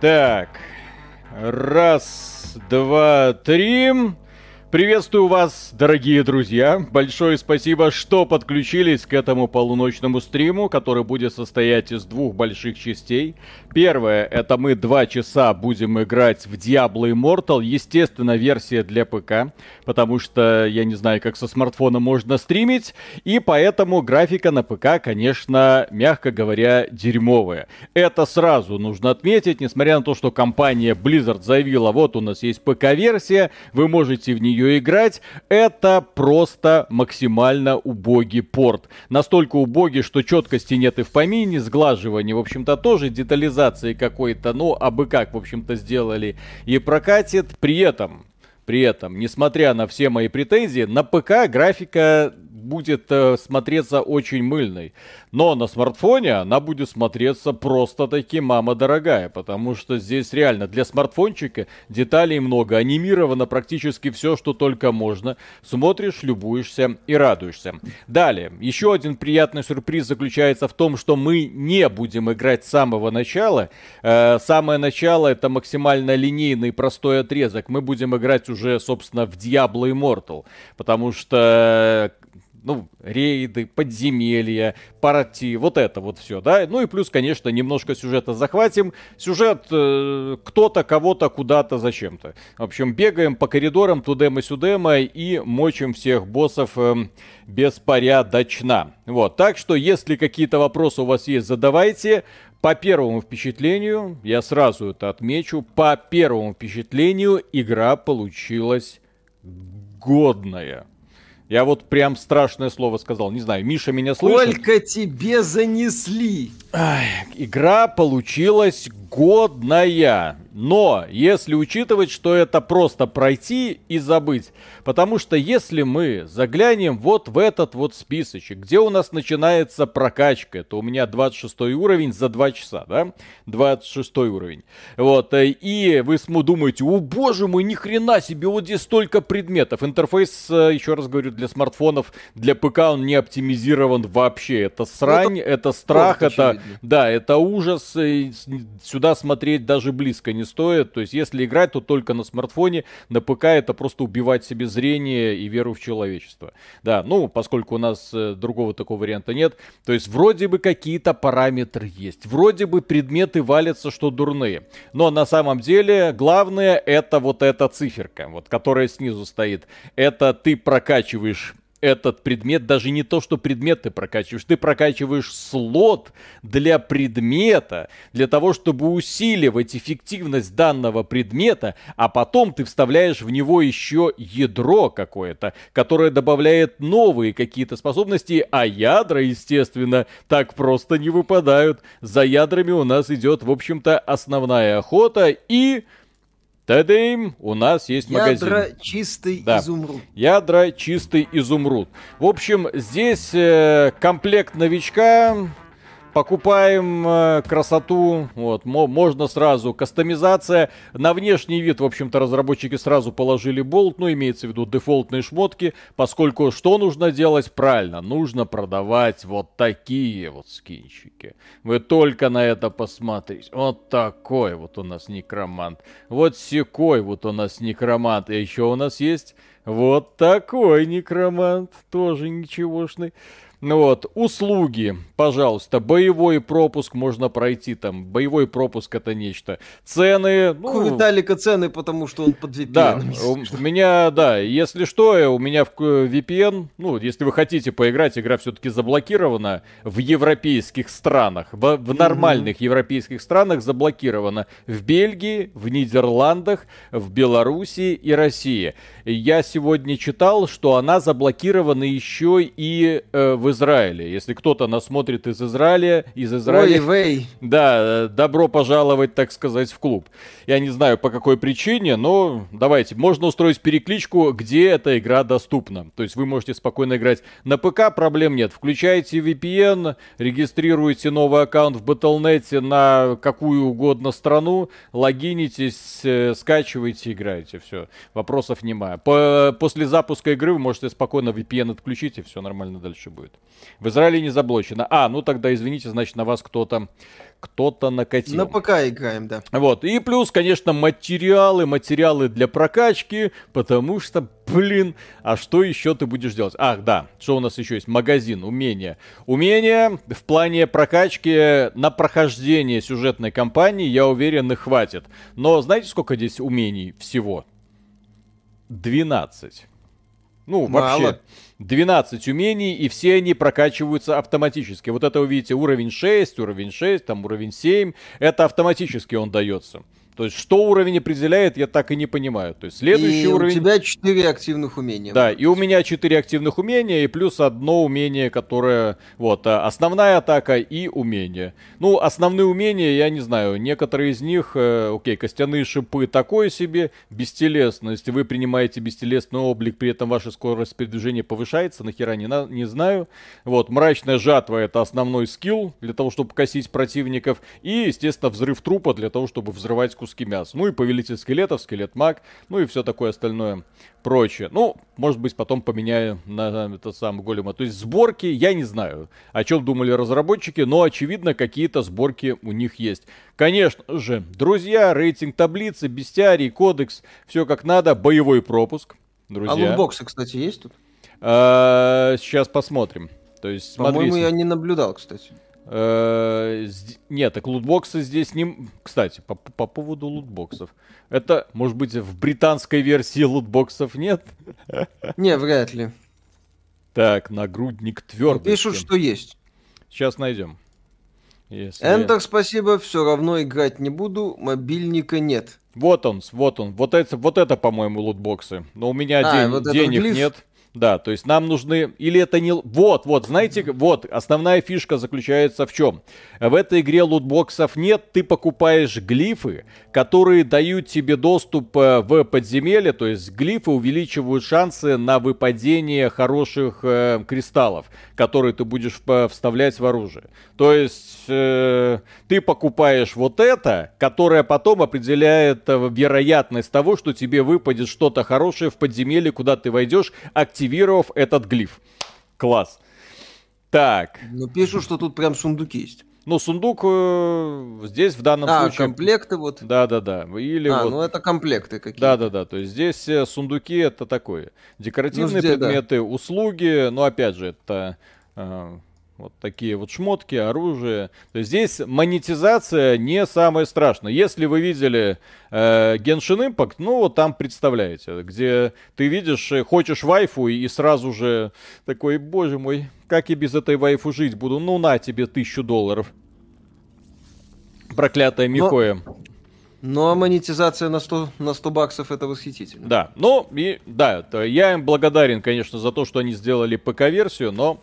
Так, раз, два, три. Приветствую вас, дорогие друзья. Большое спасибо, что подключились к этому полуночному стриму, который будет состоять из двух больших частей. Первое, это мы два часа будем играть в Diablo Immortal. Естественно, версия для ПК, потому что я не знаю, как со смартфона можно стримить. И поэтому графика на ПК, конечно, мягко говоря, дерьмовая. Это сразу нужно отметить, несмотря на то, что компания Blizzard заявила, вот у нас есть ПК-версия, вы можете в нее нее играть, это просто максимально убогий порт. Настолько убогий, что четкости нет и в помине, сглаживания, в общем-то, тоже детализации какой-то, ну, абы как, в общем-то, сделали и прокатит. При этом, при этом, несмотря на все мои претензии, на ПК графика будет э, смотреться очень мыльной. Но на смартфоне она будет смотреться просто-таки мама дорогая, потому что здесь реально для смартфончика деталей много, анимировано практически все, что только можно. Смотришь, любуешься и радуешься. Далее, еще один приятный сюрприз заключается в том, что мы не будем играть с самого начала. Э, самое начало это максимально линейный простой отрезок. Мы будем играть уже, собственно, в Diablo Immortal, потому что ну, рейды, подземелья, партии, вот это вот все, да. Ну и плюс, конечно, немножко сюжета захватим. Сюжет э, кто-то кого-то куда-то зачем-то. В общем, бегаем по коридорам тудема сюдема и мочим всех боссов э, беспорядочно. Вот, так что, если какие-то вопросы у вас есть, задавайте. По первому впечатлению, я сразу это отмечу, по первому впечатлению игра получилась годная. Я вот прям страшное слово сказал. Не знаю, Миша меня слышит? Сколько тебе занесли? Ай, игра получилась годная. Но если учитывать, что это просто пройти и забыть, потому что если мы заглянем вот в этот вот списочек, где у нас начинается прокачка, то у меня 26 уровень за 2 часа, да? 26 уровень. Вот, э, и вы думаете, о боже мой, ни хрена себе, вот здесь столько предметов. Интерфейс, э, еще раз говорю, для смартфонов, для ПК он не оптимизирован вообще. Это срань, ну, это, это страх, это, да, это ужас. Сюда смотреть даже близко не стоит. То есть, если играть, то только на смартфоне. На ПК это просто убивать себе зрение и веру в человечество. Да, ну, поскольку у нас э, другого такого варианта нет. То есть, вроде бы какие-то параметры есть. Вроде бы предметы валятся, что дурные. Но на самом деле, главное это вот эта циферка, вот, которая снизу стоит. Это ты прокачиваешь этот предмет, даже не то, что предмет ты прокачиваешь, ты прокачиваешь слот для предмета, для того, чтобы усиливать эффективность данного предмета, а потом ты вставляешь в него еще ядро какое-то, которое добавляет новые какие-то способности, а ядра, естественно, так просто не выпадают. За ядрами у нас идет, в общем-то, основная охота и Тадым, у нас есть Ядра магазин. Ядра чистый да. изумруд. Ядра чистый изумруд. В общем, здесь э, комплект новичка покупаем э, красоту, вот, можно сразу, кастомизация, на внешний вид, в общем-то, разработчики сразу положили болт, ну, имеется в виду дефолтные шмотки, поскольку что нужно делать? Правильно, нужно продавать вот такие вот скинчики. Вы только на это посмотрите. Вот такой вот у нас некромант, вот секой вот у нас некромант, и еще у нас есть вот такой некромант, тоже ничегошный. Ну вот, услуги, пожалуйста, боевой пропуск можно пройти там, боевой пропуск это нечто. Цены, ну... У Виталика цены, потому что он под VPN. Да, у, у меня, да, если что, у меня в VPN, ну, если вы хотите поиграть, игра все-таки заблокирована в европейских странах, в, в нормальных mm-hmm. европейских странах заблокирована. В Бельгии, в Нидерландах, в Белоруссии и России. Я сегодня читал, что она заблокирована еще и э, в Израиле. Если кто-то нас смотрит из Израиля, из Израиля... Ой, да, добро пожаловать, так сказать, в клуб. Я не знаю по какой причине, но давайте, можно устроить перекличку, где эта игра доступна. То есть вы можете спокойно играть на ПК, проблем нет. Включаете VPN, регистрируете новый аккаунт в Battle.net на какую угодно страну, логинитесь, э, скачиваете, играете, все. Вопросов нема. По, после запуска игры вы можете спокойно VPN отключить, и все нормально дальше будет. В Израиле не заблочено. А, ну тогда извините, значит на вас кто-то кто-то накатил. На ПК играем, да. Вот. И плюс, конечно, материалы, материалы для прокачки, потому что, блин, а что еще ты будешь делать? Ах, да, что у нас еще есть? Магазин, умения. Умения в плане прокачки на прохождение сюжетной кампании, я уверен, и хватит. Но знаете, сколько здесь умений всего? 12. Ну, Мало. вообще. 12 умений, и все они прокачиваются автоматически. Вот это вы видите уровень 6, уровень 6, там уровень 7. Это автоматически он дается. То есть, что уровень определяет, я так и не понимаю. То есть, следующий и уровень... у тебя 4 активных умения. Да, и у меня 4 активных умения, и плюс одно умение, которое... Вот, а, основная атака и умение. Ну, основные умения, я не знаю, некоторые из них... Э, окей, костяные шипы такое себе, бестелесность. Вы принимаете бестелесный облик, при этом ваша скорость передвижения повышается, нахера не, на... не знаю. Вот, мрачная жатва это основной скилл для того, чтобы косить противников. И, естественно, взрыв трупа для того, чтобы взрывать куски мяса. Ну и повелитель скелетов, скелет маг, ну и все такое остальное прочее. Ну, может быть, потом поменяю на этот самый голема. То есть сборки, я не знаю, о чем думали разработчики, но очевидно, какие-то сборки у них есть. Конечно же, друзья, рейтинг таблицы, бестиарий, кодекс, все как надо, боевой пропуск. Друзья. А лутбоксы, кстати, есть тут? А, сейчас посмотрим. То есть, По-моему, я не наблюдал, кстати. Э, нет, так лутбоксы здесь не... Кстати, по, по поводу лутбоксов. Это, может быть, в британской версии лутбоксов нет? Не, вряд ли. Так, нагрудник твердый. Пишут, что есть. Сейчас найдем. Если... Enter, спасибо, все равно играть не буду, мобильника нет. Вот он, вот он, вот это, вот это, по-моему, лутбоксы. Но у меня а, день, вот денег нет. Да, то есть нам нужны... Или это не... Вот, вот, знаете, вот, основная фишка заключается в чем? В этой игре лутбоксов нет, ты покупаешь глифы, которые дают тебе доступ э, в подземелье, то есть глифы увеличивают шансы на выпадение хороших э, кристаллов, которые ты будешь вставлять в оружие. То есть э, ты покупаешь вот это, которое потом определяет э, вероятность того, что тебе выпадет что-то хорошее в подземелье, куда ты войдешь, активно активировав этот глиф. Класс. Так. Ну, пишут, что тут прям сундуки есть. Ну, сундук э, здесь в данном а, случае... комплекты вот. Да-да-да. Или а, вот... ну это комплекты какие-то. Да-да-да. То есть здесь э, сундуки это такое. Декоративные ну, здесь, предметы, да. услуги. Но опять же, это... Э, вот такие вот шмотки, оружие. То есть здесь монетизация не самое страшное. Если вы видели э, Genshin Impact, ну вот там представляете, где ты видишь, э, хочешь вайфу и сразу же такой, боже мой, как я без этой вайфу жить буду? Ну на тебе тысячу долларов. Проклятая Михоя. Но... Ну а монетизация на 100, на 100 баксов это восхитительно. Да, ну и да, я им благодарен, конечно, за то, что они сделали ПК-версию, но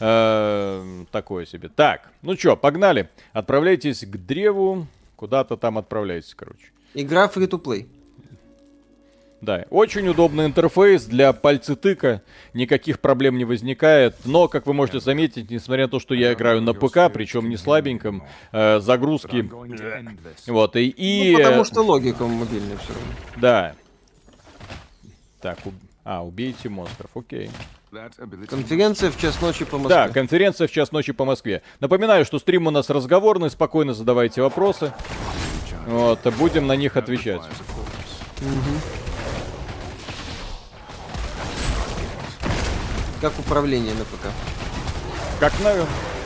Э, такое себе. Так, ну что, погнали. Отправляйтесь к древу. Куда-то там отправляйтесь, короче. Игра free-to-play. Да, очень удобный интерфейс для пальцы тыка, никаких проблем не возникает, но, как вы можете заметить, несмотря на то, что я играю на ПК, причем не слабеньком, э, загрузки, вот, и... и... Ну, потому что логика мобильная все равно. Да. Так, у... а, убейте монстров, окей. Конференция в час ночи по Москве. Да, конференция в час ночи по Москве. Напоминаю, что стрим у нас разговорный, спокойно задавайте вопросы. Вот, будем на них отвечать. Угу. Как управление на ПК? Как на...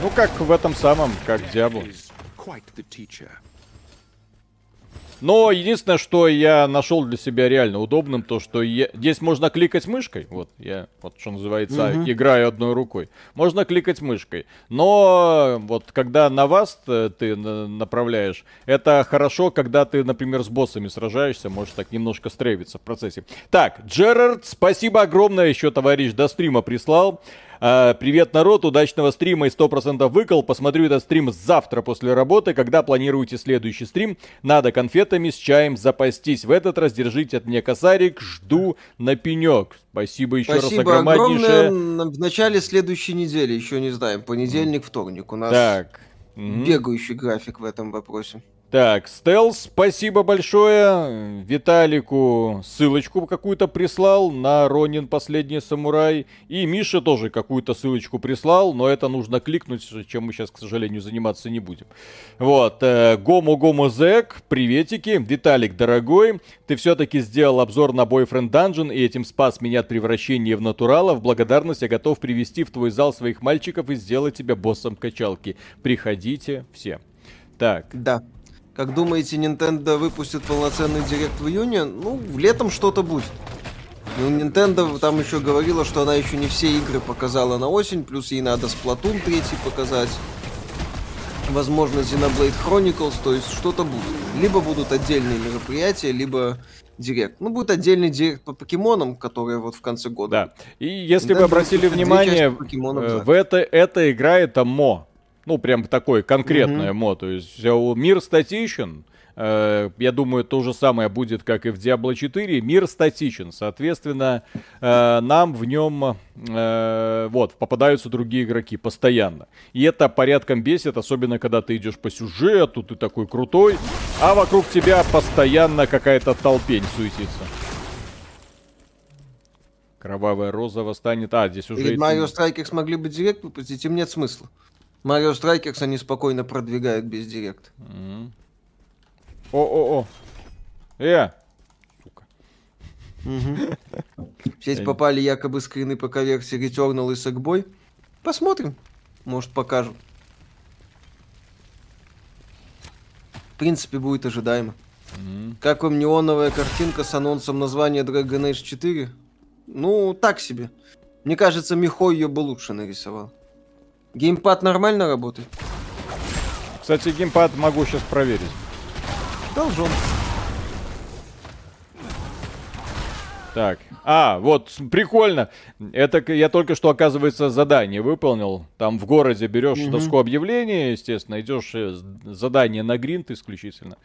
Ну, как в этом самом, как Диабло. Но единственное, что я нашел для себя реально удобным, то что я... здесь можно кликать мышкой. Вот я, вот что называется, угу. играю одной рукой. Можно кликать мышкой. Но вот когда на вас ты направляешь, это хорошо, когда ты, например, с боссами сражаешься, можешь так немножко стрейвиться в процессе. Так, Джерард, спасибо огромное, еще товарищ до стрима прислал. А, привет, народ, удачного стрима и 100% выкол. Посмотрю этот стрим завтра после работы. Когда планируете следующий стрим, надо конфетами с чаем запастись. В этот раз держите от меня косарик, жду на пенек. Спасибо еще Спасибо раз огромнейшее. огромное. В начале следующей недели, еще не знаем, понедельник, вторник. У нас так. бегающий график в этом вопросе. Так, Стелс, спасибо большое. Виталику ссылочку какую-то прислал на Ронин Последний Самурай. И Миша тоже какую-то ссылочку прислал, но это нужно кликнуть, чем мы сейчас, к сожалению, заниматься не будем. Вот, э, Гомо Гомо Зек, приветики. Виталик, дорогой, ты все-таки сделал обзор на Boyfriend Dungeon и этим спас меня от превращения в натурала. В благодарность я готов привести в твой зал своих мальчиков и сделать тебя боссом качалки. Приходите все. Так. Да. Как думаете, Nintendo выпустит полноценный директ в июне? Ну, летом что-то будет. Ну, Nintendo там еще говорила, что она еще не все игры показала на осень, плюс ей надо Splatoon 3 показать. Возможно, Xenoblade Chronicles, то есть что-то будет. Либо будут отдельные мероприятия, либо директ. Ну, будет отдельный директ по покемонам, которые вот в конце года. Да. И если Nintendo вы обратили внимание, э, в это, эта игра это мо. Ну, прям такой конкретное mm-hmm. мо. То есть мир статичен. Э, я думаю, то же самое будет, как и в Diablo 4. Мир статичен. Соответственно, э, нам в нем э, вот, попадаются другие игроки постоянно. И это порядком бесит, особенно когда ты идешь по сюжету, ты такой крутой, а вокруг тебя постоянно какая-то толпень суетится. Кровавая роза восстанет. А, здесь уже... Перед Марио Страйкер смогли бы Direct выпустить, им нет смысла. Mario Strikers они спокойно продвигают без Direct. О-о-о. Э! Сука. Угу. В сеть попали якобы скрины по версии Returnal и Sackboy. Посмотрим. Может покажут. В принципе, будет ожидаемо. Mm-hmm. Как вам неоновая картинка с анонсом названия Dragon Age 4? Ну, так себе. Мне кажется, Михо ее бы лучше нарисовал. Геймпад нормально работает? Кстати, геймпад могу сейчас проверить. Должен. Так. А, вот, прикольно. Это я только что, оказывается, задание выполнил. Там в городе берешь угу. доску объявления, естественно, идешь э, задание на гринт исключительно.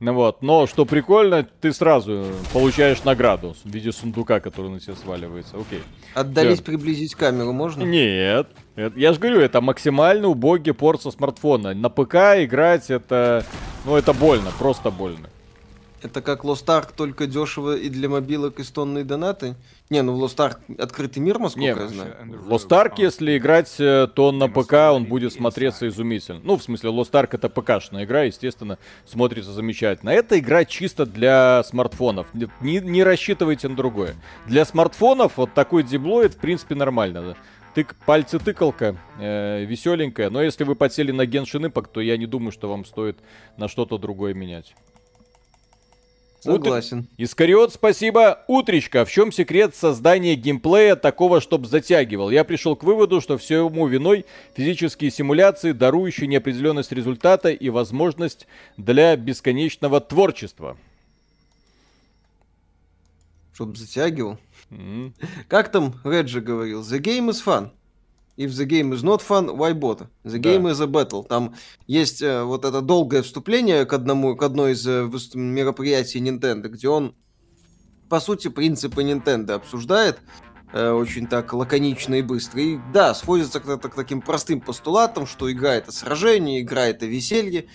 Ну вот. Но что прикольно, ты сразу получаешь награду в виде сундука, который на тебя сваливается. Окей. Отдались Всё. приблизить камеру можно? Нет. Это, я же говорю, это максимально убогий порт со смартфона. На ПК играть это, ну это больно, просто больно. Это как Lost Ark, только дешево и для мобилок и стонные донаты? Не, ну в Lost Ark открытый мир, насколько Не, я знаю. Lost Ark, если играть, э, то на ПК он будет смотреться изумительно. Ну, в смысле, Lost Ark это ПКшная игра, естественно, смотрится замечательно. Эта игра чисто для смартфонов. Не, не рассчитывайте на другое. Для смартфонов вот такой диблоид, в принципе, нормально. Да? Тык, пальцы тыкалка, э, веселенькая. Но если вы подсели на Genshin Impact, то я не думаю, что вам стоит на что-то другое менять. Согласен. Утр... Искариот, спасибо. Утречка. В чем секрет создания геймплея такого, чтобы затягивал? Я пришел к выводу, что всему виной физические симуляции, дарующие неопределенность результата и возможность для бесконечного творчества. Чтоб затягивал? Mm-hmm. Как там Реджи говорил? The game is fun. If the game is not fun, why bother? The game да. is a battle. Там есть э, вот это долгое вступление к одному, к одной из э, мероприятий Nintendo, где он, по сути, принципы Nintendo обсуждает э, очень так лаконично и быстро. И да, сходится к, к, к таким простым постулатам, что игра это сражение, игра это веселье.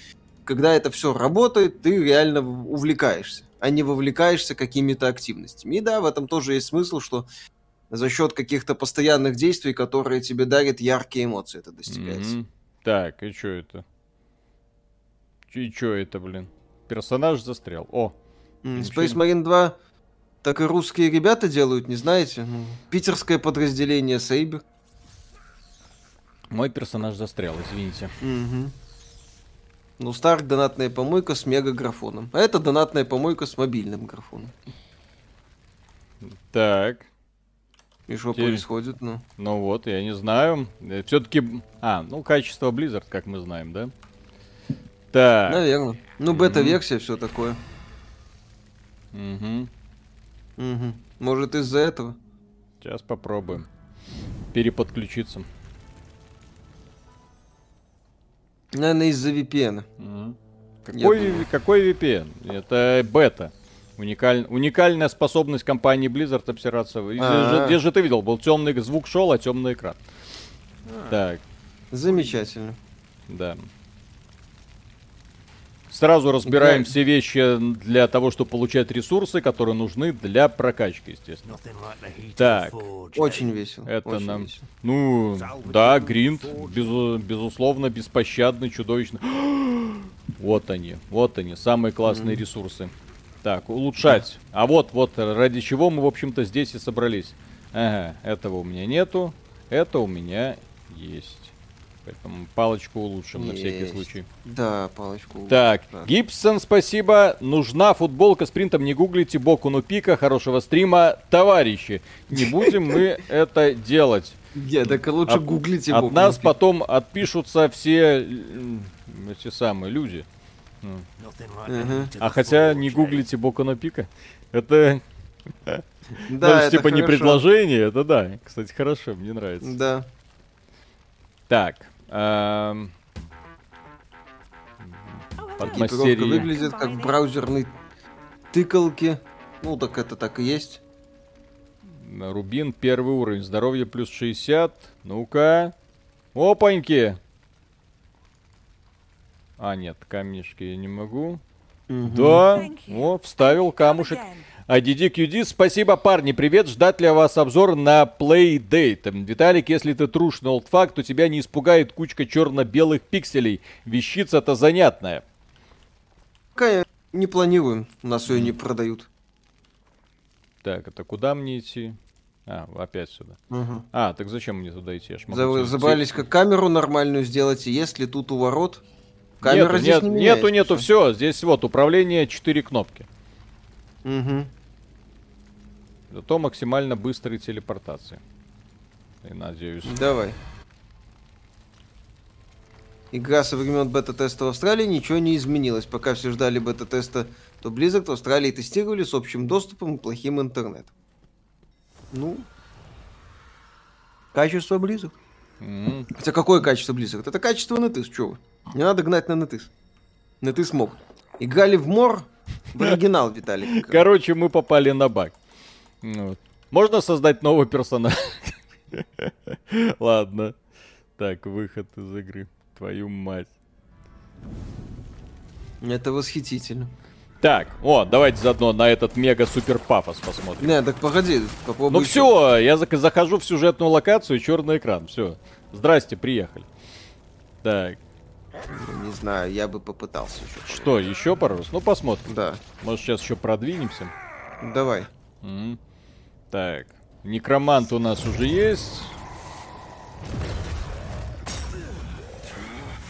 Когда это все работает, ты реально увлекаешься, а не вовлекаешься какими-то активностями. И да, в этом тоже есть смысл, что за счет каких-то постоянных действий, которые тебе дарят яркие эмоции, это достигается. Mm-hmm. Так, и что это? И что это, блин? Персонаж застрял. О! Mm, Space Marine 2 так и русские ребята делают, не знаете? Ну, питерское подразделение Сейбер. Мой персонаж застрял, извините. Угу. Ну, Старк донатная помойка с мега-графоном. А это донатная помойка с мобильным графоном. Так. И что Теперь... происходит, ну? Ну вот, я не знаю. Э, Все-таки... А, ну, качество Blizzard, как мы знаем, да? Так. Наверное. Ну, бета-версия, mm-hmm. все такое. Угу. Угу. Может, из-за этого? Сейчас попробуем. Переподключиться. Наверное, из-за VPN. Угу. Какой, какой VPN? Это бета. Уникаль... Уникальная способность компании Blizzard обсираться. А-а-а. Где же ты видел? Был темный звук шел, а темный экран. А-а-а. Так. Замечательно. Да. Сразу разбираем все вещи для того, чтобы получать ресурсы, которые нужны для прокачки, естественно. Так. Очень весело. Это очень нам... весело. Ну, да, Гринд, безу- безусловно, беспощадный, чудовищный. Вот они, вот они, самые классные ресурсы. Так, улучшать. А вот, вот, ради чего мы, в общем-то, здесь и собрались. Ага, этого у меня нету, это у меня есть. Поэтому палочку улучшим на всякий Есть. случай. Да, палочку. Так, Да. Гибсон, спасибо. Нужна футболка с принтом, не гуглите Боку ну пика. Хорошего стрима, товарищи. Не будем мы это делать. Я, так лучше От- гуглите. От нас потом отпишутся все эти самые люди. А хотя не гуглите Боку ну пика. Это, Да, ну, это типа не предложение, это да. Кстати, хорошо, мне нравится. Да. Так. эм, Подмастерье. выглядит как в браузерной тыкалке. Ну, так это так и есть. Рубин первый уровень. Здоровье плюс 60. Ну-ка. Опаньки. А, нет, камешки я не могу. Да, о, вставил камушек. А DDQD, спасибо, парни, привет, ждать ли вас обзор на Playdate? Виталик, если ты трушный олдфак, то тебя не испугает кучка черно-белых пикселей. Вещица-то занятная. Пока не планируем. У нас ее не продают. Так, это куда мне идти? А, опять сюда. Мгм. А, так зачем мне туда идти? За- Забрались как камеру нормальную сделать. И если тут у ворот, камера нету, здесь нет- не нету, меняется. нету, все. Здесь вот управление 4 кнопки. Мгм. Зато максимально быстрой телепортации. И надеюсь. Давай. Игра со времен бета-теста в Австралии ничего не изменилось. Пока все ждали бета-теста, то Blizzard в Австралии тестировали с общим доступом и плохим интернетом. Ну, качество Blizzard. М, Хотя какое качество Blizzard? Это качество чё вы? Не надо гнать на NetEase. NetEase мог. Играли в Мор, в оригинал, Виталик. Короче, мы попали на баг. Ну вот. Можно создать нового персонажа? Ладно. Так, выход из игры. Твою мать. Это восхитительно. Так, о, давайте заодно на этот мега-супер пафос посмотрим. Не, так погоди, попробуй. Ну все, я захожу в сюжетную локацию, черный экран. Все. Здрасте, приехали. Так, Ну, Не знаю, я бы попытался еще. что, еще пару раз? Ну посмотрим. Да, Может сейчас еще продвинемся. давай. М. Так, некромант у нас уже есть.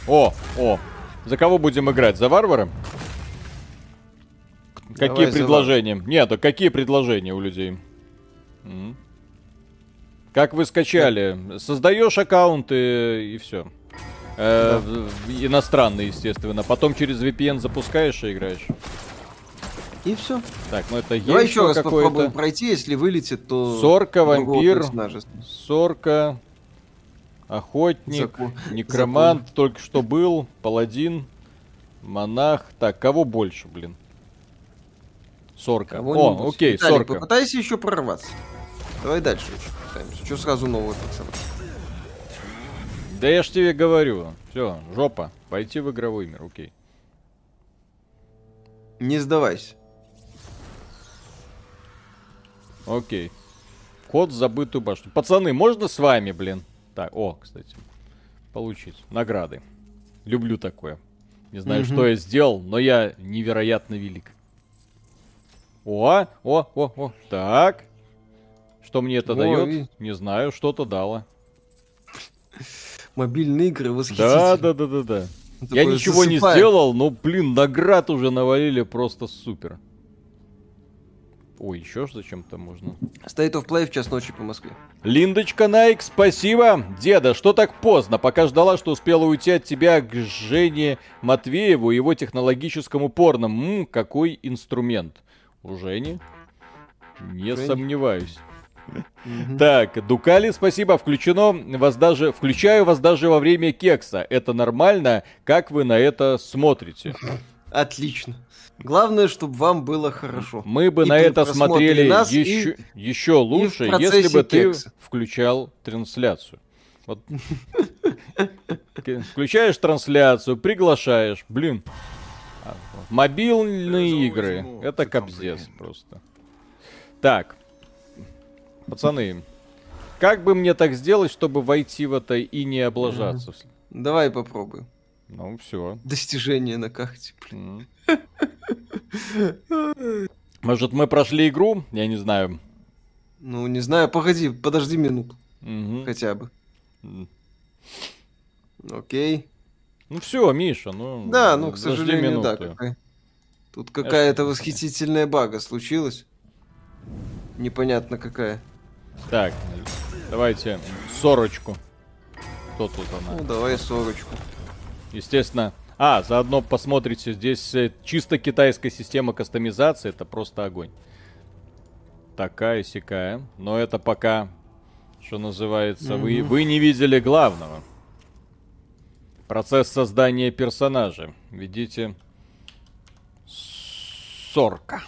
О, о, за кого будем играть? За варвара? Давай Какие предложения? Нет, а какие предложения у людей? М. Как вы скачали? Создаешь аккаунты и все. Иностранные, естественно. Потом через VPN запускаешь и играешь. И все. Так, ну это Давай еще раз попробуем пройти, если вылетит, то... Сорка, вампир. Сорка, охотник, Закон- некромант только что был, паладин, монах. Так, кого больше, блин? Сорка. Кого-нибудь. О, окей, Виталик, сорка. попытайся еще прорваться. Давай дальше еще попытаемся. Че сразу нового пацана? Да я ж тебе говорю. Все, жопа. Пойти в игровой мир, окей. Не сдавайся. Окей. Код в забытую башню. Пацаны, можно с вами, блин? Так, о, кстати. Получить. Награды. Люблю такое. Не знаю, Мгм. что я сделал, но я невероятно велик. О, о, о, о. Так. Что мне это Ой. дает? Не знаю, что-то дало. Мобильные игры восхитительны. Да, да, да, да, да. Я Такое ничего не засыпает. сделал, но, блин, наград уже навалили просто супер. Ой, еще ж зачем-то можно. State of Play в час ночи по Москве. Линдочка Найк, спасибо. Деда, что так поздно? Пока ждала, что успела уйти от тебя к Жене Матвееву и его технологическому порно. Ммм, какой инструмент. У Жени? Не Жень. сомневаюсь. Так, Дукали, спасибо. Включено вас даже, включаю вас даже во время кекса. Это нормально? Как вы на это смотрите? Отлично. Главное, чтобы вам было хорошо. Мы бы И на это смотрели нас, и- еще, еще лучше, процессе если бы ты кекса. включал трансляцию. Вот. Включаешь трансляцию, приглашаешь. Блин. А, Мобильные игры. Это кобздец просто. Так. Пацаны, как бы мне так сделать, чтобы войти в это и не облажаться? Давай попробуем. Ну, все. Достижение на карте. Может, мы прошли игру? Я не знаю. Ну, не знаю, погоди, подожди минуту. Угу. Хотя бы. Окей. Ну все, Миша, ну... Да, ну, к сожалению, минуту. да. Какая... Тут какая-то восхитительная бага случилась. Непонятно какая. Так, давайте сорочку. Кто тут она? Ну, давай сорочку. Естественно. А, заодно посмотрите, здесь э, чисто китайская система кастомизации, это просто огонь. Такая сякая. Но это пока, что называется, mm-hmm. вы, вы не видели главного. Процесс создания персонажа. Видите? Сорка.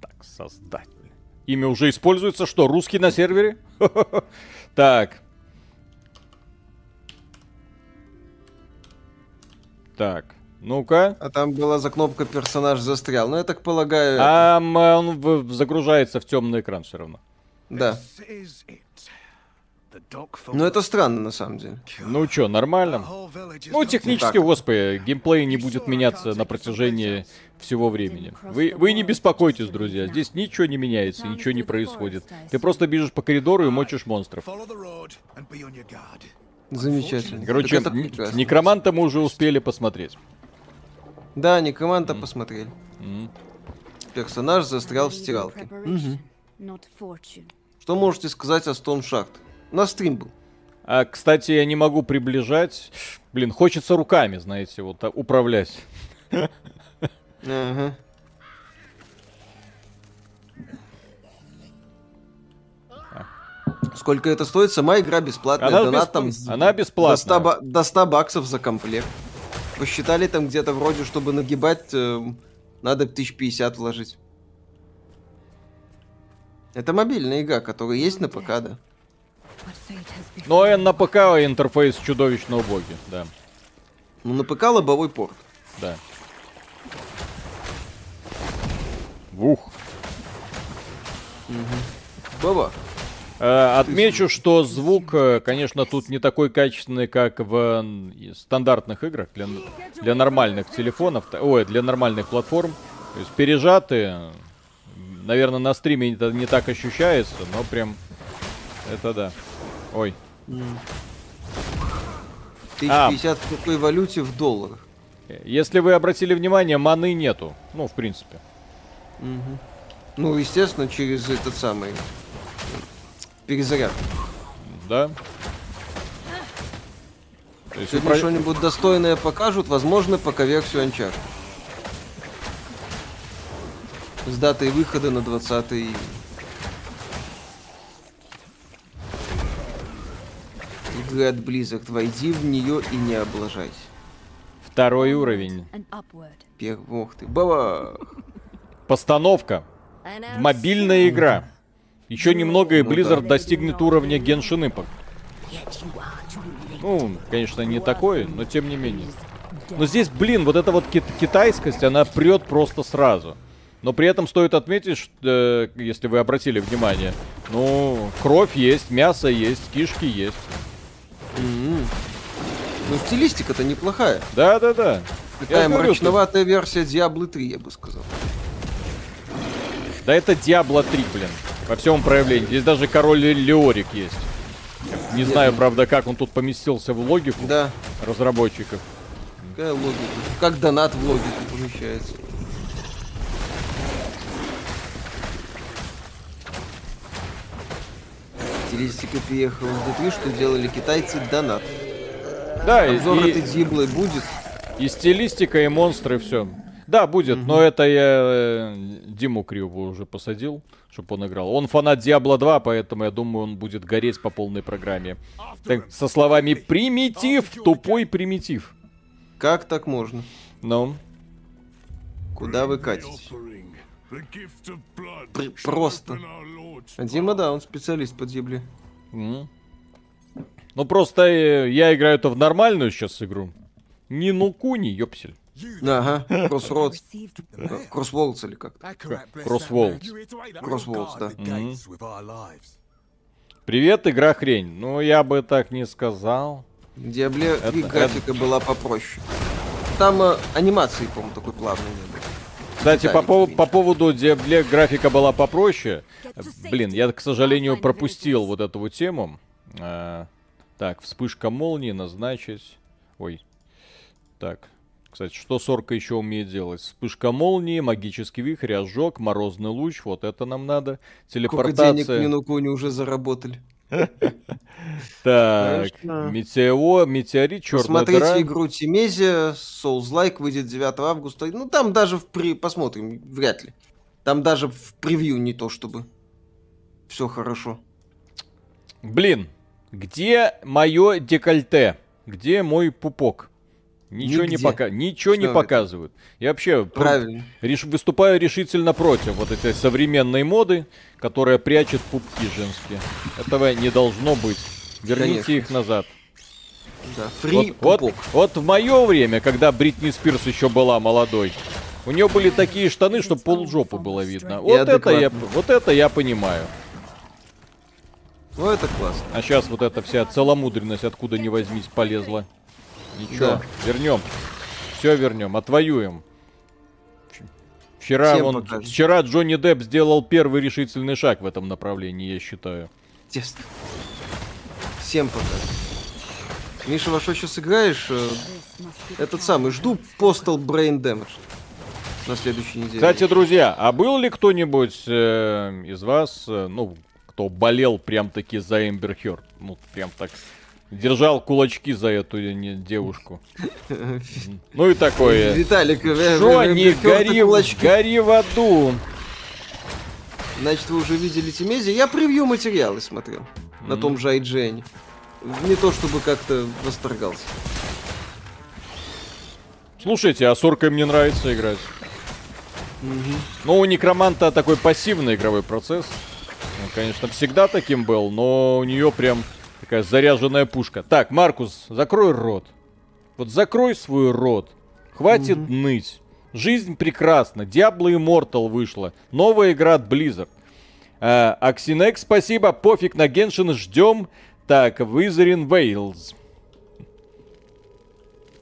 Так, создать. Имя уже используется. Что, русский на сервере? Так. Так, ну-ка. А там была за кнопка персонаж застрял. Ну, я так полагаю... А он загружается в темный экран все равно. Да. Ну, это странно, на самом деле. Ну чё, нормально. Ну, технически, господи, геймплей не будет меняться на протяжении всего времени. Вы, вы не беспокойтесь, друзья. Здесь ничего не меняется, ничего не происходит. Ты просто бежишь по коридору и мочишь монстров. Замечательно. Короче, некроманта мы уже успели посмотреть. Да, некроманта mm. посмотрели. Mm. Персонаж застрял в стиралке. Mm-hmm. Что можете сказать о Stone Shard? На стрим был. А, кстати, я не могу приближать. Блин, хочется руками, знаете, вот управлять. Ага. Сколько это стоит? Сама игра бесплатная. Она, Донат, там, она бесплатная. До 100, до 100 баксов за комплект. Посчитали там где-то вроде, чтобы нагибать, э, надо 1050 вложить. Это мобильная игра, которая есть на ПК, да. Но ну, на ПК интерфейс чудовищно убогий, да. Ну, на ПК лобовой порт. Да. Ух. Угу. Баба. Э, отмечу, что звук, э, конечно, тут не такой качественный, как в стандартных играх для, для нормальных телефонов, ой, для нормальных платформ. То есть пережаты, наверное, на стриме это не так ощущается, но прям это да. Ой. 1050 а. в какой валюте в долларах? Если вы обратили внимание, маны нету. Ну, в принципе. Угу. Ну, естественно, через этот самый перезаряд. Да. Если про... что-нибудь достойное покажут, возможно, пока версию Uncharted. С датой выхода на 20 июня. От Blizzard, войди в нее и не облажайся. Второй уровень. Первый, ух ты, баба! Постановка. Мобильная игра. Еще немного и Blizzard достигнет уровня Genshin Impact. Ну, конечно, не такой, но тем не менее. Но здесь, блин, вот эта вот кит китайскость, она прет просто сразу. Но при этом стоит отметить, что, э, если вы обратили внимание, ну, кровь есть, мясо есть, кишки есть. Mm -hmm. Ну, стилистика-то неплохая. Да-да-да. Такая мрачноватая версия Diablo 3, я бы сказал. Да это Diablo 3, блин. Во всем проявлении. Здесь даже король Леорик есть. Не Нет. знаю, правда, как он тут поместился в логику да. разработчиков. Какая логика? Как донат в логику помещается? Стилистика приехала в D3, что делали китайцы донат. Да, Обзор и, этой диблы будет. И стилистика, и монстры, все. Да, будет, угу. но это я э, Диму Криву уже посадил, чтобы он играл. Он фанат Diablo 2, поэтому я думаю, он будет гореть по полной программе. Так, со словами «примитив», тупой примитив. Как так можно? Ну? Куда вы катитесь? Пр просто. А Дима, да, он специалист по Дибле. Mm. Ну просто э, я играю-то в нормальную сейчас игру. Ни нуку, ни ёпсель. Ага, Crossroads. Crossworlds или как? Crossworlds. Crossworlds, да. Мгм. Привет, игра хрень. Ну, я бы так не сказал. Диабле Это- 3 графика была попроще. Там э, анимации, по-моему, такой плавной не было. Кстати, по, пов- по поводу Диабле графика была попроще. Блин, я, к сожалению, пропустил вот эту вот тему. А, так, вспышка молнии назначить. Ой. Так. Кстати, что сорка еще умеет делать? Вспышка молнии, магический вихрь, ожог, морозный луч. Вот это нам надо. Сколько денег Телепортация. Минукуни уже заработали. Так, Конечно. метео, метеорит, черная Посмотрите игру Тимезия, Souls-like выйдет 9 августа. Ну, там даже в при... Посмотрим, вряд ли. Там даже в превью не то, чтобы все хорошо. Блин, где мое декольте? Где мой пупок? Ничего не Нигде. пока, ничего не Всё показывают. Я вообще Правильно. реш- выступаю решительно против вот этой современной моды, которая прячет пупки женские. Этого не должно быть. Верните Конечно. их назад. Да. Фри Вот, вот, пупок. вот в мое время, когда Бритни Спирс еще была молодой, у нее были такие штаны, что полжопы было видно. Вот это, я, адекватно. вот это я понимаю. Ну, это классно. А сейчас вот эта вся целомудренность откуда ни возьмись полезла. Ничего, Да. вернем. Все вернем, отвоюем. Вч- Вчера, Всем он, вчера Джонни Депп сделал первый решительный шаг в этом направлении, я считаю. Тесно. Всем пока. Миша, во что сейчас играешь? Э, Этот самый, жду Postal Brain Damage на следующей неделе. Кстати, друзья, а был ли кто-нибудь э, из вас, э, ну, кто болел прям-таки за Эмбер Хёрд? Ну, прям так держал кулачки за эту не- девушку. Ну и такое. Виталик, Что э, не э, чёрты гори, гори в аду. Значит, вы уже видели Тимези. Я превью материалы смотрел на Мгм. том же IGN. Не то чтобы как-то восторгался. Слушайте, а с оркой мне нравится играть. Ну, у Некроманта такой пассивный игровой процесс. Он, конечно, всегда таким был, но у нее прям такая заряженная пушка. Так, Маркус, закрой рот. Вот закрой свой рот. Хватит ныть. Жизнь прекрасна. Diablo Immortal вышла. Новая игра от Blizzard. А, Аксинекс, спасибо. Пофиг на Геншин, ждем. Так, Wizarding Wales.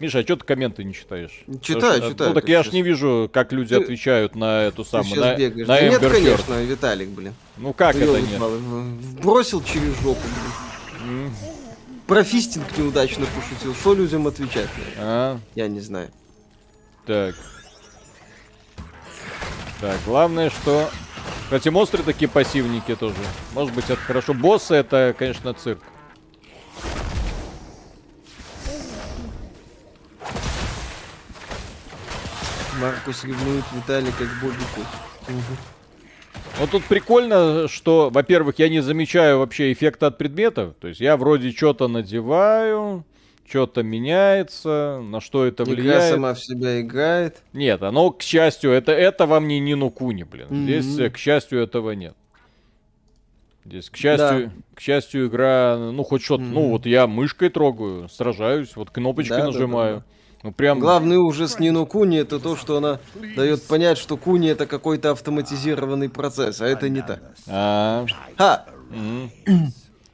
Миша, а что ты комменты не читаешь? Читаю, что- читаю, Ну так я ж не вижу, как люди Ты- отвечают на эту Ты самую, на, бегаешь. на Да нет, Хёрд. конечно, Виталик, блин. Ну как это нет? В- Бросил через жопу, блин. Про фистинг неудачно пошутил. Что людям отвечать? А, Я не знаю. так. Так, главное, что... Кстати, монстры такие пассивненькие тоже. Может быть, это хорошо. Боссы это, конечно, цирк. Маркус ревнует Виталий как Бобби Кот. Вот тут прикольно, что, во-первых, я не замечаю вообще эффекта от предметов. То есть я вроде что-то надеваю, что-то меняется, на что это Игра влияет. сама в себя играет. Нет, оно, к счастью, это, это вам не Нину Куни, блин. Мгм. Здесь, э, к счастью, этого нет. Здесь, к счастью, к счастью, игра, ну, хоть что-то, ну, Мгм. вот я мышкой трогаю, сражаюсь, вот кнопочки Да, да, нажимаю. да, да. Ну, прям... Главный ужас Нину Куни это то, что она дает понять, что Куни это какой-то автоматизированный процесс, а это не так. А, Ха!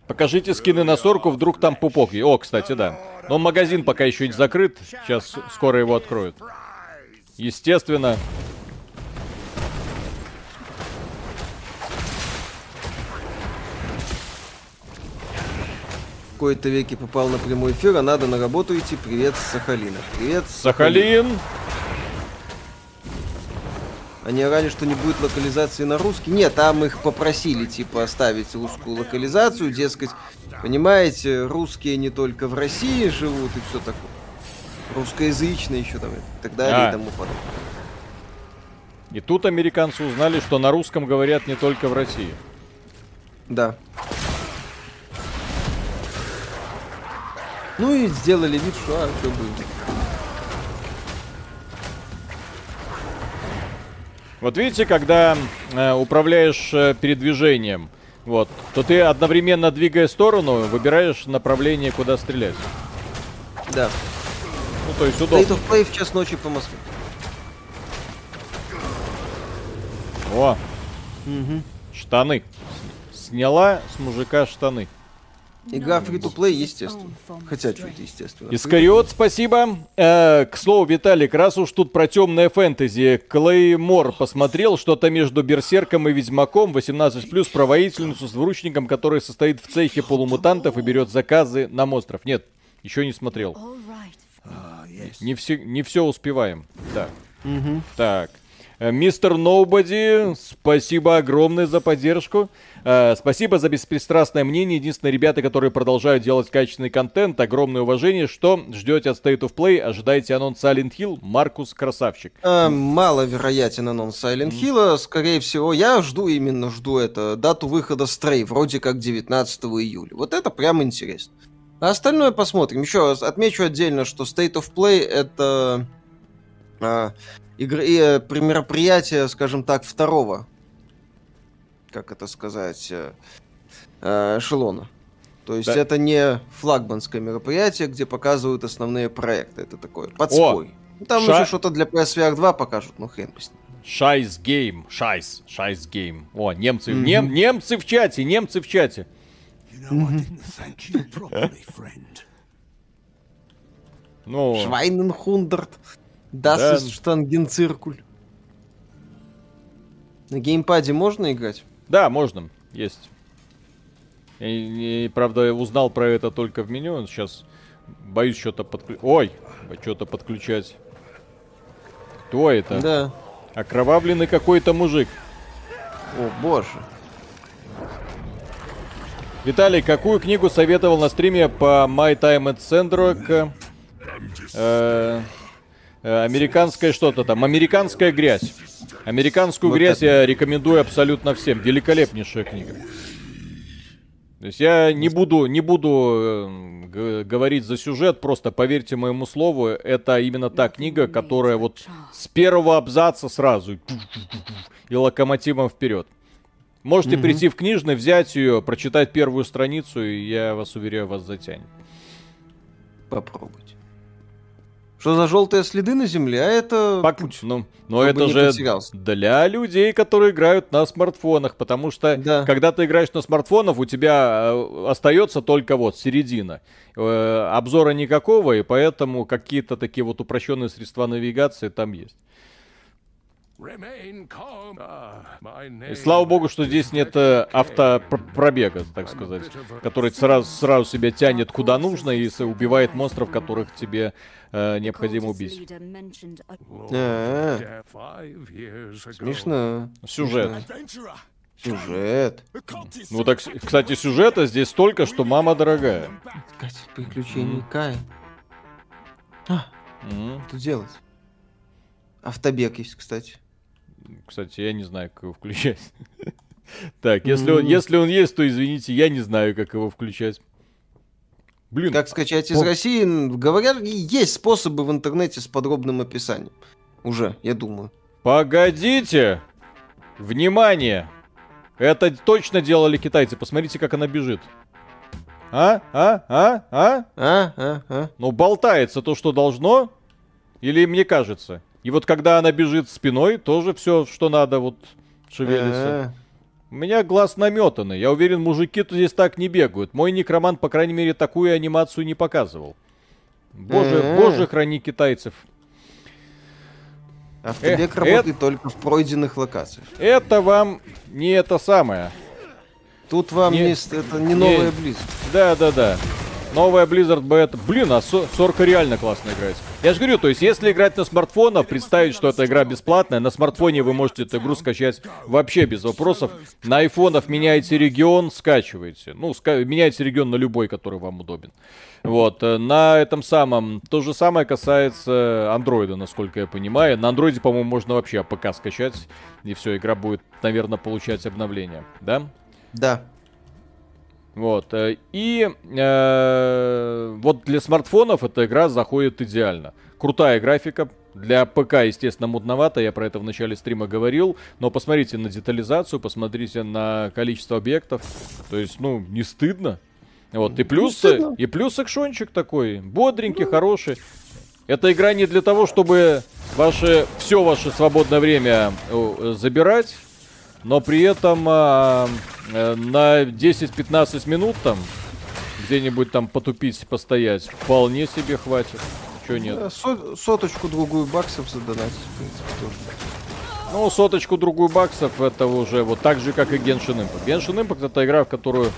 Покажите скины на сорку, вдруг там пупок. О, кстати, да. Но магазин пока еще не закрыт, сейчас скоро его откроют. Естественно. Кои-то веки попал на прямой эфир, а надо на работу идти. Привет Сахалина. Привет Сахалин. Они орали, что не будет локализации на русский. Нет, там их попросили, типа, оставить русскую локализацию, дескать, понимаете, русские не только в России живут и все такое. Русскоязычные еще там и так далее А. и тому подобное. И тут американцы узнали, что на русском говорят не только в России. Да. Ну и сделали вид, что а, что будет. Вот видите, когда э, управляешь э, передвижением, вот, то ты одновременно, двигая сторону, выбираешь направление, куда стрелять. Да. Ну, то есть удобно. State of Play в час ночи по Москве. О, Угу. штаны. Сняла с мужика штаны. Игра free-to-play, естественно. Хотя, что это естественно. Искариот, спасибо. Э, к слову, Виталик, раз уж тут про темное фэнтези, Клеймор посмотрел что-то между Берсерком и Ведьмаком, 18+, про воительницу с двуручником, который состоит в цехе полумутантов и берет заказы на монстров. Нет, еще не смотрел. Не все, не все успеваем. Так. Мгм. Так. Э, Мистер Ноубоди, спасибо огромное за поддержку. Э, спасибо за беспристрастное мнение. Единственные ребята, которые продолжают делать качественный контент, огромное уважение. Что ждете от State of Play? Ожидаете анонс Silent Hill? Маркус красавчик. А, маловероятен анонс Silent Hill. Скорее всего, я жду именно жду это дату выхода Stray, вроде как 19 июля. Вот это прям интересно. А остальное посмотрим. Еще раз отмечу отдельно, что State of Play это а, игры, и, э, при- мероприятие, скажем так, второго, как это сказать, э, э, эшелона. То есть Да. это не флагманское мероприятие, где показывают основные проекты. Это такое подспорье. Ну, Там Ша- еще что-то для PSVR 2 покажут, ну хрен бы с ним. Scheiß game. Scheiß. Scheiß game. О, немцы. Мгм. нем- немцы в чате. Немцы в чате. Ну, Швайненхундерт. Das Да. ist Штангенциркуль. На геймпаде можно играть? да, можно. Есть. Я, я, правда, узнал про это только в меню. Сейчас боюсь что-то подключать. Ой, что-то подключать. Кто это? Да. Окровавленный какой-то мужик. О, боже. Виталий, какую книгу советовал на стриме по My Time at Sandrock? Э, э, американская что-то там. Американская грязь. Американскую Вот грязь это. я рекомендую абсолютно всем. Великолепнейшая книга. То есть я не буду, не буду э, говорить за сюжет, просто поверьте моему слову, это именно та книга, которая вот с первого абзаца сразу и локомотивом вперед. Можете прийти в книжный, взять ее, прочитать первую страницу, и я вас уверяю, вас затянет. Попробуйте. Что за желтые следы на земле? А это Пак- путь. ну, но это же потерялся. для людей, которые играют на смартфонах, потому что Да. когда ты играешь на смартфонах, у тебя э, остается только вот середина. Э, обзора никакого, и поэтому какие-то такие вот упрощенные средства навигации там есть. И name слава богу, что здесь нет э, автопробега, так сказать, который сразу, сразу себя тянет куда нужно и убивает монстров, которых тебе э, необходимо убить. А. Смешно. Сюжет. Сюжет. Ну так, кстати, сюжета здесь столько, что мама дорогая. Искать приключений Кая. А, что делать? Автобег есть, кстати. Кстати, я не знаю, как его включать. Так, если он, если он есть, то извините, я не знаю, как его включать. Блин, Как скачать из. России? Говорят, есть способы в интернете с подробным описанием. Уже, я думаю. погодите! Внимание! Это точно делали китайцы. Посмотрите, как она бежит. А? А? А? А? А, а, а. Ну, болтается то, что должно? Или мне кажется? И вот когда она бежит спиной, тоже все, что надо, вот шевелится. У меня глаз наметанный. Я уверен, мужики-то здесь так не бегают. Мой некромант, по крайней мере, такую анимацию не показывал. Боже, боже, храни китайцев. Автобег Э, работает только в пройденных локациях. Это вам не это самое. Тут вам Не- не, это не не- новая близ. Да-да-да. Новая Blizzard Beta. Блин, а Со- Сорка реально классно играется. Я же говорю, то есть, если играть на смартфонах, представить, что эта игра бесплатная, на смартфоне вы можете эту игру скачать вообще без вопросов. На айфонах меняете регион, скачиваете. Ну, ска- меняете регион на любой, который вам удобен. Вот, э, на этом самом, то же самое касается андроида, насколько я понимаю. На андроиде, по-моему, можно вообще APK скачать, и все, игра будет, наверное, получать обновления, да? Да. Вот. э, И э, вот для смартфонов эта игра заходит идеально. Крутая графика. Для ПК, естественно, мудновато, я про это в начале стрима говорил. Но посмотрите на детализацию, посмотрите на количество объектов. То есть, ну, не стыдно. Вот, и плюс, и плюс экшончик такой, бодренький, хороший. эта игра не для того, чтобы ваше, все ваше свободное время э, забирать, но при этом э, э, на 10-15 минут там где-нибудь там потупить, постоять, вполне себе хватит. Чего нет? Да, со- соточку другую баксов задонатить, в принципе, тоже. Ну, соточку другую баксов это уже вот так же, как и Genshin Impact. Genshin Impact это игра, в которую,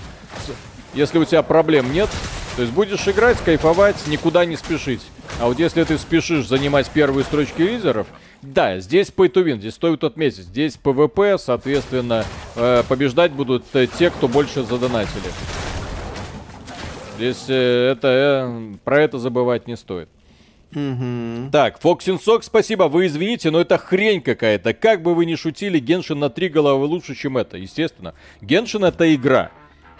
если у тебя проблем нет, то есть будешь играть, кайфовать, никуда не спешить. А вот если ты спешишь занимать первые строчки лидеров, да, здесь pay to win, здесь стоит отметить. Здесь PvP, соответственно, э, побеждать будут э, те, кто больше задонатили. Здесь э, это, про это забывать не стоит. Мгм. Так, Фоксин Сок, спасибо. Вы извините, но это хрень какая-то. Как бы вы ни шутили, Геншин на три головы лучше, чем это, естественно. Геншин это игра.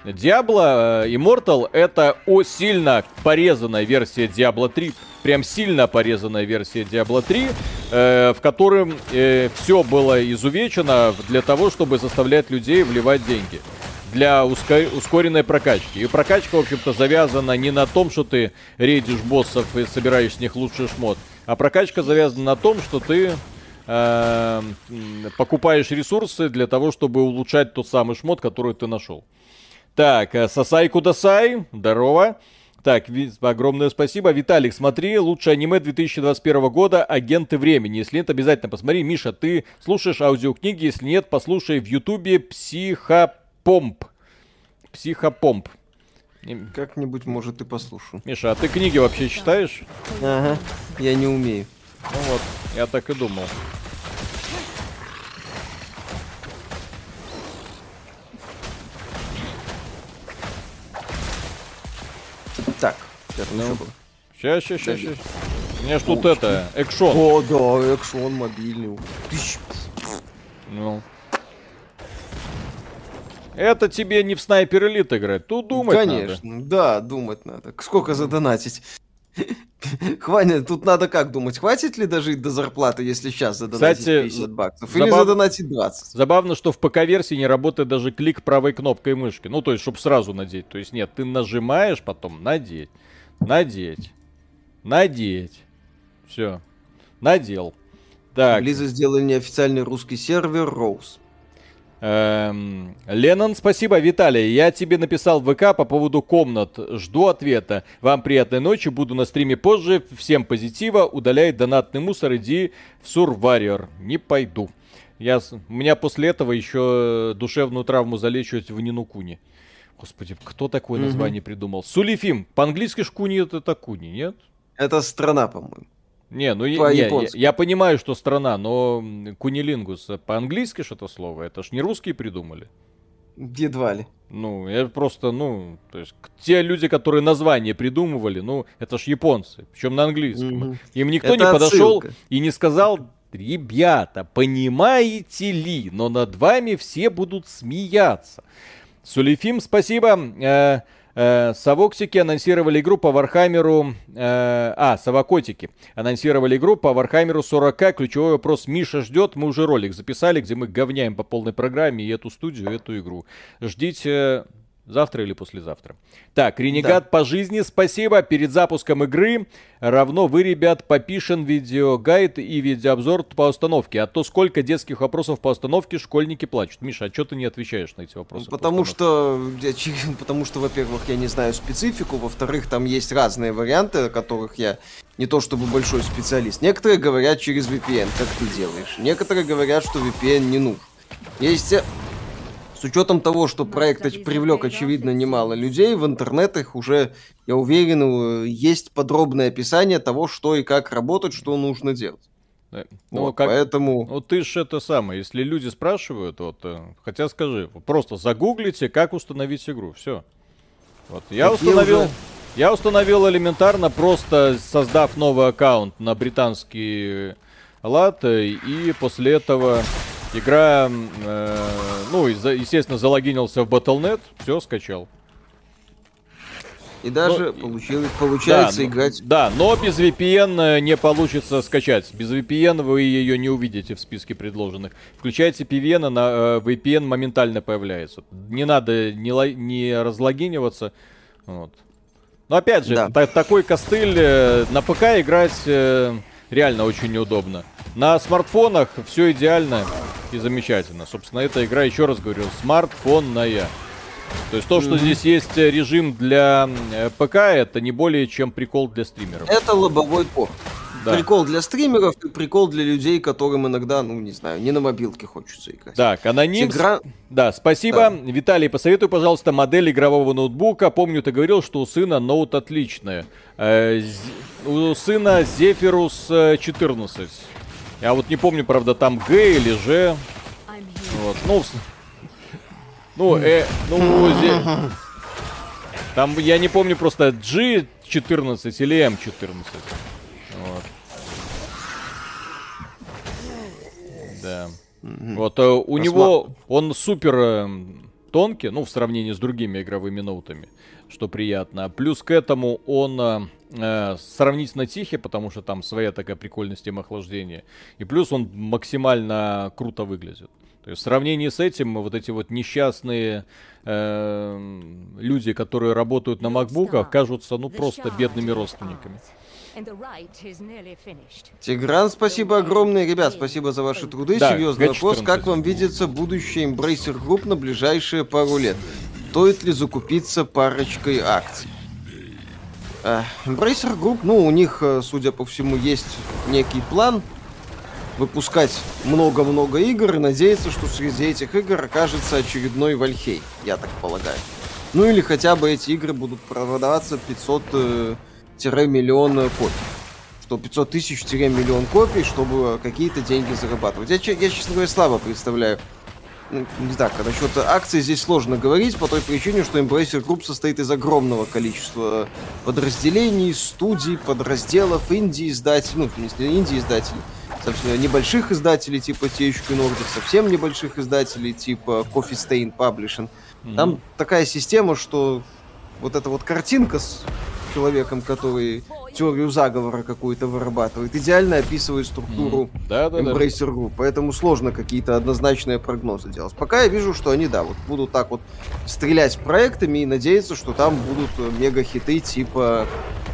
Диабло э, Immortal это о сильно порезанная версия Diablo 3. Прям сильно порезанная версия Diablo 3, э, в котором все было изувечено для того, чтобы заставлять людей вливать деньги для ускор- ускоренной прокачки. И прокачка, в общем-то, завязана не на том, что ты рейдишь боссов и собираешь с них лучший шмот, а прокачка завязана на том, что ты э, покупаешь ресурсы для того, чтобы улучшать тот самый шмот, который ты нашел. Так, э, Сасай Кудасай, здорово. Так, огромное спасибо. Виталик, смотри, лучшее аниме 2021 года «Агенты времени». Если нет, обязательно посмотри. Миша, ты слушаешь аудиокниги? Если нет, послушай в ютубе «Психопомп». «Психопомп». Как-нибудь, может, и послушаю. Миша, а ты книги вообще читаешь? Ага, я не умею. Ну вот, я так и думал. Сейчас Ну. Сейчас, сейчас, сейчас, сейчас. У меня ж тут это, экшон. О, да, экшон мобильный. Ну. Это тебе не в снайпер элит играть. Тут думать надо. Конечно, да, думать надо. Сколько задонатить? Хватит, тут надо как думать, хватит ли дожить до зарплаты, если сейчас задонатить Кстати, 50 баксов? Или забав- задонатить 20? Забавно, что в ПК-версии не работает даже клик правой кнопкой мышки. Ну, то есть, чтобы сразу надеть. То есть, нет, ты нажимаешь, потом надеть, надеть, надеть. Все. Надел. Так, Близо сделали неофициальный русский сервер Роуз. эм, Леннон, спасибо. Виталий, я тебе написал в ВК по поводу комнат. Жду ответа. Вам приятной ночи. Буду на стриме позже. Всем позитива. Удаляй донатный мусор. Иди в Сурвариор. Не пойду. Я, у меня после этого еще душевную травму залечивать в Нинукуне. Господи, кто такое Мгм. название придумал? Сулифим. По-английски шкуни это такуни, нет? Это страна, по-моему. Не, ну я, я, я понимаю, что страна, но кунилингус по-английски что-то слово, это ж не русские придумали. Едва ли. Ну, я просто, ну, то есть те люди, которые название придумывали, ну, это ж японцы, причем на английском. Мгм. Им никто Это не подошел отсылка. и не сказал, ребята, понимаете ли, но над вами все будут смеяться. Сулифим, спасибо. Э, э, Совокотики анонсировали игру по Вархаммеру... э, а, Совокотики анонсировали игру по Вархаммеру 40 Ключевой вопрос Миша ждет. Мы уже ролик записали, где мы говняем по полной программе и эту студию, и эту игру. Ждите завтра или послезавтра. Так, Ренегат по жизни, спасибо. Перед запуском игры равно вы, ребят, попишем видеогайд и видеообзор по установке. А то сколько детских вопросов по установке школьники плачут. Миша, а что ты не отвечаешь на эти вопросы? по Потому установке? что, потому что, во-первых, я не знаю специфику, во-вторых, там есть разные варианты, о которых я не то чтобы большой специалист. Некоторые говорят через VPN, как ты делаешь. Некоторые говорят, что VPN не нужен. Есть э, с учетом того, что проект оч- привлек, очевидно, немало людей, в интернетах уже, я уверен, есть подробное описание того, что и как работать, что нужно делать. Да. Ну, Вот, как... Поэтому... Ну, ты ж это самое, если люди спрашивают, вот, э, хотя скажи, просто загуглите, как установить игру, все. Вот, я Такие установил, уже- я установил элементарно, просто создав новый аккаунт на британский лад, э, и после этого игра, э, ну, естественно, залогинился в Battle.net, все, скачал. И даже Ну, получилось, получается да, но- играть Да, но без VPN э, не получится скачать. Без VPN вы ее не увидите в списке предложенных. Включайте PVN, на э, VPN моментально появляется. Не надо не, не разлогиниваться. Вот. Но опять же, Да. та- такой костыль э, на ПК играть реально очень неудобно. На смартфонах все идеально и замечательно. Собственно, эта игра, еще раз говорю, смартфонная. То есть то, что здесь есть э, режим для э, ПК, это не более чем прикол для стримеров. Это лобовой порт. Да. Прикол для стримеров и прикол для людей, которым иногда, ну, не знаю, не на мобилке хочется играть. Так, аноним. Игра... Да, спасибо. Виталий, посоветуй, пожалуйста, модель игрового ноутбука. Помню, ты говорил, что у сына ноут отличная. Э, у сына Zephyrus э, 14. Я вот не помню, правда, там Г или Ж. Вот. Ну, ну, э, ну, зе- там я не помню просто G14 или M14. Вот. Да. Вот э, у него он супер э, тонкий, ну в сравнении с другими игровыми ноутами, что приятно. Плюс к этому он э, э, сравнительно тихий, потому что там своя такая прикольная система охлаждения. И плюс он максимально круто выглядит. То есть в сравнении с этим вот эти вот несчастные э, люди, которые работают на макбуках, кажутся ну просто бедными родственниками. Тигран, спасибо огромное. Ребят, спасибо за ваши труды. Да, Серьезный Г14. вопрос. Как вам видится будущее Embracer Group на ближайшие пару лет? Стоит ли закупиться парочкой акций? Э, Embracer Group, ну, у них, э, судя по всему, есть некий план выпускать много-много игр и надеяться, что среди этих игр окажется очередной Вальхей, я так полагаю. Ну или хотя бы эти игры будут продаваться 500-миллион копий. Что 500 тысяч-миллион копий, чтобы какие-то деньги зарабатывать. Я, я, честно говоря, слабо представляю. Ну, не так, насчет акций здесь сложно говорить, по той причине, что Embracer Group состоит из огромного количества подразделений, студий, подразделов, инди-издателей, ну, смысле, инди-издателей, совсем небольших издателей типа THQ Nordic, совсем небольших издателей типа Coffee Stain Publishing. Там такая система, что вот эта вот картинка с человеком, который теорию заговора какую-то вырабатывает, идеально описывает структуру да, да. Embracer Group, поэтому сложно какие-то однозначные прогнозы делать. Пока я вижу, что они, да, вот будут так вот стрелять проектами и надеяться, что там будут э, мега-хиты типа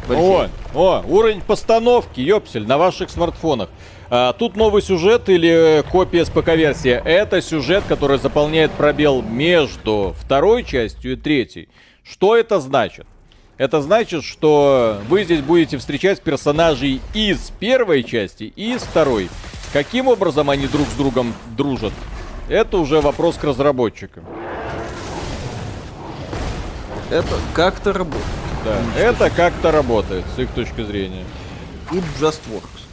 О, о, уровень постановки, ёпсель, на ваших смартфонах. А, тут новый сюжет или э, копия с ПК-версии. Это сюжет, который заполняет пробел между второй частью и третьей. Что это значит? Это значит, что вы здесь будете встречать персонажей из первой части и из второй. Каким образом они друг с другом дружат? Это уже вопрос к разработчикам. Это как-то работает. Да, это как-то работает с их точки зрения. It just works.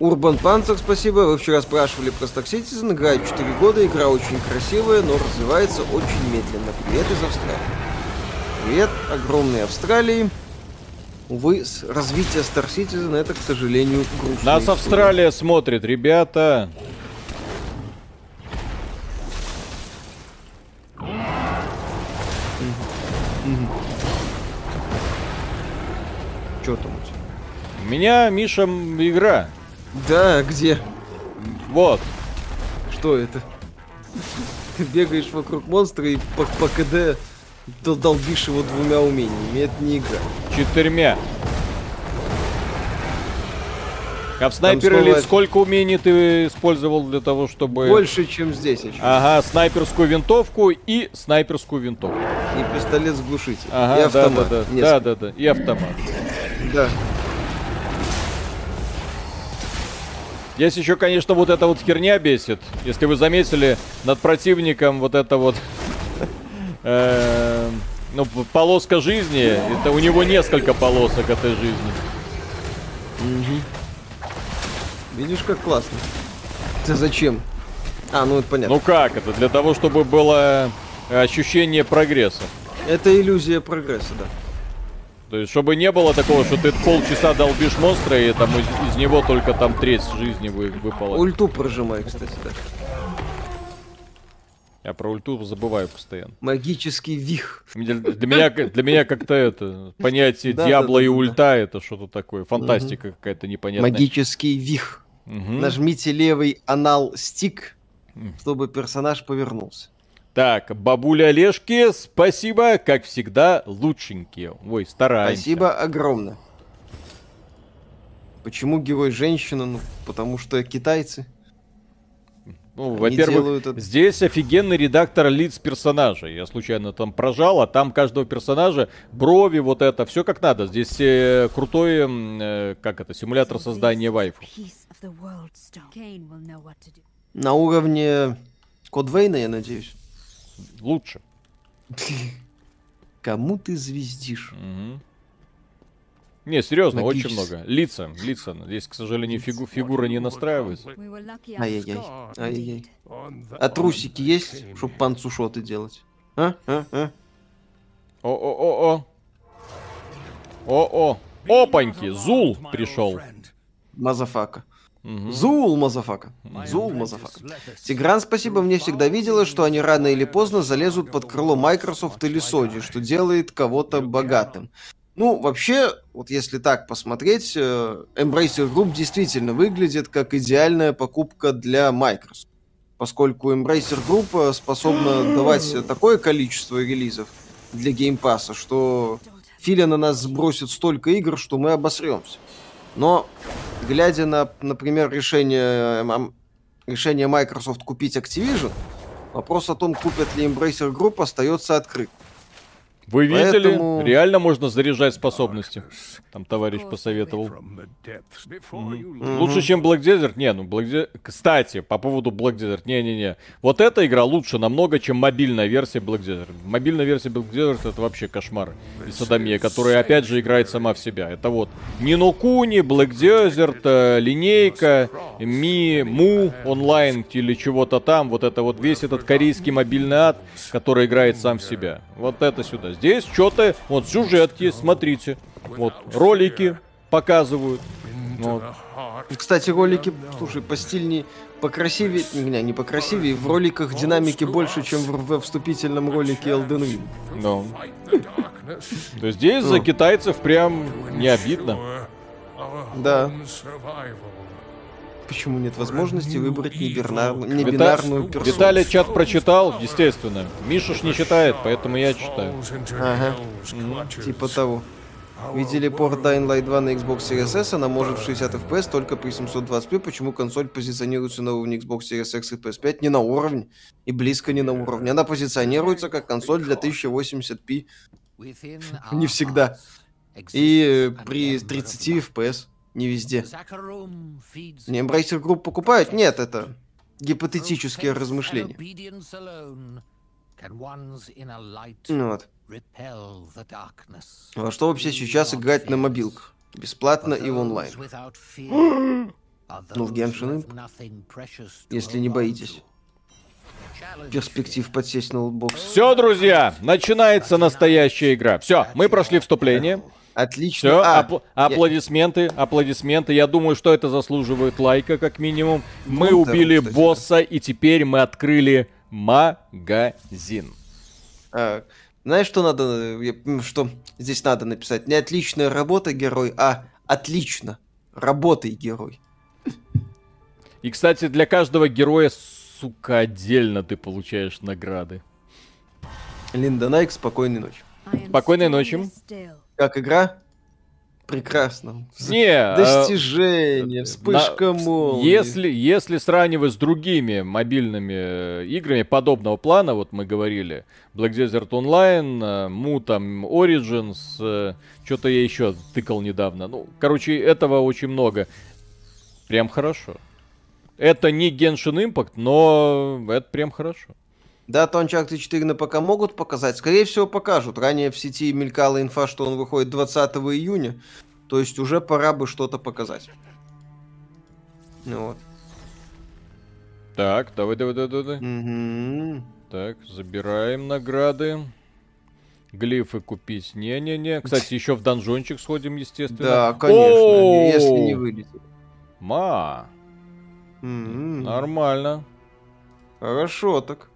Урбан Панцер, спасибо. Вы вчера спрашивали про Star Citizen. Играет 4 года, игра очень красивая, но развивается очень медленно. Привет из Австралии. Привет, огромной Австралии. Увы, развитие Star Citizen это, к сожалению, грустная Нас история. Австралия смотрит, ребята. Чё там у тебя? У меня, Миша, игра. Да, где? Вот. Что это? Ты бегаешь вокруг монстра и по, по КД дол- долбишь его двумя умениями. Это не игра. Четырьмя. А в снайпере снова ли это- сколько умений ты использовал для того, чтобы... Больше, чем здесь, очевидно. Ага, снайперскую винтовку и снайперскую винтовку. И пистолет с глушителем. Ага, и автомат. да, да, да, да, да, и автомат. Да. Здесь еще, конечно, вот эта вот херня бесит. Если вы заметили, над противником вот это вот... эм, Ну, полоска жизни, это у него несколько полосок этой жизни. Видишь, как классно. Это зачем? А, ну это понятно. Ну как это? Для того, чтобы было ощущение прогресса. Это иллюзия прогресса, да. То есть, чтобы не было такого, что ты полчаса долбишь монстра, и там из, из него только там треть жизни вы, выпала. Ульту прожимай, кстати, да. Я про ульту забываю постоянно. Магический вих. Для, для меня, для меня как-то это понятие Да, Диабло да, да, и да, ульта это что-то такое. Фантастика какая-то непонятная. Магический вих. Нажмите левый анал стик, чтобы персонаж повернулся. Так, бабуля Олежки, спасибо, как всегда, лучшенькие. Ой, стараемся. Спасибо огромное. Почему герой женщина? Ну, потому что китайцы. Ну, во-первых, это- здесь офигенный редактор лиц персонажей. Я случайно там прожал, а там каждого персонажа брови, вот это, все как надо. Здесь э, крутой, э, как это, симулятор создания вайфу. На уровне Код Вейна, я надеюсь. Лучше. Кому ты звездишь? Мгм. Не, серьезно, очень много. Лица, лица. Здесь, к сожалению, фигу, фигура не настраивается. Ай-яй-яй. Ай-яй-яй. А трусики есть, чтобы панцушоты делать? А? А? А? О-о-о-о. О-о. Опаньки, Зул пришел. Motherfucker. Мгм. Зул, motherfucker. Зул, motherfucker. Тигран, спасибо, мне всегда виделось, что они рано или поздно залезут под крыло Microsoft или Sony, что делает кого-то богатым. Ну, вообще, вот если так посмотреть, э, Embracer Group действительно выглядит как идеальная покупка для Microsoft. Поскольку Embracer Group э, способна давать такое количество релизов для Game Pass, что Филя на нас сбросит столько игр, что мы обосремся. Но, глядя на, например, решение, эм, ам- решение Microsoft купить Activision, вопрос о том, купят ли Embracer Group, остается открыт. Вы видели? Поэтому- Реально можно заряжать способности. Там товарищ посоветовал. Мгм. Лучше, чем Black Desert? Не, ну Black Desert... Кстати, по поводу Black Desert. Не-не-не. Вот эта игра лучше намного, чем мобильная версия Black Desert. Мобильная версия Black Desert это вообще кошмар. И садомия, которая опять же играет сама в себя. Это вот Нино Куни, Black Desert, э, линейка, Ми, Му, онлайн или чего-то там. Вот это вот весь этот корейский мобильный ад, который играет сам в себя. Вот это сюда. Здесь что-то, вот сюжет есть, смотрите. Вот, ролики показывают. Вот. Кстати, ролики, слушай, постильнее, покрасивее, не, не покрасивее, в роликах динамики больше, чем в, во вступительном ролике Elden Ring. Darkness. то здесь за китайцев прям не обидно. Да. Почему нет возможности выбрать небинарную, Вита- небинарную персону? Виталий чат прочитал, естественно. Миша ж не читает, поэтому я читаю. Ага. clutches. Типа того. Видели порт Dying Light 2 на Xbox Series S, она может в 60 FPS только при 720p, почему консоль позиционируется на уровне Xbox Series X и PS5 не на уровне, и близко не на уровне. Она позиционируется как консоль для 1080p не всегда, и э, при 30 FPS, не везде. Не Embracer Group покупают? Нет, это гипотетические размышления. Ну вот. Во что вообще сейчас играть на мобилках? Бесплатно и в онлайн. Ну, в Genshin Если не боитесь. Перспектив подсесть на лутбокс. Все, друзья, начинается настоящая игра. Все, мы прошли вступление. Отлично. Все, А, аплодисменты, аплодисменты. Я думаю, что это заслуживает лайка, как минимум. Мы Ну, да, убили кстати. босса, и теперь мы открыли магазин. а, знаешь, что надо, что здесь надо написать? Не отличная работа, герой, а отлично. Работай, герой. И, кстати, для каждого героя, сука, отдельно ты получаешь награды. Линда Найк, спокойной ночи. Спокойной ночи. Как игра? Прекрасно. Не, э, Достижение, вспышка на- молнии. Если, если сравнивать с другими мобильными э, играми подобного плана, вот мы говорили, Black Desert Online, э, Mu там, Origins, что-то я еще тыкал недавно. Ну, короче, этого очень много. Прям хорошо. Это не Genshin Impact, но это прям хорошо. Дату Uncharted 4 на ПК могут показать? Скорее всего, покажут. Ранее в сети мелькала инфа, что он выходит 20 июня. То есть уже пора бы что-то показать. Ну вот. Так, давай, давай, давай, давай. Мгм. Так, забираем награды. Глифы купить. Не-не-не. Кстати, еще в донжончик сходим, естественно. Да, конечно, если не вылетит. Ма, нормально. Хорошо так.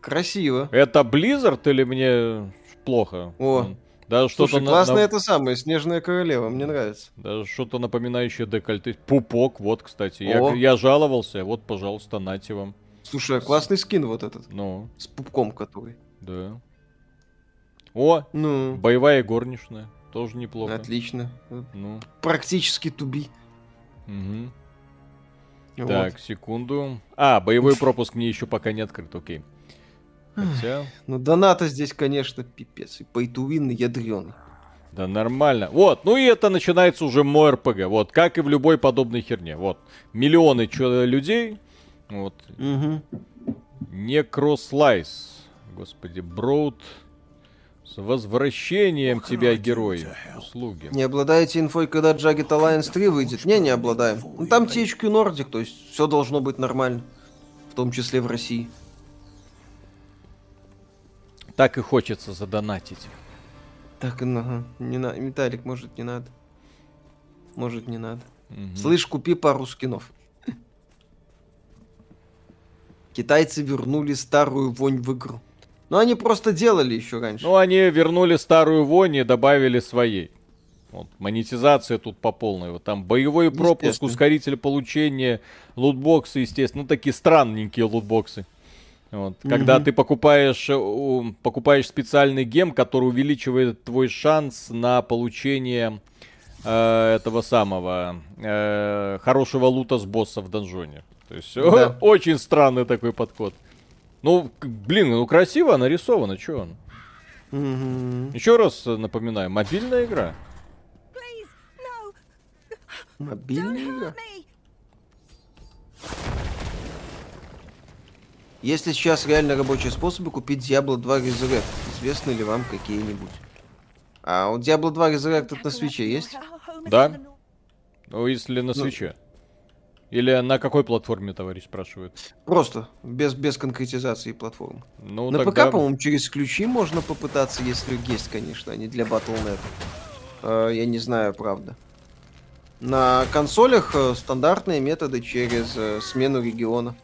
Красиво. Это Blizzard или мне плохо? О, Даже что-то Слушай, классно на- это самое, Снежная Королева, мне нравится. Даже что-то напоминающее декольте. Пупок, вот, кстати. Я, О. я жаловался, вот, пожалуйста, нате вам. Слушай, а классный скин вот этот, Ну, с пупком который. да. О, Ну, боевая горничная. Тоже неплохо. отлично. Ну, Практически туби. мгм. Вот. Так, секунду. А, боевой пропуск мне еще пока не открыт, окей. Хотя, Ну, доната здесь, конечно, пипец. И пейтувин ядреный. да нормально. Вот, ну и это начинается уже мой РПГ. Вот, как и в любой подобной херне. Вот, миллионы чё- людей. Вот, Угу. Некрослайс. Господи, Броуд. С возвращением тебя, герой. Услуги. Не обладаете инфой, когда Jagged Alliance 3 выйдет? Не, не обладаем. Там THQ Nordic, то есть все должно быть нормально. В том числе в России. Так и хочется задонатить. Так, ну, не надо. Металлик, может, не надо. Может, не надо. Мгм. Слышь, купи пару скинов. Китайцы вернули старую вонь в игру. Но они просто делали еще раньше. Ну, они вернули старую вонь и добавили своей. Вот, монетизация тут по полной. Вот там боевой пропуск, ускоритель получения, лутбоксы, естественно. Ну, такие странненькие лутбоксы. Вот. Когда Мгм. ты покупаешь, э, покупаешь специальный гем, который увеличивает твой шанс на получение э, этого самого э, хорошего лута с босса в донжоне. То есть Да. очень странный такой подход. Ну, блин, ну красиво нарисовано, что он? Мгм. Еще раз напоминаю, мобильная игра. Please, no, Мобильная игра. Есть ли сейчас реально рабочие способы купить Diablo 2 Resurrect? Известны ли вам какие-нибудь? А у Diablo 2 Resurrected на свече есть? Да. Ну, если на свече. Или на какой платформе, товарищ спрашивает? Просто, без, без конкретизации платформы. Ну, на тогда... ПК, по-моему, через ключи можно попытаться, если есть, конечно, а не для Battle.net. Э, я не знаю, правда. На консолях э, стандартные методы через э, смену региона.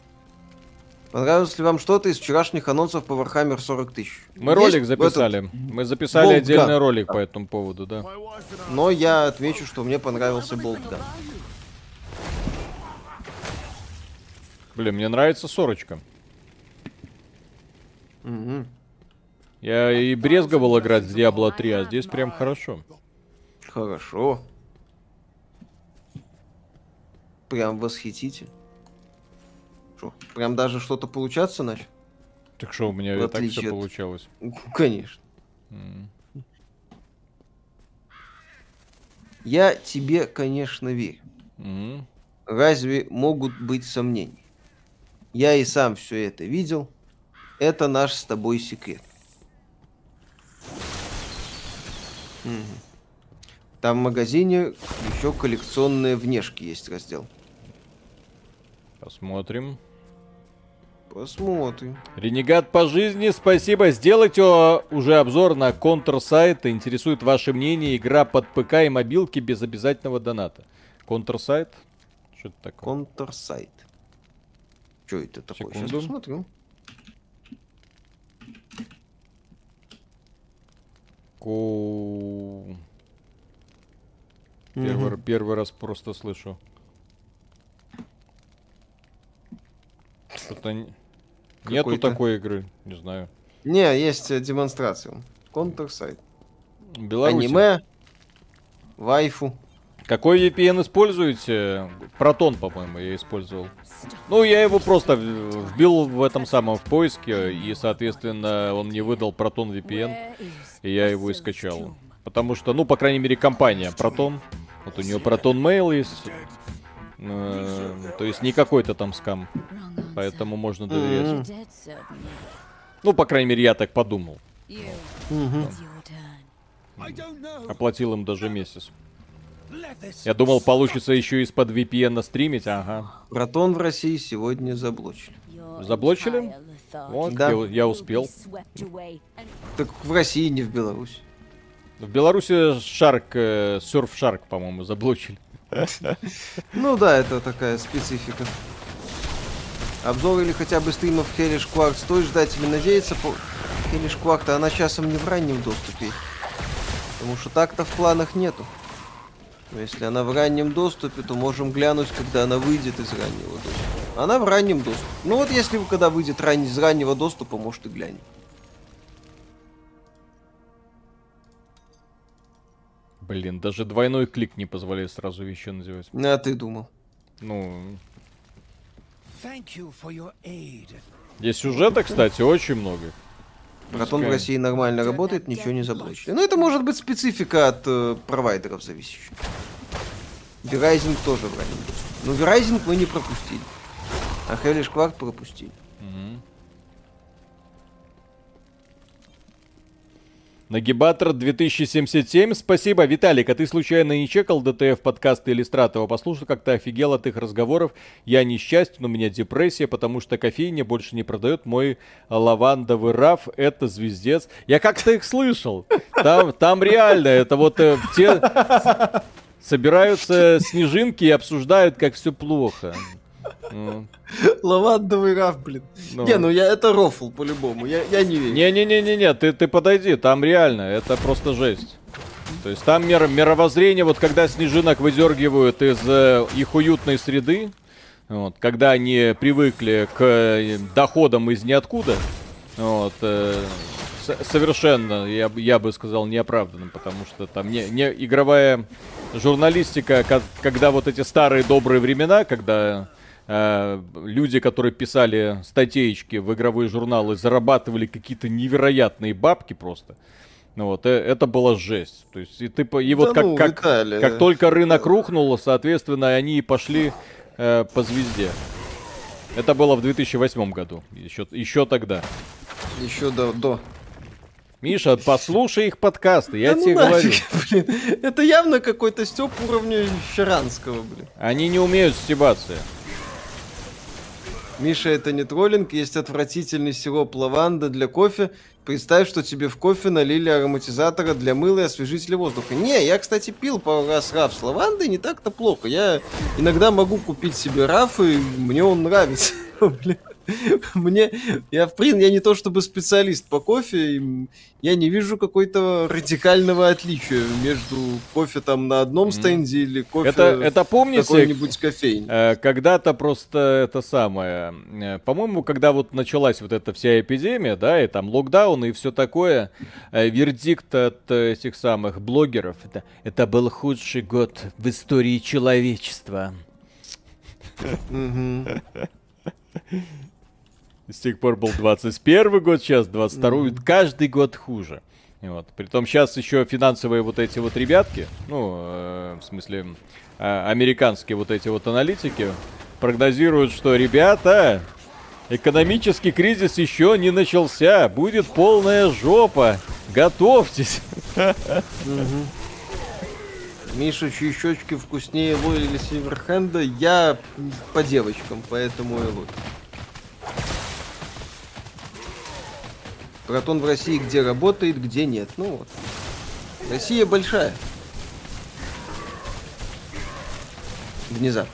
Понравилось ли вам что-то из вчерашних анонсов по Warhammer 40 тысяч? Мы Есть ролик этот- записали. Мы записали Болтган. отдельный ролик по этому поводу, да. Но я отмечу, что мне понравился Болтган. Блин, мне нравится сорочка. Мгм. Я и брезговал играть с Diablo 3, а здесь прям хорошо. Хорошо. Прям восхититель. Что, прям даже что-то получаться начал? Так что у меня и так все от- получалось. Конечно. М. Я тебе, конечно, верю. М. Разве могут быть сомнения? Я и сам все это видел. Это наш с тобой секрет. Мгм. Там в магазине еще коллекционные внешки есть раздел. Посмотрим. Посмотрим. Ренегат по жизни, спасибо. Сделайте о, уже обзор на контр-сайт. Интересует ваше мнение. Игра под ПК и мобилки без обязательного доната. Контр-сайт? Что это такое? Контр-сайт. Что это такое? Сейчас Секунду. посмотрю. Ку... Первый, Мгм. первый раз просто слышу. Что-то... Нету такой игры, не знаю. Не, есть э, демонстрация. Контр-сайт. Беларусь. Аниме. Вайфу. Какой VPN используете? Протон, по-моему, я использовал. Ну, я его просто вбил в этом самом в поиске, и, соответственно, он мне выдал Протон VPN, и я его и скачал. Потому что, ну, по крайней мере, компания Протон. Вот у нее Протон Mail есть. То есть не какой-то там скам. Поэтому можно доверять. Ну, по крайней мере, я так подумал. Оплатил им даже месяц. Я думал, получится еще из-под VPN стримить, ага. Протон в России сегодня заблочили. Заблочили? Вот, Да. я, я успел. Так в России, не в Беларуси. В Беларуси Шарк, э, Surf Shark, по-моему, заблочили. Ну да, это такая специфика. Обзор или хотя бы стримов Hellish Quark стоит ждать или надеяться по... Hellish Quark-то она часом не в раннем доступе. Потому что так-то в планах нету. Но Если она в раннем доступе, то можем глянуть, когда она выйдет из раннего доступа. Она в раннем доступе. Ну вот если когда выйдет ран... из раннего доступа, может и глянем. Блин, даже двойной клик не позволяет сразу вещи надевать. А ты думал. Ну, Thank you for your aid. здесь сюжета, кстати, очень много. Протон в. России нормально работает, ничего не заблочили. Ну это может быть специфика от э, провайдеров зависящая. Verizon тоже в. Но Verizon мы не пропустили. А Hellish Quart пропустили. Мгм. Нагибатор 2077, спасибо. Виталик, а ты случайно не чекал ДТФ подкасты Иллюстратова? Послушал, как-то офигел от их разговоров. Я несчастен, у меня депрессия, потому что кофейня больше не продает мой лавандовый раф. Это звездец. Я как-то их слышал. Там, там реально, это вот э, те собираются снежинки и обсуждают, как все плохо. Ну. Лавандовый раф, блин. Ну. Не, ну я это рофл по-любому. Я, я не верю. Не-не-не-не-не, ты, ты подойди, там реально, это просто жесть. То есть там мир, мировоззрение, вот когда снежинок выдергивают из э, их уютной среды, вот, когда они привыкли к э, доходам из ниоткуда, вот, э, совершенно, я, я бы сказал, неоправданным, потому что там не, не игровая журналистика, ко- когда вот эти старые добрые времена, когда э, люди, которые писали статейки в игровые журналы, зарабатывали какие-то невероятные бабки просто. Ну вот, э, это была жесть. То есть, и ты, и вот Да как, ну, как, Виталий, как только рынок рухнул, соответственно, они и пошли э, по звезде. Это было в 2008 году, еще, еще тогда. Еще до... до. Миша, послушай их подкасты, я Да ну тебе говорю. нафиг, блин. Это явно какой-то степ уровня Щеранского, блин. Они не умеют стебаться. Миша, это не троллинг, есть отвратительный сироп лаванда для кофе. Представь, что тебе в кофе налили ароматизатора для мыла и освежителя воздуха. Не, я, кстати, пил пару раз раф с лавандой, не так-то плохо. Я иногда могу купить себе раф, и мне он нравится. Мне, я в принципе, я не то чтобы специалист по кофе, я не вижу какой-то радикального отличия между кофе там на одном стенде или кофе Это, это помните, какой-нибудь кофейне. Э, Когда-то просто это самое, э, по-моему, когда вот началась вот эта вся эпидемия, да, и там локдаун и все такое, э, вердикт от этих самых блогеров, это, это был худший год в истории человечества. С тех пор был 21 год, сейчас 22 каждый год хуже. Вот. Притом сейчас еще финансовые вот эти вот ребятки, ну, э, в смысле, э, американские вот эти вот аналитики, прогнозируют, что, ребята, экономический кризис еще не начался, будет полная жопа, готовьтесь. Миша, чьи щечки вкуснее Лой или Сильверхенда, я по девочкам, поэтому и вот. Протон в России где работает, где нет. Ну вот. Россия большая. Внезапно.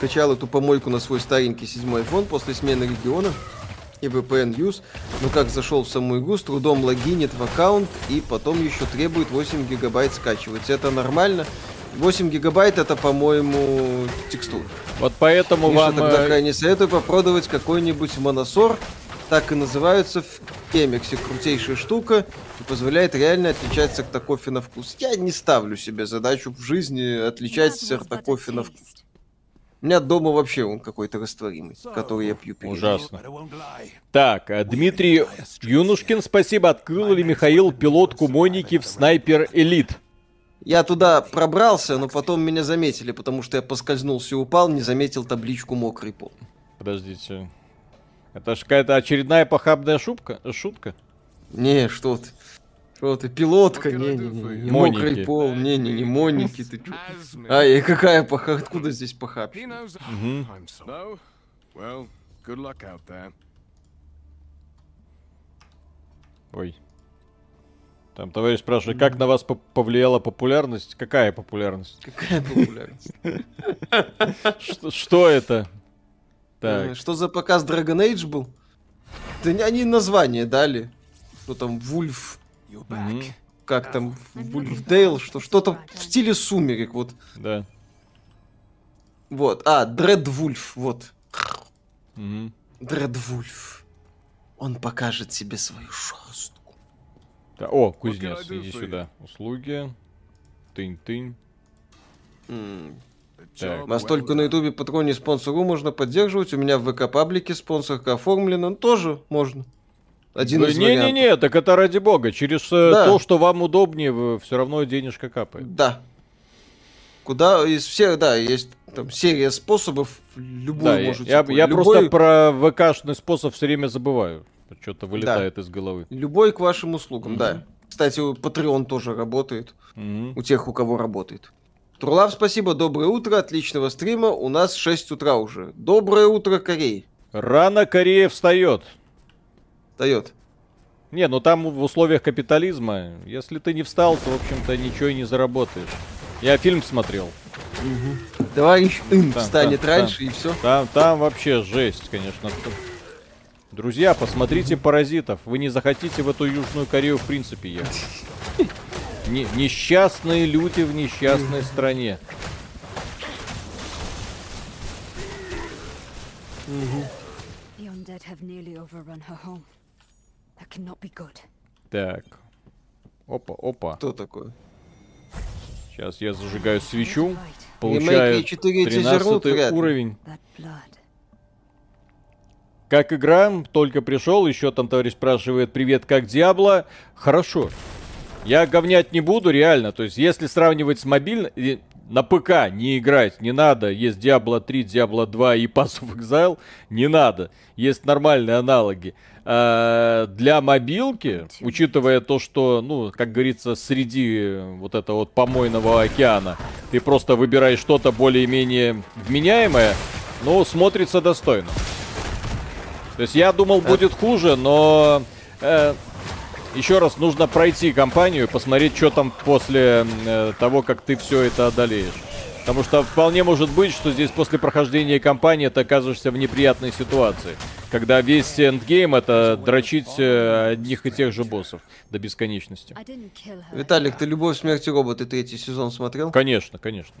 Качал эту помойку на свой старенький седьмой iPhone после смены региона и VPN Use, но как зашел в саму игру, с трудом логинит в аккаунт и потом еще требует 8 гигабайт скачивать. Это нормально? 8 гигабайт это, по-моему, текстура. Вот поэтому Миша вам... тогда э, крайне советую попробовать какой-нибудь моносор. Так и называются в Кемексе. Крутейшая штука и позволяет реально отличать сортокофе на вкус. Я не ставлю себе задачу в жизни отличать сортокофе на вкус. У меня дома вообще он какой-то растворимый, который я пью перед Ужасно. Так, э, Дмитрий Юнушкин, спасибо. Открыл ли Михаил пилотку Моники в Снайпер Элит? Я туда пробрался, но потом меня заметили, потому что я поскользнулся и упал, не заметил табличку «Мокрый пол». Подождите. Это ж какая-то очередная похабная шутка? Шутка? Не, что ты. Что ты, пилотка, не-не-не, не Моники. мокрый пол, не-не-не, Моники, ты чё? Me. Ай, какая паха, откуда здесь пахаб? He knows. Там товарищ спрашивает, как на вас по- повлияла популярность? Какая популярность? Какая популярность? Что, это? Э, Так, Что за показ Dragon Age был? Да не- они название дали. Что там, Вульф, как там, Вульфдейл, что что-то в стиле сумерек, вот. Да. Вот, а, Дредвульф, вот. Мгм. Дредвульф. Он покажет себе свою шерстку. Да, О, кузнец, иди сюда. Услуги. Тынь-тынь. М, The job Нас well только на ютубе Патроне спонсору можно поддерживать. У меня в ВК-паблике спонсорка оформлена. Тоже можно. Один из вариантов. Не-не-не, так это ради бога. Через э, Да. то, что вам удобнее, все равно денежка капает. Да. Куда из всех, да, есть там серия способов, любой Да, я, можете. я- я любой, просто про ВКшный способ все время забываю. Что-то вылетает из головы. любой к вашим услугам, Мгм. да. Кстати, Patreon тоже работает. Мгм. У тех, у кого работает. Трулав, спасибо, доброе утро, отличного стрима. У нас 6 утра уже. Доброе утро, Корей. Рано Корея встает. Дает. Не, ну там в условиях капитализма, если ты не встал, то, в общем-то, ничего и не заработаешь. Я фильм смотрел. Товарищ Ин Там, встанет там, раньше и все. Там, там вообще жесть, конечно. Друзья, посмотрите «Паразитов». Вы не захотите в эту Южную Корею в принципе ехать. Не- несчастные люди в несчастной стране. Так. Опа, опа. Кто такой? Сейчас я зажигаю свечу. Получаю Ремейк E4 тизернут 13 вряд ли. уровень. Как игра, только пришел, еще там товарищ спрашивает, привет, как Диабло? Хорошо. Я говнять не буду, реально. То есть, если сравнивать с мобильным... На ПК не играть не надо. Есть Diablo 3, Diablo 2 и Pass of Exile. Не надо. Есть нормальные аналоги. А, для мобилки, учитывая то, что, ну, как говорится, среди вот этого вот помойного океана, ты просто выбираешь что-то более-менее вменяемое, ну, смотрится достойно. То есть я думал будет хуже, но э, еще раз нужно пройти кампанию и посмотреть, что там после э, того, как ты все это одолеешь. Потому что вполне может быть, что здесь после прохождения кампании ты оказываешься в неприятной ситуации. Когда весь эндгейм это дрочить э, одних и тех же боссов до бесконечности. Виталик, ты «Любовь, смерть и роботы» третий сезон смотрел? Конечно, конечно.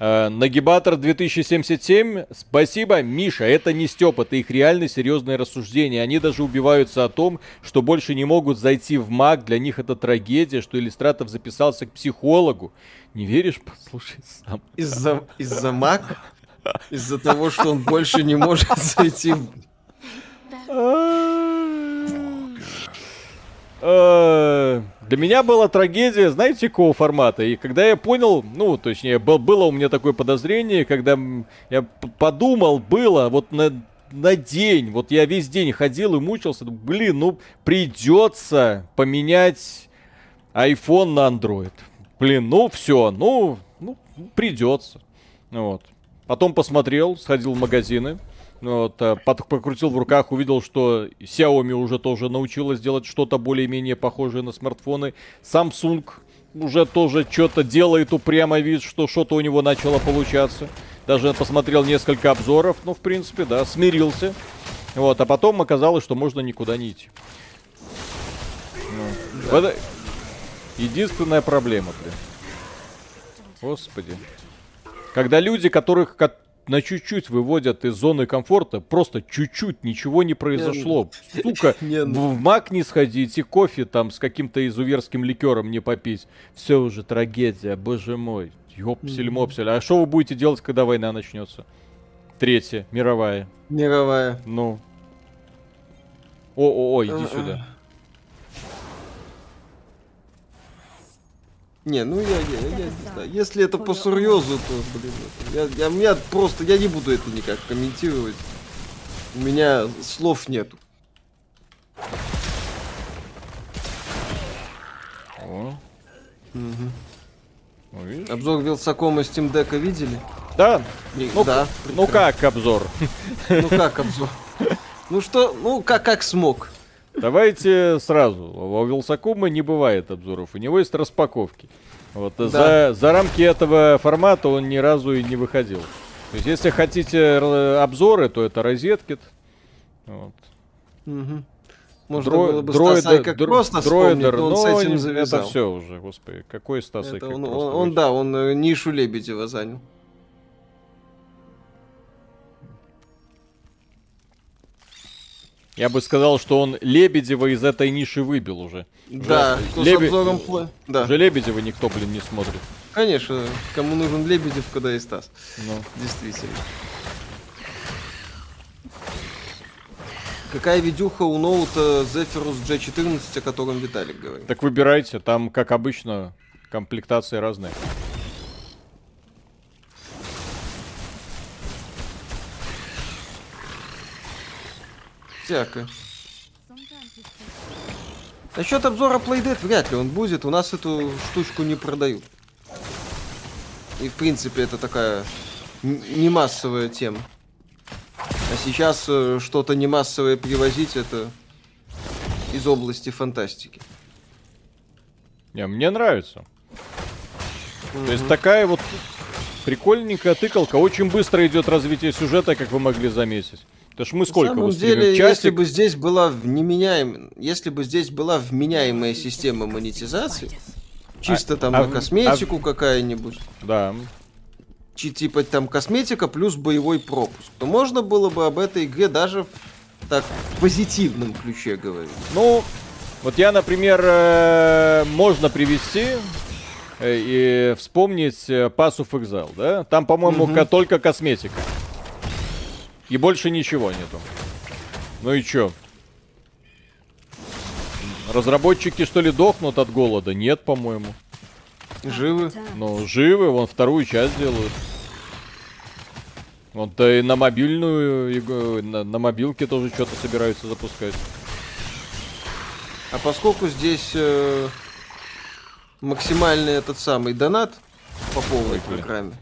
Э, Нагибатор 2077, спасибо, Миша, это не Степ, это их реально серьезные рассуждения. Они даже убиваются о том, что больше не могут зайти в маг, для них это трагедия, что Иллюстратов записался к психологу. Не веришь? Послушай сам. Из-за из-за маг? Из-за того, что он больше не может зайти в Для меня была трагедия, знаете, какого формата? И когда я понял, ну, точнее, был- было у меня такое подозрение, когда я подумал, было вот на, на день, вот я весь день ходил и мучился, блин, ну, придется поменять iPhone на Android. Блин, ну, все, ну, ну, придется. Вот. Потом посмотрел, сходил в магазины, вот, а, под- покрутил в руках, увидел, что Xiaomi уже тоже научилась делать что-то более-менее похожее на смартфоны. Samsung уже тоже что-то делает упрямо вид, что что-то у него начало получаться. Даже посмотрел несколько обзоров, ну, в принципе, да, смирился. Вот, а потом оказалось, что можно никуда не идти. Ну, в это- Единственная проблема, блин. Господи. Когда люди, которых ко- на чуть-чуть выводят из зоны комфорта, просто чуть-чуть, ничего не произошло. Сука, Не, ну. в мак не сходить и кофе там с каким-то изуверским ликером не попить. Все уже трагедия, боже мой. Ёпсель-мопсель. А что вы будете делать, когда война начнется? Третья, мировая. мировая. Ну. О-о-о, иди А-а. сюда. Не, ну я, я, я не знаю. Если это по серьезу, то, блин, это- я, я, меня просто, я не буду это никак комментировать. У меня слов нету. О. Ну, видишь? Обзор Вилсакома Steam Deck видели? Да, Не- Ну, да. ну как обзор? Ну как обзор? Ну что, ну как, как смог. Давайте сразу. У Вилсакума не бывает обзоров. У него есть распаковки. Вот Да. за, за рамки этого формата он ни разу и не выходил. То есть, если хотите р- обзоры, то это розеткит. Вот. Мгм. Можно Дро- было бы дроида- Стаса как дро- просто дроидер, но он с этим завязал. Это все уже, господи. Какой Стас Это он, он- он, да, он э, нишу Лебедева занял. Я бы сказал, что он Лебедева из этой ниши выбил уже. Да, что Лебе- с обзором Да, Уже Лебедева никто, блин, не смотрит. конечно. Кому нужен Лебедев, когда и Стас. Ну. Действительно. Какая видюха у ноута Zephyrus G14, о котором Виталик говорит? Так выбирайте, там, как обычно, комплектации разные. Think Насчет обзора Playdead вряд ли он будет. У нас эту штучку не продают. И в принципе это такая не массовая тема. А сейчас э, что-то не массовое привозить это из области фантастики. Не, мне нравится. То есть такая вот прикольненькая тыкалка. Очень быстро идет развитие сюжета, как вы могли заметить. Это ж мы сколько На самом деле, если Часик? бы здесь была вменяем... если бы здесь была вменяемая система монетизации, чисто там а на косметику какая-нибудь, Да. чи- типа там косметика плюс боевой пропуск, то можно было бы об этой игре даже в, так в позитивном ключе говорить. Ну, вот я, например, э, можно привести э, и вспомнить э, Pass of Exile, да? Там, по-моему, ко- только косметика. И больше ничего нету. Ну и чё? Разработчики, что ли, дохнут от голода? Нет, по-моему. Живы? Ну, живы, вон вторую часть делают. Вот да и на мобильную, на, на мобилке тоже что-то собираются запускать. А поскольку здесь э, максимальный этот самый донат по полной Ой, программе,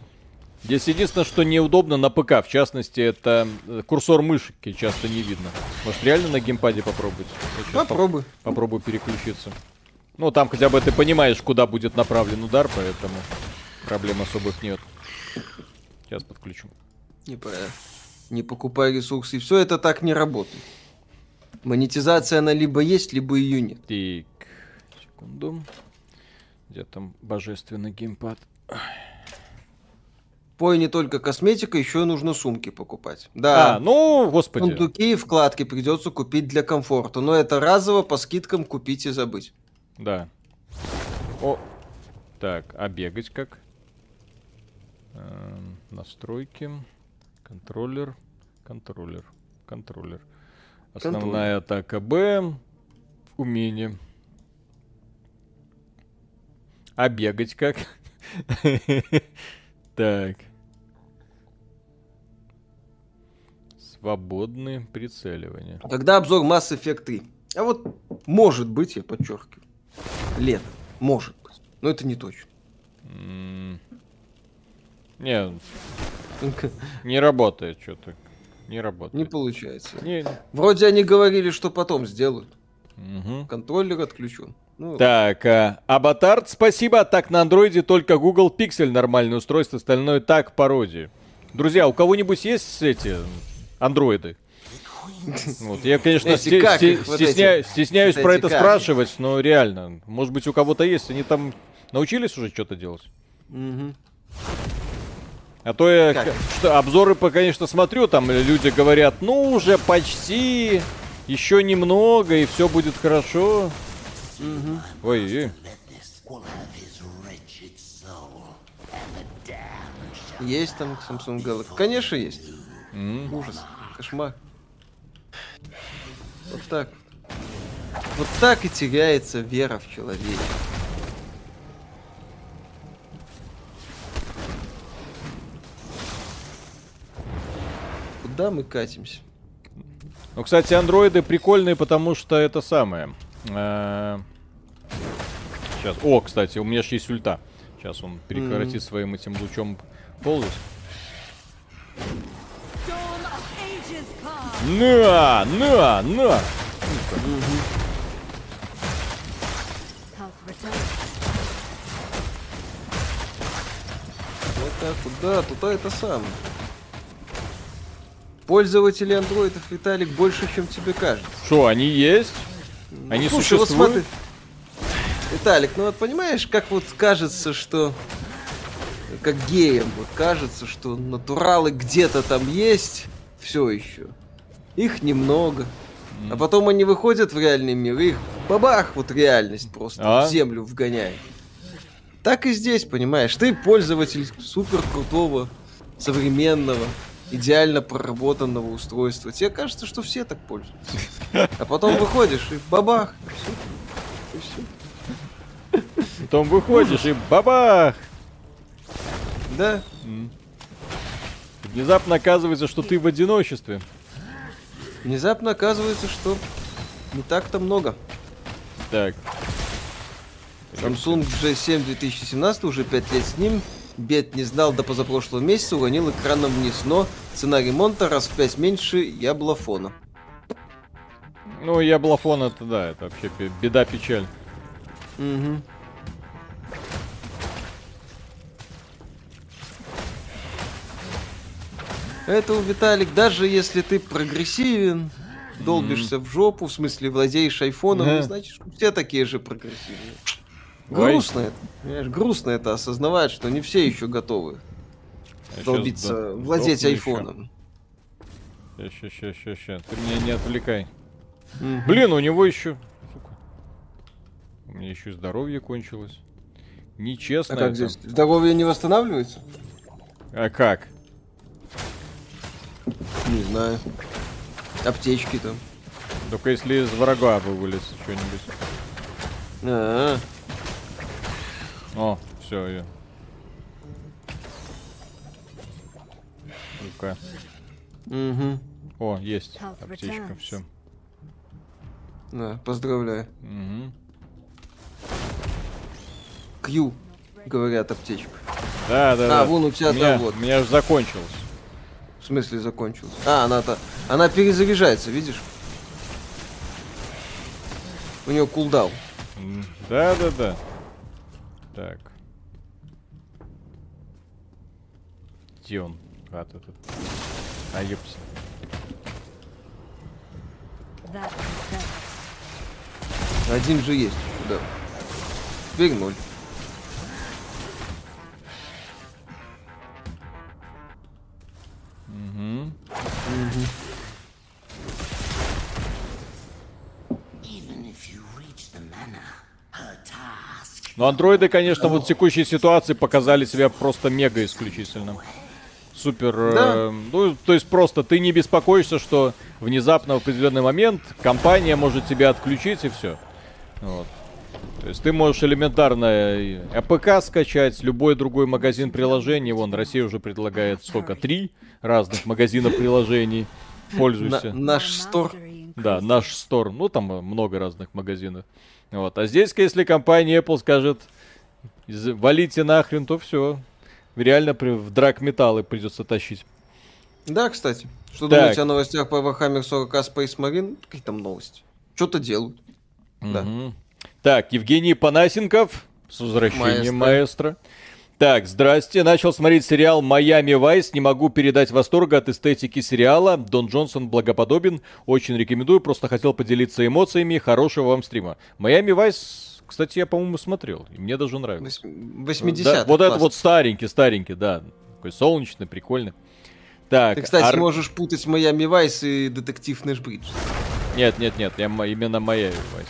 Здесь единственное, что неудобно на ПК, в частности, это э, курсор мышки часто не видно. Может, реально на геймпаде попробовать? Щас поп- попробуй. попробую переключиться. Ну, там хотя бы ты понимаешь, куда будет направлен удар, поэтому проблем особых нет. Сейчас подключу. Не, по- не покупай ресурсы. Все это так не работает. Монетизация она либо есть, либо ее нет. Так, секунду. Где там божественный геймпад? Пой не только косметика, еще и нужно сумки покупать. Да, А, ну, господи. сундуки и вкладки придется купить для комфорта. Но это разово по скидкам купить и забыть. Да. О, так, а бегать как? Эм, настройки, контроллер, контроллер, контроллер. Основная атака Б, умение. А бегать как? Так. Свободное прицеливание. Когда обзор Mass Effect 3? А вот может быть, я подчеркиваю. Лет. Может быть. Но это не точно. Не, не работает что-то. Не работает. Не получается. Не- Вроде они говорили, что потом сделают. Мгм. Контроллер отключен. Ну, Так, а, Абатард, спасибо. Так, на андроиде только Google Pixel нормальное устройство, остальное так, пародии. Друзья, у кого-нибудь есть эти андроиды? Вот, я, конечно, Эти как сте- их, вот стесня- эти? стесняюсь Вот про эти это как? спрашивать, но реально, может быть, у кого-то есть, они там научились уже что-то делать? мгм. А то я Как? что, обзоры, по, конечно, смотрю, там люди говорят, ну, уже почти, еще немного, и все будет хорошо. Ой, ой. Есть там Samsung Galaxy? Конечно, есть. М. Ужас. Кошмар. Вот так. Вот так и теряется вера в человека. Куда мы катимся? Ну, кстати, андроиды прикольные, потому что это самое. Сейчас. О, кстати, у меня же есть ульта. Сейчас он прекратит своим этим лучом полностью. На, на, на. Health return. Вот так вот, да, туда это самое. Пользователей андроидов, Виталик, больше, чем тебе кажется. Что, они есть? Они Слушай, вот существуют? смотри. Виталик, ну вот понимаешь, как вот кажется, что как геям, вот кажется, что натуралы где-то там есть, все еще. Их немного. А потом они выходят в реальный мир, их бабах, вот реальность просто А? в землю вгоняет. Так и здесь, понимаешь, ты пользователь супер крутого, современного, идеально проработанного устройства. Тебе кажется, что все так пользуются. А потом выходишь, и бабах, и все. И все. Потом выходишь и бабах! Да, Внезапно оказывается, что ты в одиночестве. Внезапно оказывается, что не так-то много. Так, Samsung J7 2017, уже 5 лет с ним. Бед не знал до позапрошлого месяца, уронил экраном вниз, но цена ремонта раз в 5 меньше яблофона. ну яблофон это да, это вообще бе- беда, печаль. Угу. Поэтому, Виталик, даже если ты прогрессивен, долбишься в жопу, в смысле владеешь айфоном, не значит, все такие же прогрессивные. Ой. Грустно это, понимаешь, грустно это осознавать, что не все еще готовы щас долбиться, да- владеть айфоном. Ща, ща, ща, ща, ща. Ты меня не отвлекай. Мгм. Блин, у него еще. Сука. У меня еще здоровье кончилось. Нечестно. А как это. здесь? Здоровье не восстанавливается? А как? Не знаю. Аптечки там. Только если из врага бы вылез что-нибудь. А, О, все, я. Ну-ка. Угу. О, есть аптечка, все. Да, поздравляю. Угу. Q, говорят, аптечка. Да, да, А, да. вон у тебя у меня, там вот. у меня же закончилось. В смысле закончилась? А, она-то... Она перезаряжается, видишь? У нее кулдаун. М, Да, да, да. Так. Где он? Гад этот. А, ёпс. That is better. Один же есть. Да. Теперь ноль. Но андроиды, конечно, вот в текущей ситуации показали себя просто мега исключительно. Супер. Да. э, ну, то есть просто ты не беспокоишься, что внезапно в определенный момент компания может тебя отключить и все. Вот. То есть ты можешь элементарно APK скачать, любой другой магазин приложений. Вон, Россия уже предлагает сколько? Три разных магазина приложений. На- Пользуйся. NashStore. Да, NashStore. Ну, там много разных магазинов. Вот. А здесь, если компания Apple скажет, «Из- валите нахрен, то все. Реально в драк металлы придется тащить. Да, кстати. Что Так. думаете о новостях по Warhammer 40k Space Marine? Какие там новости? Что-то делают. Да. Так, Евгений Панасенков. С возвращением Маэстро. маэстро. Так, здрасте. Начал смотреть сериал «Майами Вайс». Не могу передать восторга от эстетики сериала. Дон Джонсон благоподобен. Очень рекомендую. Просто хотел поделиться эмоциями. Хорошего вам стрима. «Майами Вайс», кстати, я, по-моему, смотрел. И мне даже нравится. Восьм- Да, 80 вот это вот старенький, старенький, да. Такой солнечный, прикольный. Так, Ты, кстати, Ар- можешь путать Майами Вайс и Детектив Нэш Бридж. Нет, нет, нет, я именно Майами Вайс.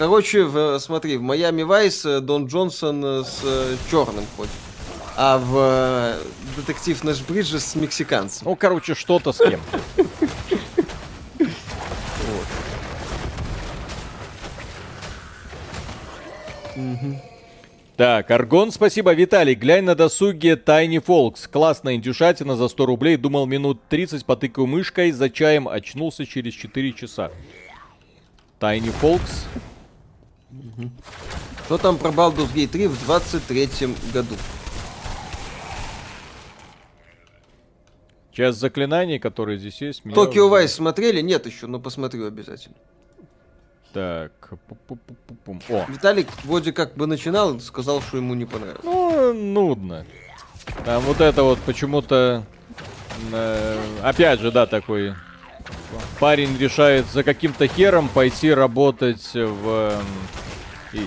Короче, в, смотри, в Майами Вайс э, Дон Джонсон э, с черным ходит. А в э, Детектив Нэш Бридж с мексиканцем. Ну, короче, что-то с кем. Так, Аргон, спасибо. Виталий, глянь на досуге Tiny Folks. Классная индюшатина за 100 рублей. Думал минут 30, потыкаю мышкой, за чаем очнулся через 4 часа. Tiny Folks. Что там про Baldur's Gate 3 в 23 году? Часть заклинаний, которые здесь есть. Токио уже- Вайс смотрели? Нет еще, но посмотрю обязательно. Так. О, Виталик вроде как бы начинал, сказал, что ему не понравилось. ну, нудно. Там вот это вот почему-то Э, опять же, да, такой парень решает за каким-то хером пойти работать в, и,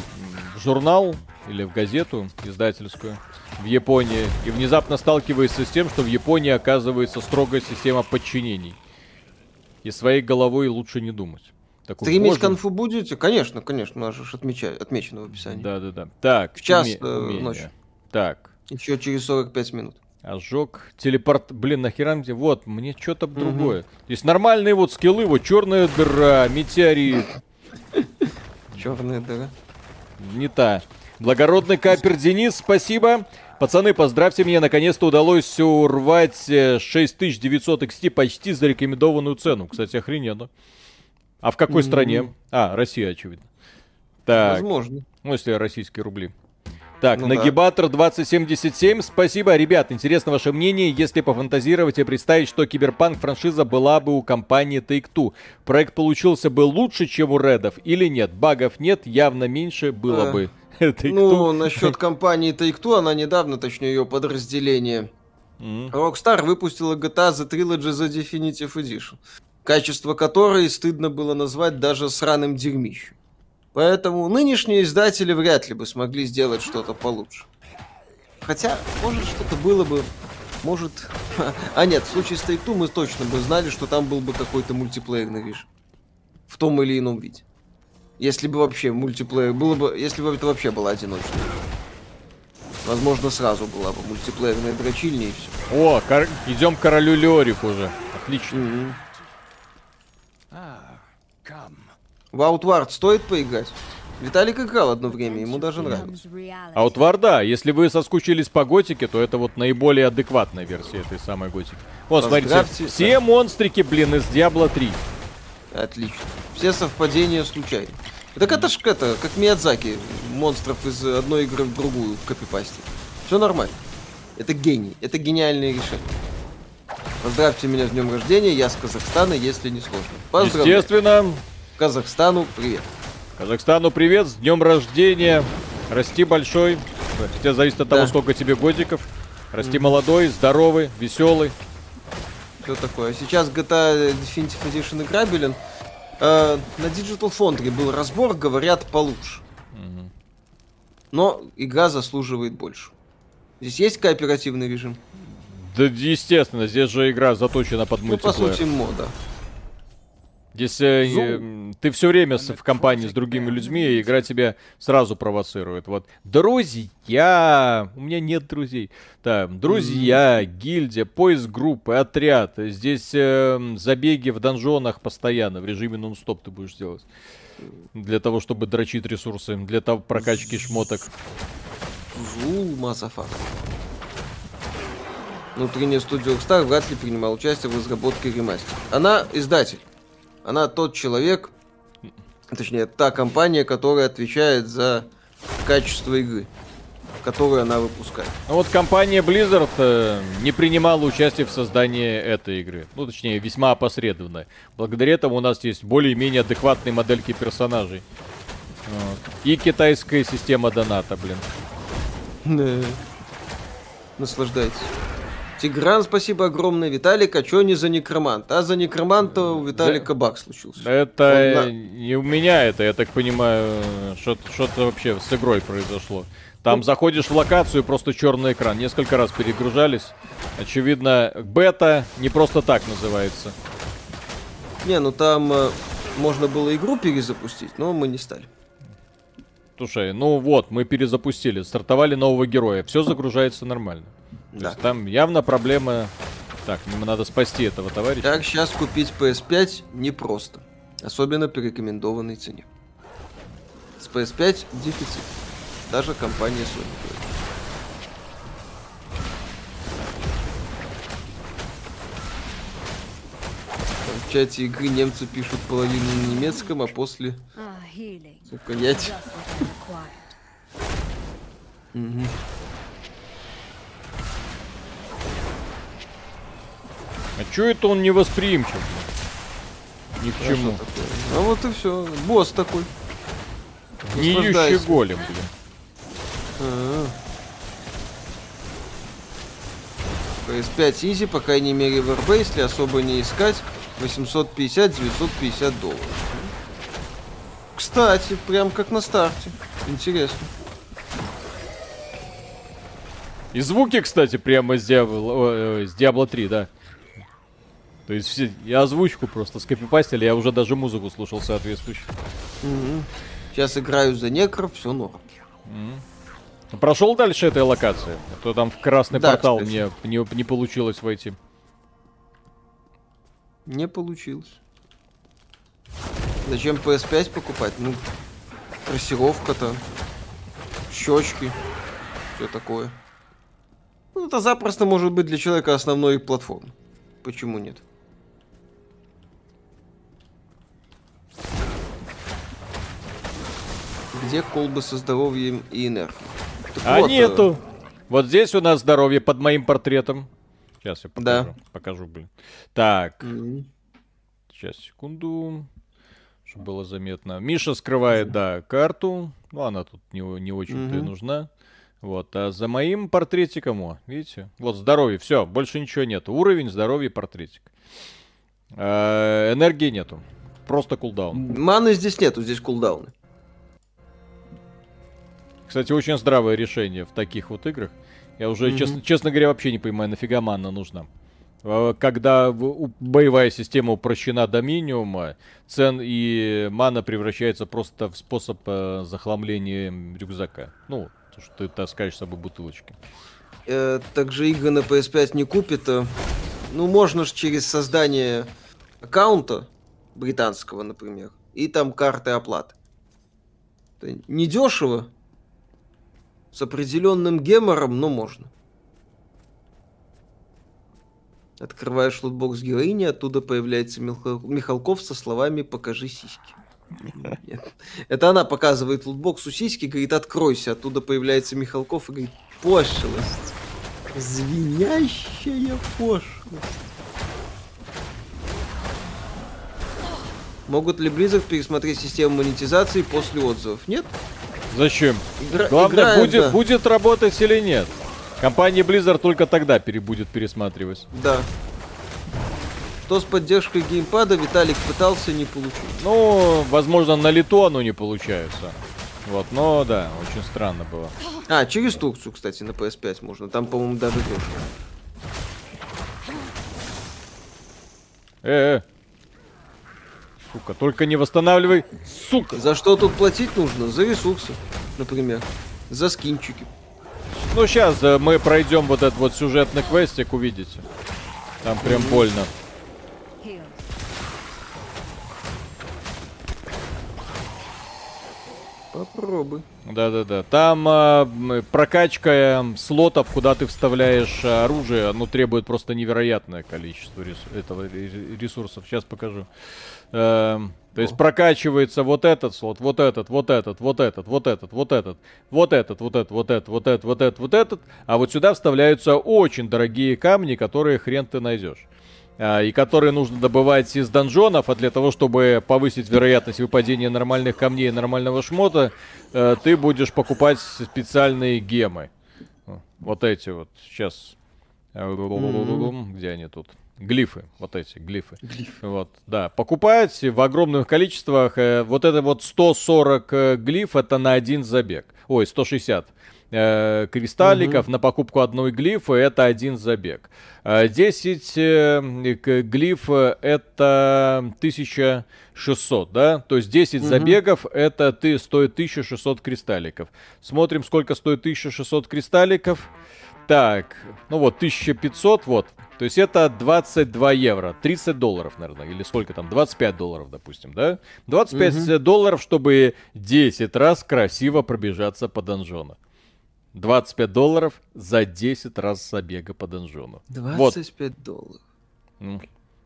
в журнал или в газету издательскую в Японии и внезапно сталкивается с тем, что в Японии оказывается строгая система подчинений. И своей головой лучше не думать. Такой, Стримить боже... конфу будете? Конечно, конечно, у нас же отмечаю, отмечено в описании. Да-да-да. Так. В час уме... э, ночи. Так. Еще через 45 минут. Ожог, телепорт, блин, нахера мне, вот, мне что-то угу. другое. Здесь нормальные вот скиллы, вот черная дыра, метеорит. Черная дыра. Не та. Благородный капер Денис, спасибо. Пацаны, поздравьте меня, наконец-то удалось урвать 6900 XT почти за рекомендованную цену. Кстати, охрененно. А в какой mm-hmm. стране? А, Россия, очевидно. Так. Возможно. Ну, если российские рубли. Так, ну, Нагибатор да. 2077, спасибо. Ребят, интересно ваше мнение, если пофантазировать и представить, что Киберпанк франшиза была бы у компании Take-Two. Проект получился бы лучше, чем у Редов или нет? Багов нет, явно меньше было а, бы. Ну, насчет компании Take-Two, она недавно, точнее ее подразделение, Rockstar выпустила GTA The Trilogy The Definitive Edition, качество которой стыдно было назвать даже сраным дерьмищем. Поэтому нынешние издатели вряд ли бы смогли сделать что-то получше. Хотя, может, что-то было бы... Может... А нет, в случае с Take-Two мы точно бы знали, что там был бы какой-то мультиплеерный режим. В том или ином виде. Если бы вообще мультиплеер... Было бы... Если бы это вообще было одиночный Возможно, сразу была бы мультиплеерная дрочильня и все. О, кор... идем к королю Леорик уже. Отлично. Mm-hmm. В Outward стоит поиграть? Виталик играл одно время, ему даже нравится. Outward, да. Если вы соскучились по готике, то это вот наиболее адекватная версия этой самой готики. Вот, смотрите, все монстрики, блин, из Diablo 3. Отлично. Все совпадения случайны. Так это ж это, как Миядзаки, монстров из одной игры в другую копипастить. Все нормально. Это гений, это гениальное решение. Поздравьте меня с днем рождения, я с Казахстана, если не сложно. Поздравляю. Естественно. Казахстану привет. Казахстану привет, с днем рождения. Расти большой. Хотя зависит от да. того, сколько тебе годиков. Расти mm-hmm. молодой, здоровый, веселый. Что такое? Сейчас GTA Definitive Edition играбелен. Э, на Digital Foundry был разбор, говорят, получше. Mm-hmm. Но игра заслуживает больше. Здесь есть кооперативный режим? Да, естественно, здесь же игра заточена под мультиплеер. Ну, по сути, мода. Здесь э, ты все время с, в компании с другими людьми, и игра тебя сразу провоцирует. Вот друзья, у меня нет друзей. Да, друзья, гильдия, поиск группы, отряд. Здесь э, забеги в донжонах постоянно, в режиме нон-стоп ты будешь делать. Для того, чтобы дрочить ресурсы, для того прокачки шмоток. Зул, мазафак. Внутренняя студия Rockstar вряд ли принимал участие в разработке ремастера. Она издатель. Она тот человек, точнее, та компания, которая отвечает за качество игры, которую она выпускает. А вот компания Blizzard э, не принимала участие в создании этой игры. Ну, точнее, весьма опосредованно. Благодаря этому у нас есть более-менее адекватные модельки персонажей. Вот. И китайская система доната, блин. Да. Наслаждайтесь. Тигран, спасибо огромное. Виталик, а что не за некромант? А за некроманта у Виталика да. баг случился. Это Он, да. не у меня это, я так понимаю, что-то вообще с игрой произошло. Там ну, заходишь в локацию, просто черный экран. Несколько раз перегружались. Очевидно, бета не просто так называется. Не, ну там э, можно было игру перезапустить, но мы не стали. Слушай, ну вот, мы перезапустили, стартовали нового героя, все загружается нормально. Да. есть там явно проблема... Так, мне надо спасти этого товарища. Так, сейчас купить PS5 непросто. Особенно при рекомендованной цене. С PS5 дефицит. Даже компания Sony. В чате игры немцы пишут половину на немецком, а после... Понять. Угу. А чё это он не восприимчив? Ни к а чему. А вот и все. Босс такой. Гниющий голем, блин. А-а-а. PS5 Easy, по крайней мере в РБ, если особо не искать, 850-950 долларов. Кстати, прям как на старте. Интересно. И звуки, кстати, прямо с Diablo, э, с Diablo 3, да. То есть все, я озвучку просто скопипастили, я уже даже музыку слушал соответствующую. Угу. Сейчас играю за некров, все норм. Угу. Прошел дальше этой локации? А то там в красный Да, портал кстати. мне не, не получилось войти. Не получилось. Зачем PS5 покупать? Ну, трассировка-то, щечки, все такое. Ну, это запросто может быть для человека основной платформы. Почему нет? Где колбы со здоровьем и энергией? Так А вот, э, нету. Вот здесь у нас здоровье под моим портретом. Сейчас я покажу. Да. Покажу, блин. Так, м, сейчас, секунду. Чтобы было заметно. Миша скрывает, да, карту. Ну, она тут не, не очень-то и Мгм. нужна. Вот, а за моим портретиком, о, видите? Вот, здоровье, все, больше ничего нету. Уровень, здоровье, портретик. А, энергии нету. Просто кулдаун. Маны здесь нету, здесь кулдауны. Кстати, очень здравое решение в таких вот играх. Я уже, Мгм. честно, честно говоря, вообще не понимаю, нафига манна нужна. Э, Когда боевая система упрощена до минимума, цен и мана превращается просто в способ э, захламления рюкзака. Ну, то, что ты таскаешь с собой бутылочки. Э, также игры на PS5 не купит. э, Ну, можно же через создание аккаунта британского, например, и там карты оплаты. Это недешево, с определенным гемором, но можно. Открываешь лутбокс героини, оттуда появляется Михал- Михалков со словами «покажи сиськи». Нет. Это она показывает лутбоксу сиськи, говорит «откройся», оттуда появляется Михалков и говорит «пошлость». Звенящая пошлость. Могут ли Blizzard пересмотреть систему монетизации после отзывов? Нет? Зачем? Игра- Главное, играет, будет, да. будет работать или нет. Компания Blizzard только тогда пере, будет пересматривать. Да. Что с поддержкой геймпада Виталик пытался, не получил. Ну, возможно, на лету оно не получается. Вот, но да, очень странно было. А, через Турцию, кстати, на PS5 можно. Там, по-моему, даже дешево. Э, э. Сука, только не восстанавливай. Сука. За что тут платить нужно? За ресурсы, например. За скинчики. Ну, сейчас мы пройдем вот этот вот сюжетный квестик, увидите. Там прям больно. Попробуй. Да-да-да. Там а, м, прокачка э, слотов, куда ты вставляешь а, оружие, оно требует просто невероятное количество рес- этого ре- ресурсов. Сейчас покажу. Эм, то есть прокачивается вот этот слот, вот этот, вот этот, вот этот, вот этот, вот этот, вот этот, вот этот, вот этот, вот этот, вот этот, вот этот. А вот сюда вставляются очень дорогие камни, которые хрен ты найдешь. А, и которые нужно добывать из донжонов, а для того, чтобы повысить вероятность выпадения нормальных камней и нормального шмота, э, ты будешь покупать специальные гемы. Вот эти вот. Сейчас. Где они тут? Глифы, вот эти глифы. Вот, да. Покупать в огромных количествах. э, вот это вот 140 э, глиф, это на один забег. Ой, 160 э, кристалликов на покупку одной глифы это один забег. Э, 10 э, к- глиф э, это 1600, да? То есть 10 забегов это ты стоит 1600 кристалликов. Смотрим, сколько стоит 1600 кристалликов. Так, ну вот 1500, вот. То есть это 22 евро, 30 долларов, наверное, или сколько там, 25 долларов, допустим, да? 25 долларов, чтобы 10 раз красиво пробежаться по донжону. 25 долларов за 10 раз забега по донжону. Вот, 25 долларов. м,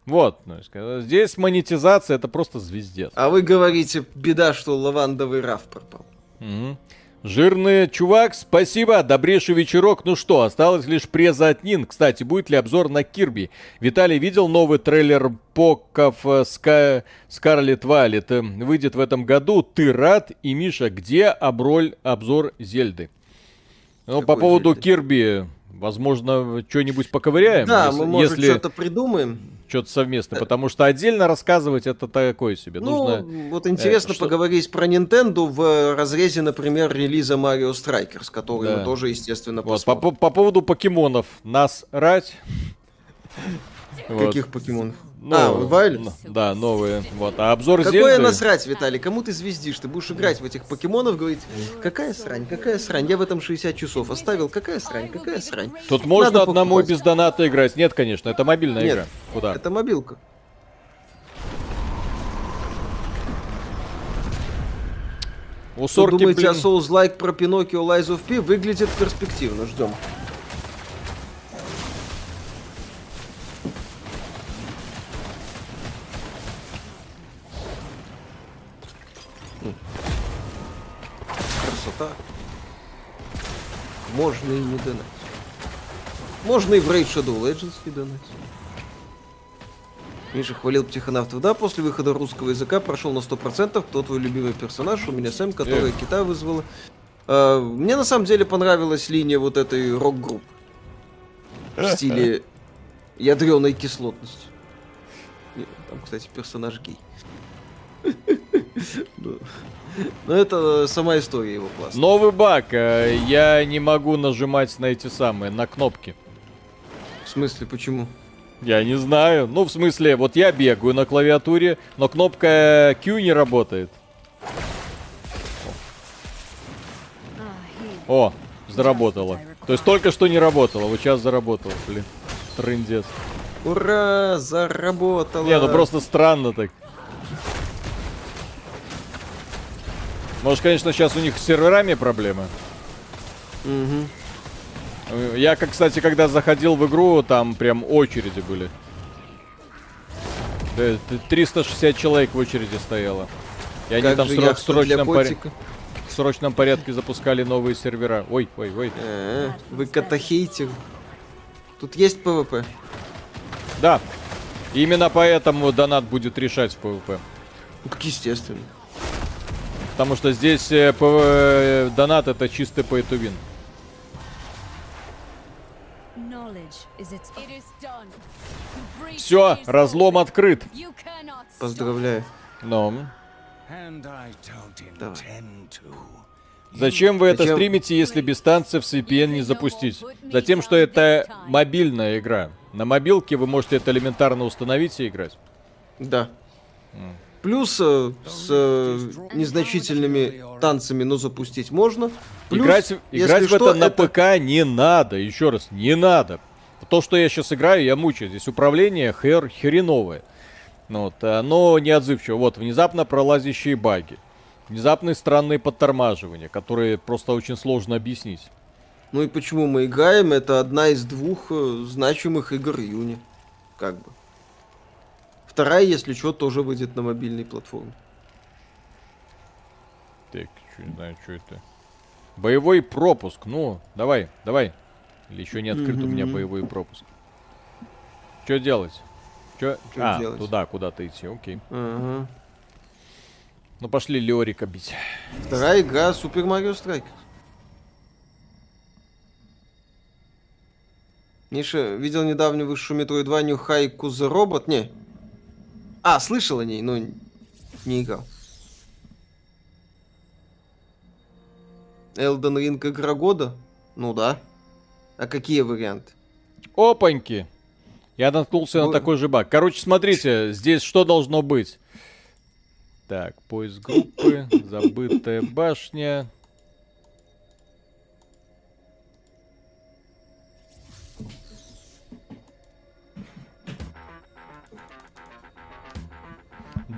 вот, ну, ска- здесь монетизация это просто звездец. А вы говорите, беда, что лавандовый раф пропал. Мгм. Жирный чувак, спасибо, добрейший вечерок. Ну что, осталось лишь преза от Нин. Кстати, будет ли обзор на Кирби? Виталий видел новый трейлер Поков э, Ска... Скарлет Валет? Э, Выйдет в этом году. Ты рад? И Миша, где оброль обзор Зельды? Ну, по поводу Зельды? Кирби, Возможно, что-нибудь поковыряем, Да, если, мы, может, если что-то придумаем. что-то совместно, потому что отдельно рассказывать это такое себе. Ну, Нужно... вот интересно э, что- поговорить про Nintendo в разрезе, например, релиза Mario Strikers, который Да. мы тоже, естественно, Вот, по, посмотрим. по- по поводу покемонов. Нас рать. Каких покемонов? Ну, а, Вайлет? Да, новые. Вот. А обзор Какое Зельды... насрать, Виталий? Кому ты звездишь? Ты будешь играть в этих покемонов, говорить, какая срань, какая срань, я в этом 60 часов оставил, какая срань, какая срань. Тут можно Надо одному покупать. без доната играть? Нет, конечно, это мобильная Нет, игра. Куда? Это мобилка. У Сорки, думаете блин, о Souls-like про Pinocchio Lies of P? Выглядит перспективно, ждем. Красота. Можно и не донать. Можно и в Raid Shadow Legends не донать. Миша хвалил психонавтов. Да, после выхода русского языка прошел на 100%. Кто твой любимый персонаж? У меня Сэм, которая Эх. кита вызвала. А, мне на самом деле понравилась линия вот этой рок-группы. В стиле ядреной кислотности. Там, кстати, персонаж гей. Ну, Но это сама история его классная. Новый баг. э, Я не могу нажимать на эти самые, на кнопки. В смысле, почему? Я не знаю. Ну, в смысле, вот я бегаю на клавиатуре, но кнопка Q не работает. О, заработала. То есть только что не работала, вот сейчас заработала, блин. Трындец. Ура, заработало. Не, ну просто странно так. Может, конечно, сейчас у них с серверами проблемы. Э, Я, как, кстати, когда заходил в игру, там прям очереди были. Э, т- 360 человек в очереди стояло. И они Как там сро- в срочном, поря- котика? в срочном порядке запускали новые сервера. Ой, ой, ой. Э, Вы котохейтер. Тут есть PvP. Да. Именно поэтому донат будет решать в PvP. Ну, так естественно. Потому что здесь э, э, донат это чистый pay to win. done. To breach Все, разлом открыт. Поздравляю. Но Давай. зачем вы это Зачем? стримите, если без танцев с VPN не запустить? Затем, что это мобильная игра. На мобилке вы можете это элементарно установить и играть. Да. Плюс э, с э, незначительными танцами, но запустить можно. Плюс, играть играть в что, это на ПК не надо. Еще раз, не надо. То, что я сейчас играю, я мучаюсь. Здесь управление хер хреновое. Ну Вот, оно неотзывчиво. Вот, внезапно пролазящие баги. Внезапные странные подтормаживания, которые просто очень сложно объяснить. Ну и почему мы играем? Это одна из двух э, значимых игр июня. Как бы. Вторая, если что, тоже выйдет на мобильной платформе. Так, чё, не знаю, что это. Боевой пропуск. Ну, давай, давай. Или еще не открыт у меня боевой пропуск. Что делать? Чё а, делать? туда, куда-то идти, окей. Ага. Ну пошли Леорика бить. Вторая игра Super Mario Strikers. Миша, видел недавно высшую метроидванию Хайку the Robot? Не. А, слышал о ней, но не играл. Elden Ring игра года? Ну да. А какие варианты? Опаньки! Я наткнулся на Ой. такой же баг. Короче, смотрите, здесь что должно быть? Так, поиск группы, забытая башня.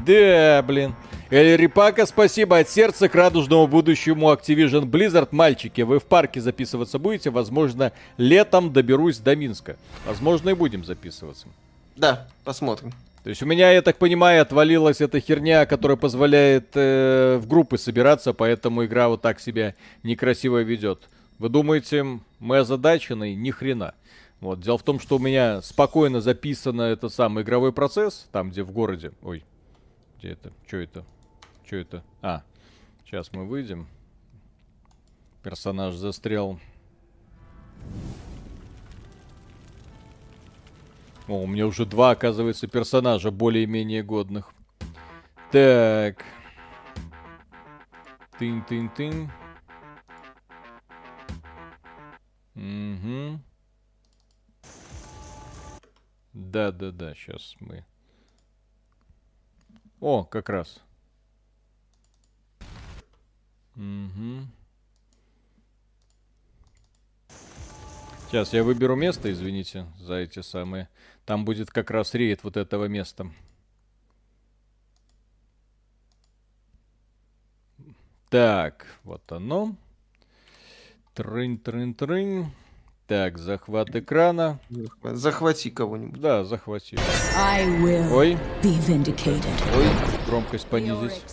Да, блин. Эль Рипака, спасибо от сердца к радужному будущему Activision Blizzard. Мальчики, вы в парке записываться будете? Возможно, летом доберусь до Минска. Возможно, и будем записываться. Да, посмотрим. То есть у меня, я так понимаю, отвалилась эта херня, которая позволяет э, в группы собираться, поэтому игра вот так себя некрасиво ведет. Вы думаете, мы озадачены? Ни хрена. Вот. Дело в том, что у меня спокойно записано этот самый игровой процесс, там, где в городе. Ой, где это? Что это? Что это? А, сейчас мы выйдем. Персонаж застрял. О, у меня уже два, оказывается, персонажа более-менее годных. Так. Тын-тын-тын. Угу. Да-да-да, сейчас мы... О, как раз. Угу. Сейчас я выберу место, извините, за эти самые. Там будет как раз рейд вот этого места. Так, вот оно. Трынь-трынь-трынь. Так, захват экрана. Захвати кого-нибудь. Да, захвати. I will Ой, be vindicated. ой, громкость понизить.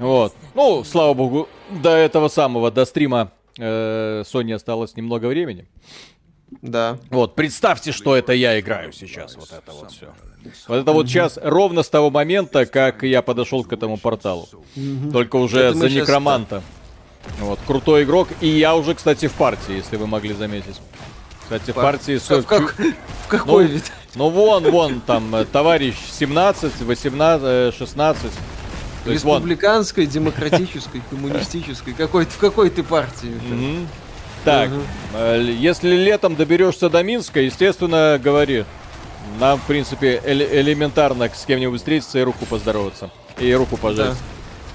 Вот. Ну, слава богу, до этого самого, до стрима э, Sony осталось немного времени. Да. Вот, представьте, что это я играю сейчас. Вот это вот все. Вот это вот сейчас ровно с того момента, как я подошел к этому порталу. Только уже Это за некроманта. Вот, крутой игрок. И я уже, кстати, в партии, если вы могли заметить. Кстати, в партии... В, как- в какой Ну, вид? Ну вон, вон, там, э, товарищ 17, 18, э, 16. То есть вон. Республиканской, демократической, коммунистической. Какой, в какой ты партии? Мгм. Так, э, если летом доберешься до Минска, естественно, говори. Нам, в принципе, эле- элементарно с кем-нибудь встретиться и руку поздороваться. И руку пожать. Да.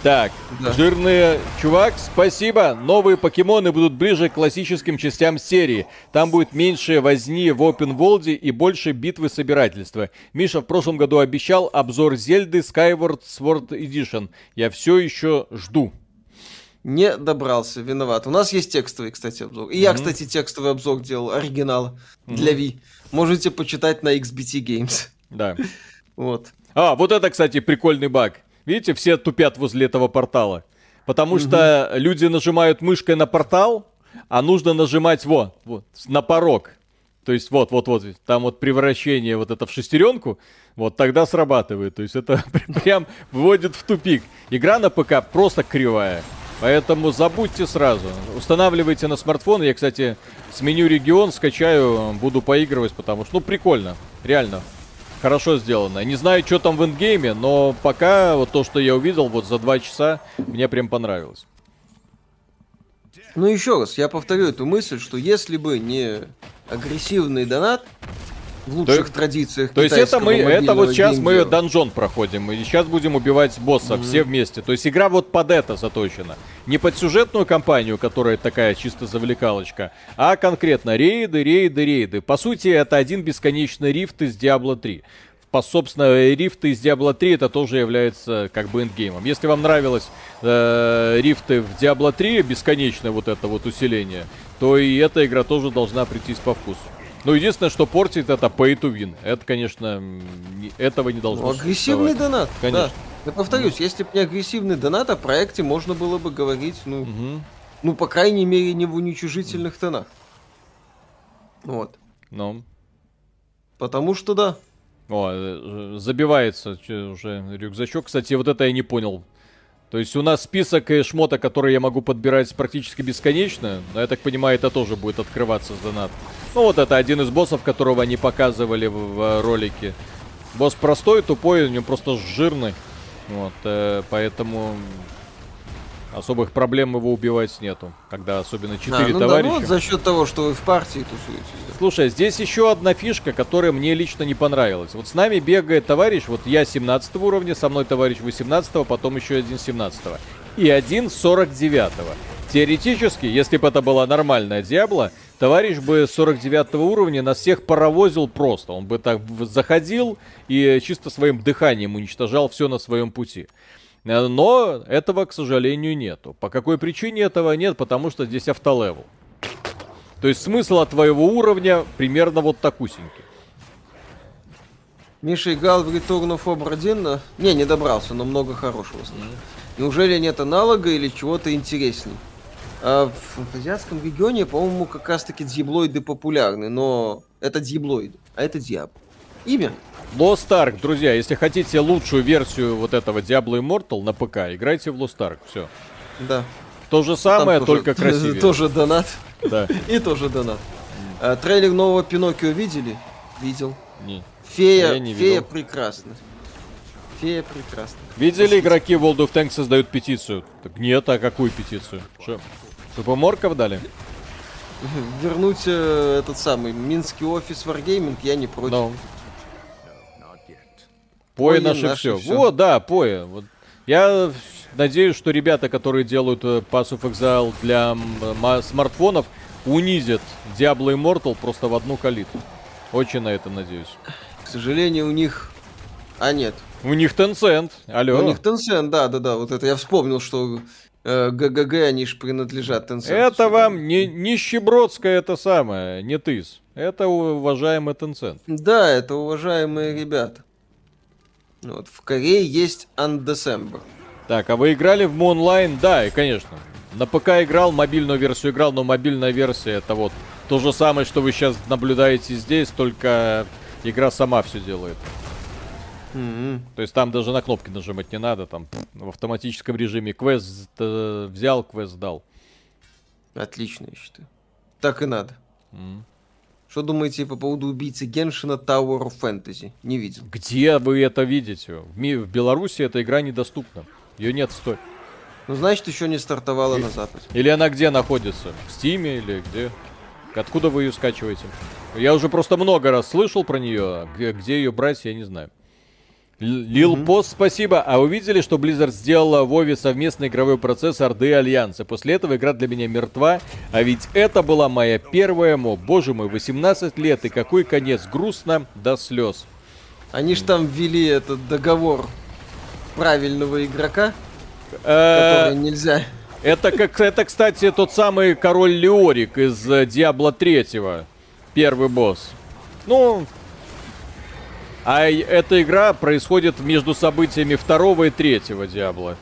Так, Да. жирный чувак, спасибо. Новые покемоны будут ближе к классическим частям серии. Там будет меньше возни в Open World и больше битвы собирательства. Миша в прошлом году обещал обзор Зельды Skyward Sword Edition. Я все еще жду. Не добрался, виноват. У нас есть текстовый, кстати, обзор. И я, кстати, текстовый обзор делал, оригинал для Ви. Можете почитать на XBT Games. Да. Вот. А, вот это, кстати, прикольный баг. Видите, все тупят возле этого портала. Потому что люди нажимают мышкой на портал, а нужно нажимать вот, вот, на порог. То есть вот, вот, вот, там вот превращение вот это в шестеренку, вот тогда срабатывает. То есть это прям вводит в тупик. Игра на ПК просто кривая. Поэтому забудьте сразу. Устанавливайте на смартфон. Я, кстати, сменю регион, скачаю, буду поигрывать, потому что, ну, прикольно. Реально. Хорошо сделано. Не знаю, что там в эндгейме, но пока вот то, что я увидел вот за два часа, мне прям понравилось. Ну еще раз, я повторю эту мысль, что если бы не агрессивный донат в лучших традициях То есть это мы, это вот сейчас мы геймдева. донжон проходим, и сейчас будем убивать босса все вместе. То есть игра вот под это заточена. Не под сюжетную кампанию, которая такая чисто завлекалочка, а конкретно рейды, рейды, рейды. По сути, это один бесконечный рифт из Diablo 3. По, собственно, рифты из Diablo 3 это тоже является как бы эндгеймом. Если вам нравилось э, рифты в Diablo 3, бесконечное вот это вот усиление, то и эта игра тоже должна прийтись по вкусу. Ну, единственное, что портит, это pay to win. Это, конечно, этого не должно Ну, агрессивный донат. Конечно. Да. Я повторюсь, если бы не агрессивный донат, о проекте можно было бы говорить, ну, Мгм. ну, по крайней мере, не в уничижительных тонах. Вот. Ну, Потому что да. о, э, забивается уже рюкзачок. Кстати, вот это я не понял. То есть у нас список шмота, который я могу подбирать практически бесконечно, но я так понимаю, это тоже будет открываться с донат. Ну вот это один из боссов, которого они показывали в, в, э, ролике. Босс простой, тупой, у него просто жирный. Вот, э, поэтому особых проблем его убивать нету. Когда особенно А, четыре ну да, товарища. ну вот за счет того, что вы в партии тусуетесь. да. Слушай, здесь еще одна фишка, которая мне лично не понравилась. Вот с нами бегает товарищ, вот я 17 уровня, со мной товарищ 18, потом еще один 17. И один 49. Теоретически, если бы это была нормальная Диабло, товарищ бы 49 уровня нас всех паровозил просто. Он бы так заходил и чисто своим дыханием уничтожал все на своем пути. Э, Но этого, к сожалению, нету. По какой причине этого нет? Потому что здесь автолевел. То есть смысл от твоего уровня примерно вот такусенький. Миша играл в Return of Obra 1, но- не, не добрался, но много хорошего слышал. Неужели нет аналога или чего-то интересней? А в азиатском регионе, по-моему, как раз-таки дьяблоиды популярны, но это дьяблоиды, а это дьяб. Имя? Lost Ark, друзья, если хотите лучшую версию вот этого Diablo Immortal на ПК, играйте в Lost Ark, все. Да. То же Там самое, тоже- только красивее. Тоже донат. Да. И тоже донат. А, трейлер нового Пиноккио видели? Видел. Не. Фея, Я не фея видел. прекрасна. Фея прекрасна. Видели, игроки World of Tanks создают петицию? Так нет, а какую петицию? Что? Чтобы морков дали? Вернуть э, этот самый Минский офис Wargaming я не против. Ну. Пое наше наше все. всё. Вот, да, пое. Вот. Я надеюсь, что ребята, которые делают э, Pass of Exile для смартфонов, унизят Diablo Immortal просто в одну калитку. Очень на это надеюсь. К сожалению, у них... А, нет. У них Tencent. Алло. У них Tencent, да, да, да. Вот это я вспомнил, что э, ГГГ, они же принадлежат Tencent. Это вам не нищебродское это самое, не тыс. Это уважаемый Tencent. Да, это уважаемые ребята. Вот, в Корее есть Undecember. Так, а вы играли в Moonline? Да, и конечно. На ПК играл, мобильную версию играл, но мобильная версия это вот то же самое, что вы сейчас наблюдаете здесь, только игра сама все делает. Мгм. То есть там даже на кнопки нажимать не надо, там в автоматическом режиме квест э, взял, квест дал. Отлично, я считаю. Так и надо. М. Что думаете по поводу убийцы Геншина Tower of Fantasy? Не видел. Где вы это видите? В, ми- в Беларуси эта игра недоступна. Ее нет стой. Ну, значит, еще не стартовала на Западе. Или она где находится? В Стиме или где? Откуда вы ее скачиваете? Я уже просто много раз слышал про нее, а где, где ее брать, я не знаю. Лил Пост, спасибо. А вы видели, что Blizzard сделала в Вове совместный игровой процесс Орды и Альянса? После этого игра для меня мертва, а ведь это была моя первая мо. Боже мой, 18 лет, и какой конец. Грустно до слез. Они ж там ввели этот договор правильного игрока, Э, который нельзя... Это, как, это, кстати, тот самый король Леорик из э, Диабло 3. Первый босс. Ну, а эта игра происходит между событиями второго и третьего Диабло.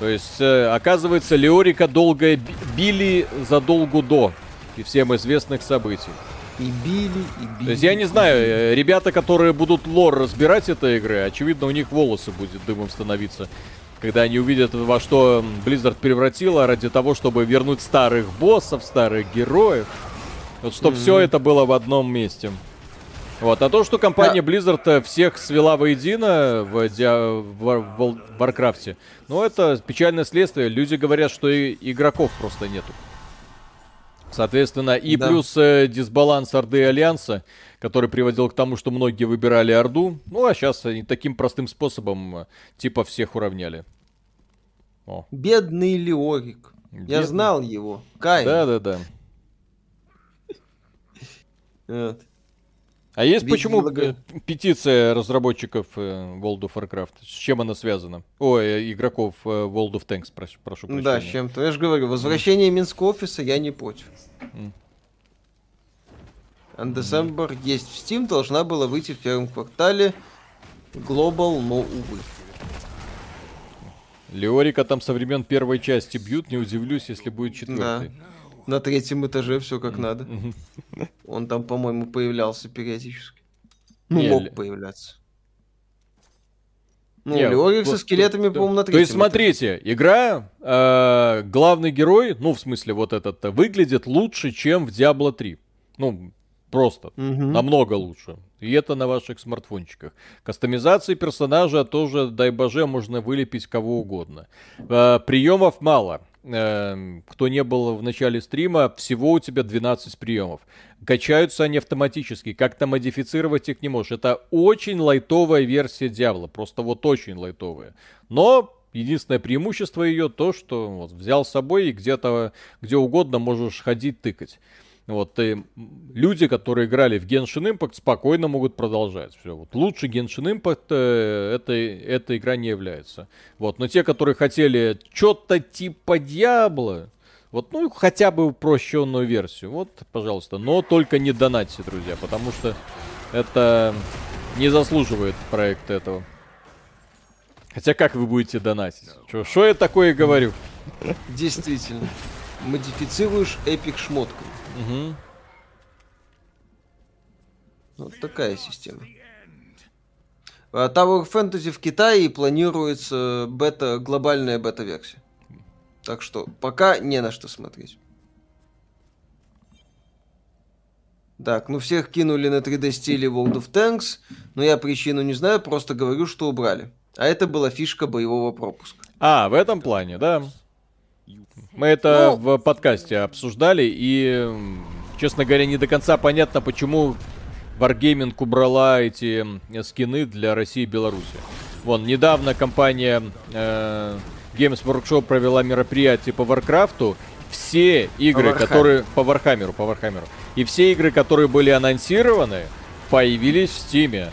То есть, э, оказывается, Леорика долго би- били задолго до и всем известных событий. И били, и били. То есть, я не знаю, э, ребята, которые будут лор разбирать этой игры, очевидно, у них волосы будет дымом становиться. Когда они увидят, во что Blizzard превратила ради того, чтобы вернуть старых боссов, старых героев. Вот чтобы все это было в одном месте. Вот, а то, что компания Blizzard э, всех свела воедино в, Диа- в Варкрафте, ну это печальное следствие. Люди говорят, что и игроков просто нету. Соответственно, и Да. плюс э, дисбаланс Орды и Альянса, который приводил к тому, что многие выбирали Орду. Ну, а сейчас они таким простым способом э, типа всех уравняли. О, Бедный Леорик. Я Бедный. знал его. Кай. да-да-да. А есть Ведь почему э, петиция разработчиков э, World of Warcraft? С чем она связана? Ой, э, игроков World of Tanks, прошу, прошу прощения. Да, с чем-то. Я же говорю, возвращение Минского офиса я не против. Undecember есть в Steam, должна была выйти в первом квартале. Global, но увы. Леорика там со времен первой части бьют, не удивлюсь, если будет четвертый. На третьем этаже все как надо. Он там, по-моему, появлялся периодически. Ну, Не, мог появляться. Ну, Не, Леорик со скелетами, да. по-моему, на То третьем есть, смотрите, игра, э, главный герой, ну, в смысле, вот этот, выглядит лучше, чем в Diablo 3. Ну, просто. Мгм. Намного лучше. И это на ваших смартфончиках. Кастомизации персонажа тоже, дай боже, можно вылепить кого угодно. Э, приемов мало. Э, кто не был в начале стрима, всего у тебя 12 приемов. Качаются они автоматически. Как-то модифицировать их не можешь. Это очень лайтовая версия Диабло. Просто вот очень лайтовая. Но единственное преимущество ее то, что вот, взял с собой и где-то, где угодно можешь ходить, тыкать. Вот, и люди, которые играли в Genshin Impact, спокойно могут продолжать. Все, вот, лучше Genshin Impact э, это, эта игра не является. Вот, но те, которые хотели что-то типа Диабло, вот, ну, хотя бы упрощенную версию, вот, пожалуйста. Но только не донатьте, друзья, потому что это не заслуживает проект этого. Хотя как вы будете донатить? Что я такое говорю? Действительно. Модифицируешь эпик шмоткой. Мгм. Вот такая система. А Tower Fantasy в Китае планируется бета, глобальная бета-версия. Так что пока не на что смотреть. Так, ну всех кинули на 3D стиле World of Tanks, но я причину не знаю, просто говорю, что убрали. А это была фишка боевого пропуска. А, в этом плане, да. Мы это Ну- в подкасте обсуждали, и, честно говоря, не до конца понятно, почему Wargaming убрала эти скины для России и Беларуси. Вон, недавно компания э, Games Workshop провела мероприятие по Варкрафту. Все игры, Вархаммеру. которые... По Вархаммеру, по Вархаммеру. И все игры, которые были анонсированы, появились в Стиме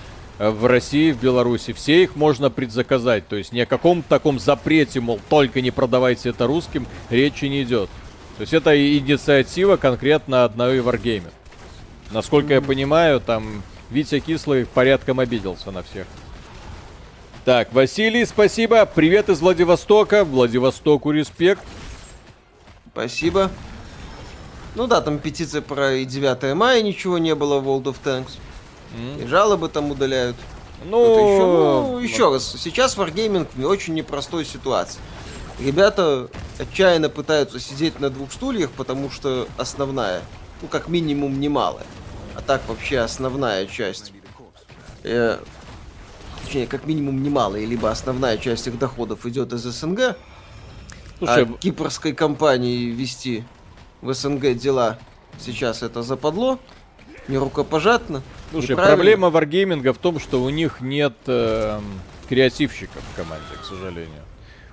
в России в Беларуси. Все их можно предзаказать. То есть ни о каком таком запрете, мол, только не продавайте это русским, речи не идет. То есть это инициатива конкретно одной Wargaming. Насколько я понимаю, там Витя Кислый порядком обиделся на всех. Так, Василий, спасибо. Привет из Владивостока. Владивостоку респект. Спасибо. Ну да, там петиция про и 9 мая ничего не было в World of Tanks. И жалобы там удаляют. Что-то еще. Ну, Ну, еще раз, сейчас Wargaming в очень непростой ситуации. Ребята отчаянно пытаются сидеть на двух стульях, потому что основная, ну как минимум немалая, а так вообще основная часть, э, точнее как минимум немалая, либо основная часть их доходов идет из СНГ, слушай, а кипрской компании вести в СНГ дела сейчас это западло, не рукопожатно. Слушай, неправильно. проблема Wargaming в том, что у них нет эм, креативщиков в команде, к сожалению.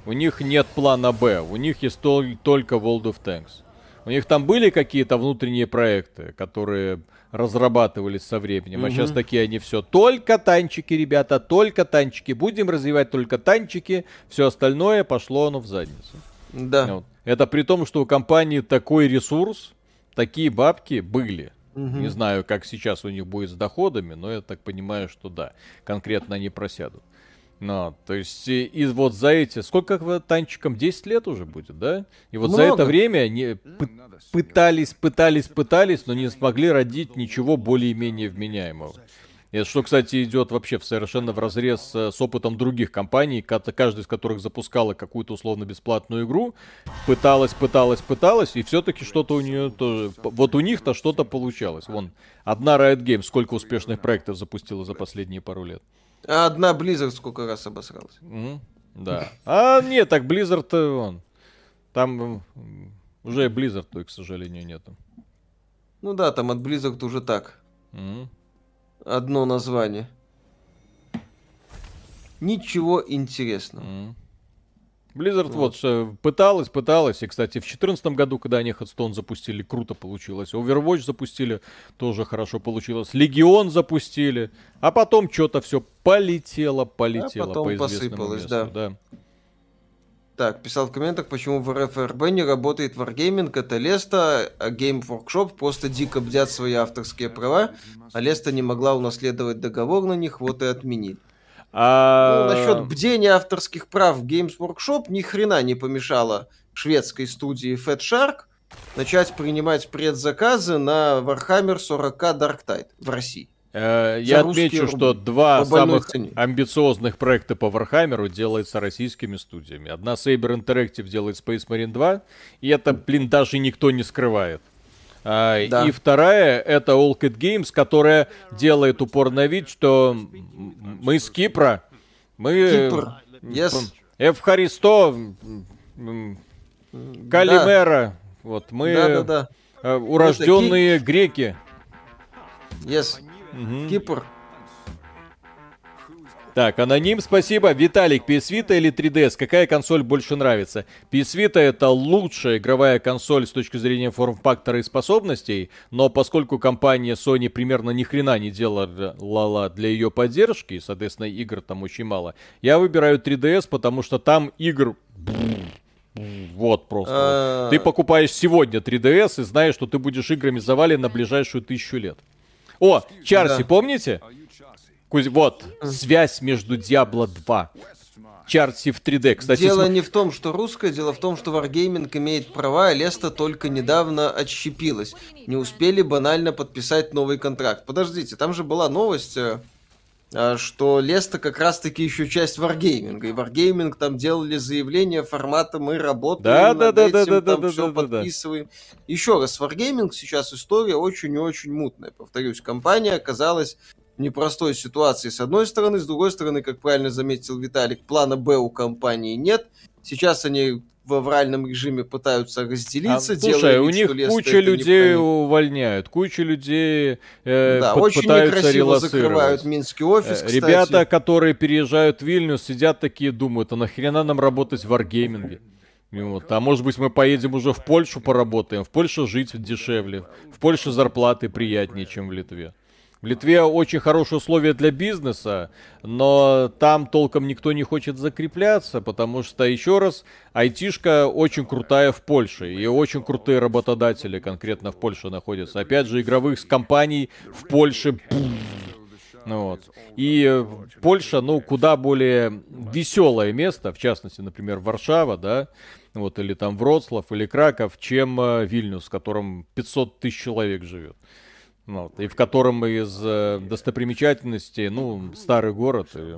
У них нет плана Б, у них есть тол- только World of Tanks. У них там были какие-то внутренние проекты, которые разрабатывались со временем, а сейчас такие они все. Только танчики, ребята, только танчики. Будем развивать только танчики, все остальное пошло оно в задницу. Да. Вот. Это при том, что у компании такой ресурс, такие бабки были. Не знаю, как сейчас у них будет с доходами, но я так понимаю, что да, конкретно они просядут. Ну, то есть, и, и вот за эти, сколько танчикам, 10 лет уже будет, да? И вот за Много. это время они пы- пытались, пытались, пытались, но не смогли родить ничего более-менее вменяемого. И что, кстати, идет вообще в совершенно в разрез с опытом других компаний, ка- каждая из которых запускала какую-то условно-бесплатную игру, пыталась, пыталась, пыталась, и все-таки что-то у нее тоже... Вот у них-то что-то получалось. Вон, одна Riot Games сколько успешных проектов запустила за последние пару лет. А одна Blizzard сколько раз обосралась. Мгм. Да. А нет, так Blizzard, вон, там уже Blizzard, той, к сожалению, нету. Ну да, там от Blizzard уже так. Мгм. Одно название. Ничего интересного. Blizzard вот что, пыталась, пыталась. И, кстати, в 2014 году, когда они Headstone запустили, круто получилось. Overwatch запустили, тоже хорошо получилось. Легион запустили. А потом что-то все полетело, полетело потом по известному посыпалось, месту, да. Так, писал в комментах, почему в РФРБ не работает Wargaming, это Леста, а Game Workshop просто дико бдят свои авторские права, а Леста не могла унаследовать договор на них, вот и отменили. А... Ну, насчет бдения авторских прав Games Workshop ни хрена не помешало шведской студии Fat Shark начать принимать предзаказы на Warhammer 40k Darktide в России. Э, Я отмечу, рубли. что два самых цене. амбициозных проекта по Вархаммеру делается российскими студиями. Одна Saber Interactive делает Space Marine 2, и это, блин, даже никто не скрывает. А, Да. И вторая это Owlcat Games, которая делает упор на вид, что мы с Кипра, мы... Кипр. Yes. М, Калимера, вот мы Да-да-да. э, урожденные греки. Yes. Кипр. Так, аноним, спасибо. Виталик, PS Vita или 3DS? Какая консоль больше нравится? PS Vita это лучшая игровая консоль с точки зрения форм-фактора и способностей, но поскольку компания Sony примерно ни хрена не делала для ее поддержки, и, соответственно, игр там очень мало, я выбираю 3DS, потому что там игр... Вот просто. А. Ты покупаешь сегодня 3DS и знаешь, что ты будешь играми завален на ближайшую тысячу лет. О, Чарси, Да. помните? Кузь- Вот, связь между Diablo 2. Чарси в 3D. Кстати, дело см- не в том, что русское, дело в том, что Wargaming имеет права, а Леста только недавно отщепилась. Не успели банально подписать новый контракт. Подождите, там же была новость, э, что Леста как раз-таки еще часть Wargaming. И Wargaming там делали заявление формата «Мы работаем Да, над да, да, этим, да, да, там да, все да, да, да. подписываем». Еще раз, Wargaming сейчас история очень и очень мутная. Повторюсь, компания оказалась в непростой ситуации с одной стороны, с другой стороны, как правильно заметил Виталик, плана «Б» у компании нет. Сейчас они в авральном режиме пытаются А, разделиться, слушай, делая у них Леста куча людей увольняют, куча людей э, Да, под- очень пытаются некрасиво закрывают. Минский офис, Э, кстати. Ребята, которые переезжают в Вильнюс, сидят такие, думают, а нахрена нам работать в? И Вот. А может быть мы поедем уже в Польшу поработаем. В Польше жить дешевле. В Польше зарплаты приятнее, чем в Литве. В Литве очень хорошие условия для бизнеса, но там толком никто не хочет закрепляться, потому что, еще раз, айтишка очень крутая в Польше, и очень крутые работодатели конкретно в Польше находятся. Опять же, игровых компаний в Польше ну вот. И Польша, ну, куда более веселое место, в частности, например, Варшава, да, вот, или там Вроцлав, или Краков, чем э, Вильнюс, в котором 500 тысяч человек живет. Ну Вот, и в котором из э, достопримечательностей, ну, старый город, и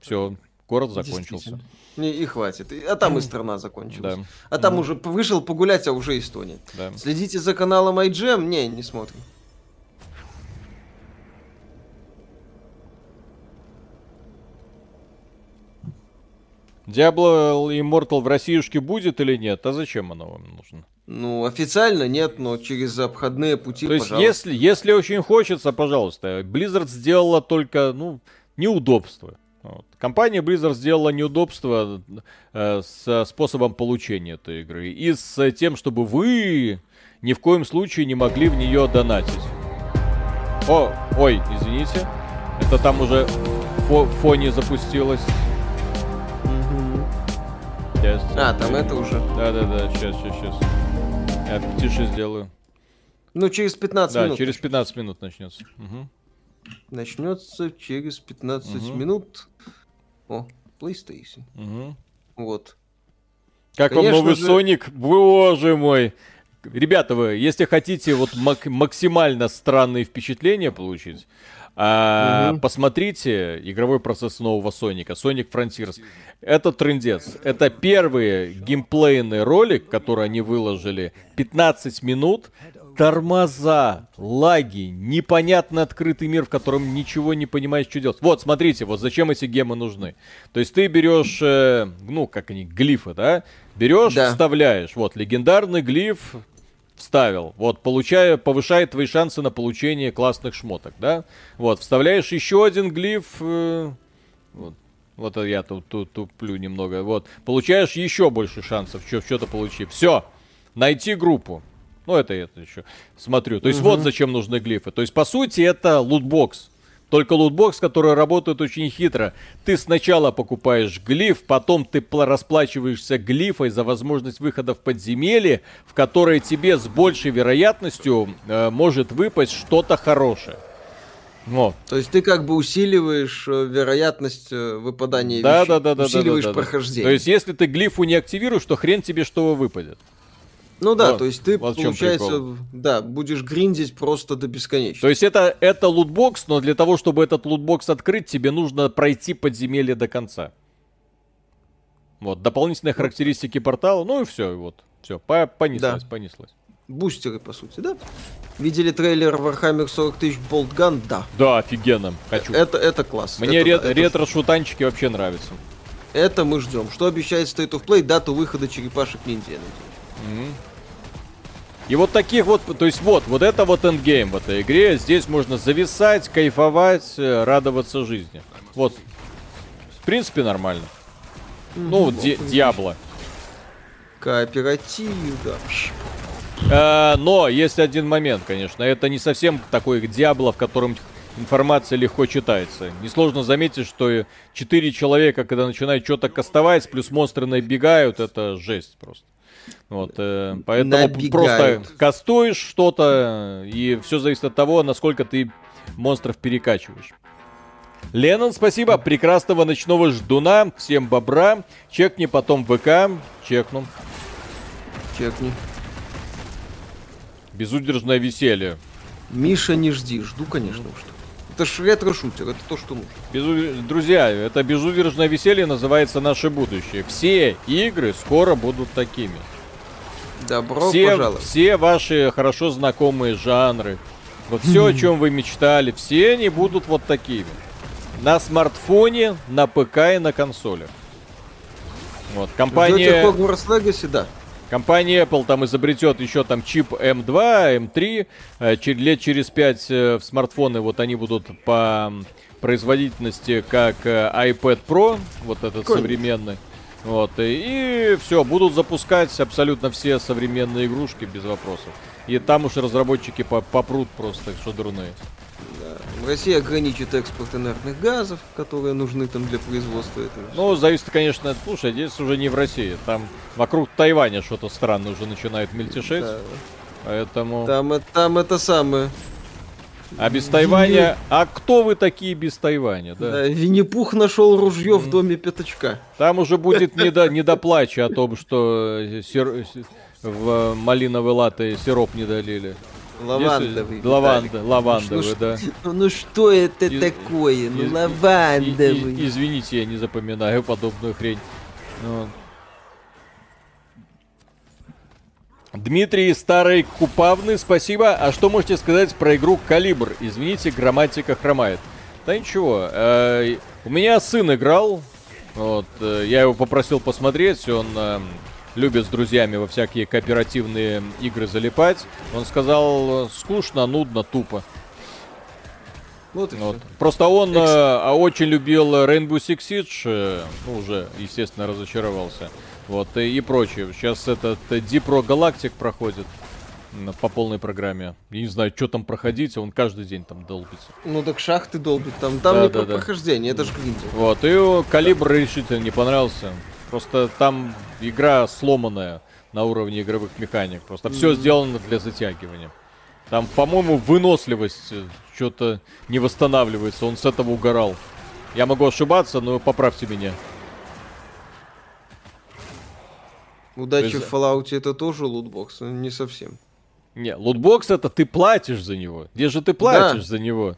все, город закончился. Не, и хватит. И- А там и страна закончилась. Да. А там уже п- вышел погулять, а уже Эстония. Да. Следите за каналом iGem? Не, не смотрим. Diablo Immortal в Россиюшке будет или нет? А зачем оно вам нужно? Ну, официально нет, но через обходные пути, То есть, пожалуйста. если, если очень хочется, пожалуйста. Blizzard сделала только, ну, неудобство. Вот. Компания Blizzard сделала неудобство э, с способом получения этой игры. И с тем, чтобы вы ни в коем случае не могли в нее донатить. О, ой, извините. Это там уже в фоне запустилось. Сейчас. А, там это уже. Да-да-да, сейчас, сейчас, сейчас. Я тише сделаю. Ну, через 15 Да, минут. через 15 минут начнется. Мгм. Начнется через 15 Мгм. минут. О, PlayStation. Мгм. Вот. Как вам Конечно новый же- Соник? Боже мой! Ребята, вы, если хотите вот мак- максимально странные впечатления получить, а, Мгм. посмотрите игровой процесс нового Соника, Sonic Frontiers. Это трендец. Это первый геймплейный ролик, который они выложили. 15 минут. Тормоза, лаги, непонятный открытый мир, в котором ничего не понимаешь, что делать. Вот, смотрите, вот зачем эти гемы нужны. То есть ты берешь, э, ну, как они, глифы, да? Берешь, Да. вставляешь. Вот, легендарный глиф вставил. Вот, получая, повышает твои шансы на получение классных шмоток, да? Вот, вставляешь еще один глиф, э, вот, вот я тут, тут туплю немного. Вот, получаешь еще больше шансов, что, что-то получив. Все, найти группу. Ну, это я еще смотрю. То есть, вот зачем нужны глифы. То есть, по сути, это лутбокс. Только лутбокс, который работает очень хитро. Ты сначала покупаешь глиф, потом ты пла- расплачиваешься глифой за возможность выхода в подземелье, в которое тебе с большей вероятностью э, может выпасть что-то хорошее. Вот. То есть ты как бы усиливаешь э, вероятность э, выпадания Да, вещей. да, да, да, да, Усиливаешь да, да. прохождение. То есть, если ты глифу не активируешь, то хрен тебе что выпадет. Ну да, Вот. то есть ты, Вот получается, да, будешь гриндить просто до бесконечности. То есть это, это лутбокс, но для того, чтобы этот лутбокс открыть, тебе нужно пройти подземелье до конца. Вот, дополнительные характеристики портала, ну и все, вот. Все, понеслась, Да. понеслась. Бустеры, по сути, да? Видели трейлер Warhammer 40 тысяч Boltgun? Да. Да, офигенно, хочу. Это, это класс. Мне это, рет- да, это, ретро-шутанчики вообще нравятся. это мы ждем. Что обещает State of Play? Дату выхода черепашек ниндзя. надеюсь. Мгм. И вот таких вот, то есть вот, вот это вот endgame в этой игре. Здесь можно зависать, кайфовать, э, радоваться жизни. Вот, в принципе, нормально. Ну, вот Ди- Diablo. Кооператив, да. Э, но есть один момент, конечно. Это не совсем такой Диабло, в котором информация легко читается. Несложно заметить, что четыре человека, когда начинают что-то кастовать, плюс монстры набегают, это жесть просто. Вот, э, поэтому Набегают. просто кастуешь что-то, и все зависит от того, насколько ты монстров перекачиваешь. Леннон, спасибо. Прекрасного ночного ждуна. Всем бобра. Чекни потом ВК. Чекну. Чекни. Безудержное веселье. Миша, не жди. Жду, конечно, уж. Это ж ретро-шутер, это то, что нужно. Безу- Друзья, это безудержное веселье называется наше будущее. Все игры скоро будут такими. Добро все, пожаловать. все ваши хорошо знакомые жанры, вот все, о чем вы мечтали, все они будут вот такими. На смартфоне, на ПК и на консолях. Вот, компания, Hogwarts Legacy, да. компания Apple там изобретет еще там чип M2, M3, э, чер- лет через 5 в смартфоны вот они будут по производительности как э, iPad Pro, вот этот Конечно. современный. Вот, и, все, будут запускать абсолютно все современные игрушки без вопросов. И там уж разработчики по- попрут просто, что дурные. Россия ограничит экспорт инертных газов, которые нужны там для производства этого. Ну, зависит, конечно, от... Слушай, здесь уже не в России. Там вокруг Тайваня что-то странное уже начинает мельтешить. Да. Поэтому... Там, э- там это самое. А без Тайваня... А кто вы такие без Тайваня, да? Да, Винни-Пух нашел ружье в доме пятачка. Там уже будет не до, не до плача о том, что э, сир- в малиновый латте сироп не долили. Лавандовый. Лаванда, лавандовый, Ну, да. Ну, ну что это Из- такое? Ну из- лавандовый. И- и- извините, я не запоминаю подобную хрень. Вот. Дмитрий Старый Купавный, спасибо. А что можете сказать про игру Калибр? Извините, грамматика хромает. Да ничего, э, у меня сын играл, вот, э, я его попросил посмотреть, он э, любит с друзьями во всякие кооперативные игры залипать. Он сказал, скучно, нудно, тупо. Вот Вот. Просто он Экс- э, а, очень любил Rainbow Six Siege, э, ну, уже, естественно, разочаровался. Вот, и, и прочее. Сейчас этот э, Rock Galactic проходит по полной программе. Я не знаю, что там проходить, он каждый день там долбится. Ну так шахты долбит. Там, там Да, не да, про да. прохождение, это же гриндинг. Вот, и э, Калибр решительно не понравился. Просто там игра сломанная на уровне игровых механик. Просто все сделано для затягивания. Там, по-моему, выносливость что-то не восстанавливается. Он с этого угорал. Я могу ошибаться, но поправьте меня. Удача То есть- в Fallout это тоже лутбокс, не совсем. Не, лутбокс это ты платишь за него. Где же ты платишь Да. за него?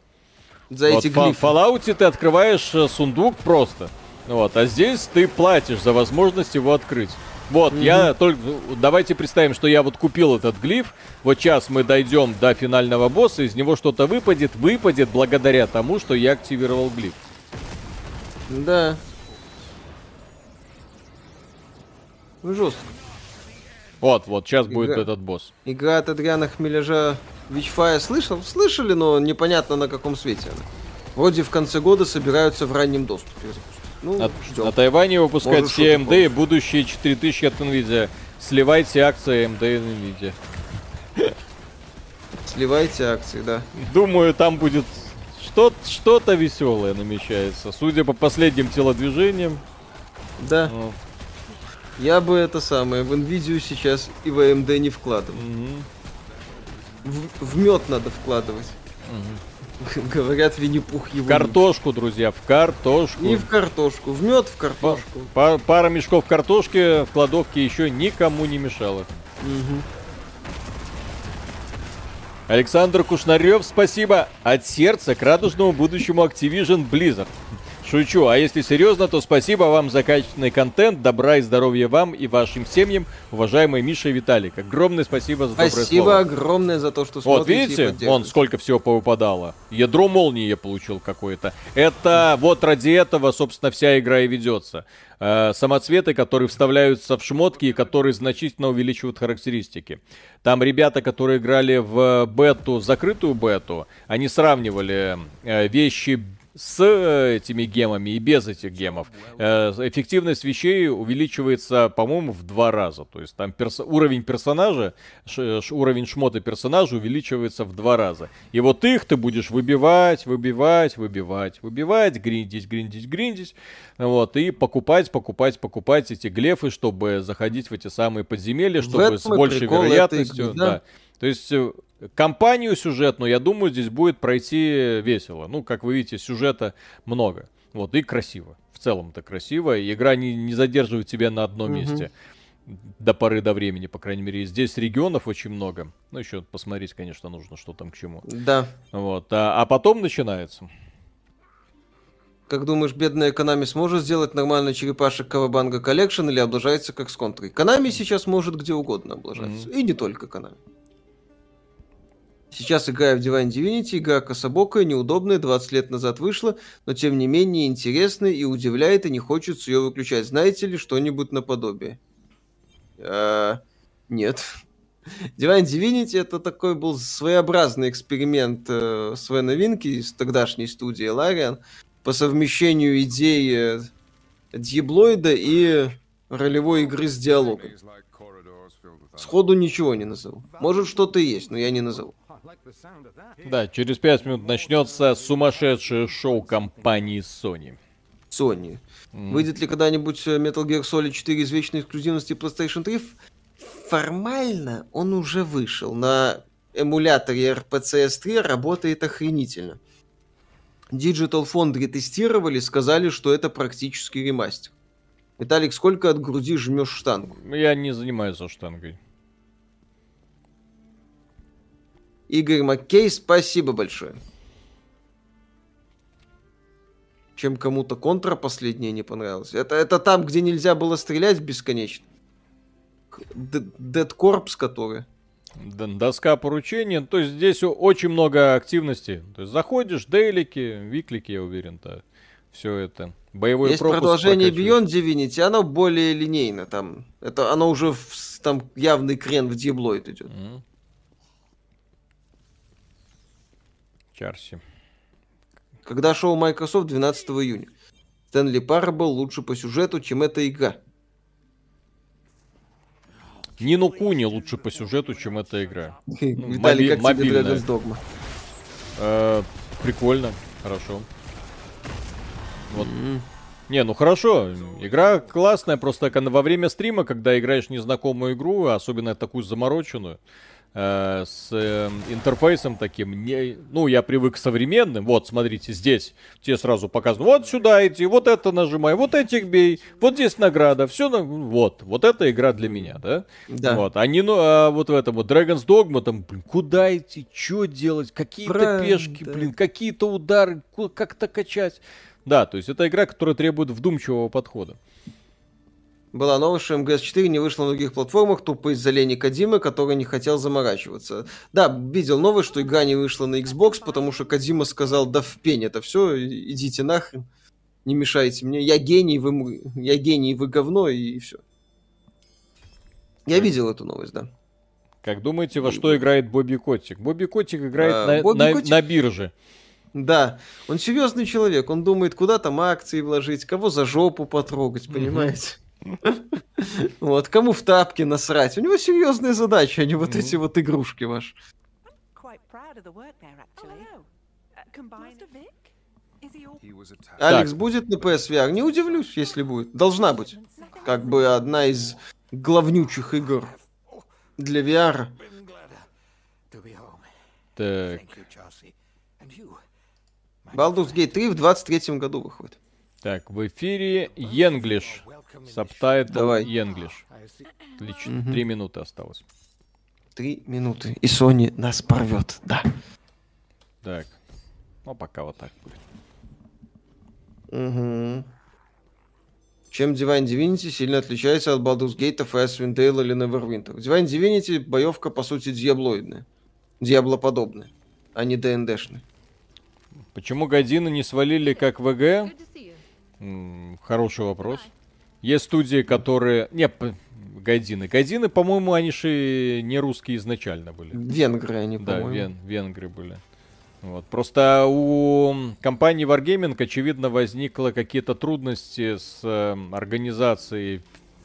За Вот эти в глифы. Fallout ты открываешь э, сундук просто. Вот, а здесь ты платишь за возможность его открыть. Вот, я только... ну, Давайте представим, что я вот купил этот глиф. Вот сейчас мы дойдем до финального босса, из него что-то выпадет. Выпадет благодаря тому, что я активировал глиф. Да. Жестко. Вот, вот, сейчас будет Игра. этот босс. Игра от Адриана Хмеляжа Witchfire слышал? Слышали, но непонятно на каком свете она. Вроде в конце года собираются в раннем доступе. Ну, На, ждем. на Тайване выпускают Может, все AMD и будущие 4000 от Nvidia. Сливайте акции AMD и Nvidia. Сливайте акции, да. Думаю, там будет что- что-то веселое намечается. Судя по последним телодвижениям. Да. ну, Я бы это самое в Nvidia сейчас и в AMD не вкладывал. мгм. В, в мед надо вкладывать. Говорят, Винни-Пух его. В картошку, друзья, в картошку. любит. И в картошку. В мед, в картошку. Па- пара мешков картошки в кладовке еще никому не мешала. Мгм. Александр Кушнарев, спасибо. От сердца к радужному будущему Activision Blizzard. Шучу, а если серьезно, то спасибо вам за качественный контент, добра и здоровья вам и вашим семьям, уважаемые Миша и Виталик. Огромное спасибо за доброе Спасибо слово. огромное за то, что Вот, смотрите и видите, поддерживаете. вон сколько всего повыпадало. Ядро молнии я получил какое-то. Это вот ради этого, собственно, вся игра и ведется. Э, самоцветы, которые вставляются в шмотки и которые значительно увеличивают характеристики. Там ребята, которые играли в бету, закрытую бету, они сравнивали э, вещи с э, этими гемами и без этих гемов. Э, эффективность вещей увеличивается, по-моему, в два раза. То есть там перс- уровень персонажа, уровень шмота персонажа увеличивается в два раза. И вот их ты будешь выбивать, выбивать, выбивать, выбивать, гриндить, гриндить, гриндить. Вот, и покупать, покупать, покупать эти глефы, чтобы заходить в эти самые подземелья, чтобы с большей этой вероятностью... игры, да. да. То есть кампанию сюжетную, я думаю, здесь будет пройти весело. Ну, как вы видите, сюжета много. Вот, и красиво. В целом-то красиво. И игра не, не задерживает тебя на одном Мгм. месте. До поры до времени, по крайней мере. Здесь регионов очень много. Ну, еще посмотреть, конечно, нужно, что там к чему. Да. Вот. А, а потом начинается. Как думаешь, бедная Konami сможет сделать нормальный черепашек Cowabunga Collection или облажается как с контрой? Konami сейчас может где угодно облажаться. И не только Konami. Сейчас играю в Divine Divinity, игра кособокая, неудобная, 20 лет назад вышла, но тем не менее интересная и удивляет, и не хочется ее выключать. Знаете ли что-нибудь наподобие? А, нет. Divine Divinity это такой был своеобразный эксперимент э, своей новинки из тогдашней студии Larian по совмещению идеи Дьеблоида и ролевой игры с диалогом. Сходу ничего не назову. Может что-то есть, но я не назову. Да, через пять минут начнется сумасшедшее шоу компании Sony. Sony. Mm. Выйдет ли когда-нибудь э, Metal Gear Solid 4 из вечной эксклюзивности PlayStation 3? Формально он уже вышел. На эмуляторе RPCS 3 работает охренительно. Digital Foundry тестировали, сказали, что это практически ремастер. Виталик, сколько от груди жмешь штангу? Я не занимаюсь за штангой. Игорь Маккей, спасибо большое. Чем кому-то контра последняя не понравилась. Это, это там, где нельзя было стрелять бесконечно. Dead Corps, который. Доска поручения. То есть здесь очень много активности. То есть заходишь, дейлики, виклики, я уверен, то все это. Боевой Есть продолжение Beyond Divinity, оно более линейно. Там, это, оно уже в, там явный крен в диаблоид идет. Mm-hmm. Чарси. Когда шоу Microsoft 12 июня. Стэнли Парабл лучше по сюжету, чем эта игра. Нину Куни лучше по сюжету, чем эта игра. Ну, Виталий, как тебе Dragon's Dogma? Э, прикольно, хорошо. Вот. Не, ну хорошо, игра классная, просто во время стрима, когда играешь незнакомую игру, особенно такую замороченную, э, с э, интерфейсом таким, не, ну, я привык к современным, вот, смотрите, здесь тебе сразу показывают, вот сюда иди, вот это нажимай, вот этих бей, вот здесь награда, все, на... вот, вот эта игра для меня, да? Да. Вот, а не, ну, а вот в этом вот Dragon's Dogma, там, блин, куда идти, что делать, какие-то пешки, блин, какие-то удары, как-то качать. Да, то есть это игра, которая требует вдумчивого подхода. Была новость, что МГС-4 не вышла на других платформах, тупо из-за лени Кадимы, который не хотел заморачиваться. Да, видел новость, что игра не вышла на Xbox, потому что Кадима сказал, да в пень это все, идите нахрен, не мешайте мне, я гений, вы, я гений, вы говно, и, и все. Я видел эту новость, да. Как думаете, во что играет Бобби Котик? Бобби Котик играет а, на, Бобби на, Котик... на бирже. Да, он серьезный человек, он думает, куда там акции вложить, кого за жопу потрогать, понимаете? Вот, кому в тапки насрать. У него серьезные задачи, а не вот эти вот игрушки ваши. Алекс будет на PSVR? Не удивлюсь, если будет. Должна быть. Как бы одна из главнючих игр для VR. Так. Baldur's Gate 3 в 23 году выходит. Так, в эфире English. Subtitle Давай. English. Отлично. Угу. Три минуты осталось. Три минуты. И Sony нас порвет, да. Так. Ну, пока вот так будет. Угу. Чем Divine Divinity сильно отличается от Baldur's Gate, Icewind Dale или Neverwinter? Divine Divinity боевка, по сути, диаблоидная. Диаблоподобная, а не ДНДшная. Почему годины не свалили как ВГ? Хороший вопрос. Есть студии, которые... Не, Гайдины. Гайдины, по-моему, они же не русские изначально были. Венгры они, по-моему. Да, вен, венгры были. Вот. Просто у компании Wargaming, очевидно, возникло какие-то трудности с э, организацией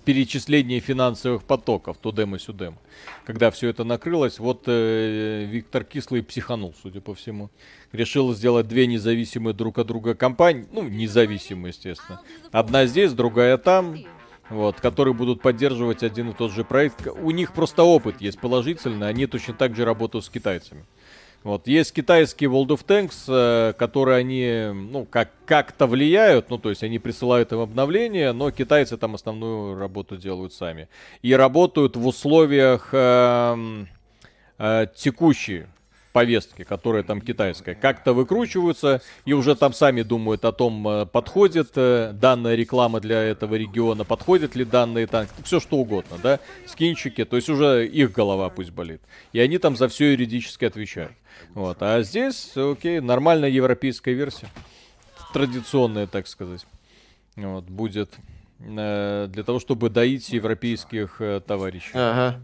перечисления финансовых потоков, тудем и сюдем. Когда все это накрылось, вот э, Виктор Кислый психанул, судя по всему решил сделать две независимые друг от друга компании, ну, независимые, естественно. Одна здесь, другая там, вот, которые будут поддерживать один и тот же проект. У них просто опыт есть положительный, они точно так же работают с китайцами. Вот. Есть китайские World of Tanks, э, которые они, ну, как, как-то влияют, ну, то есть они присылают им обновления, но китайцы там основную работу делают сами. И работают в условиях э, э, текущей повестки, которая там китайская, как-то выкручиваются и уже там сами думают о том, э, подходит э, данная реклама для этого региона, подходит ли данные танки, все что угодно, да, скинчики, то есть уже их голова пусть болит. И они там за все юридически отвечают. Вот. А здесь, окей, нормальная европейская версия. Традиционная, так сказать. Вот, будет э, для того, чтобы доить европейских товарищей. Ага.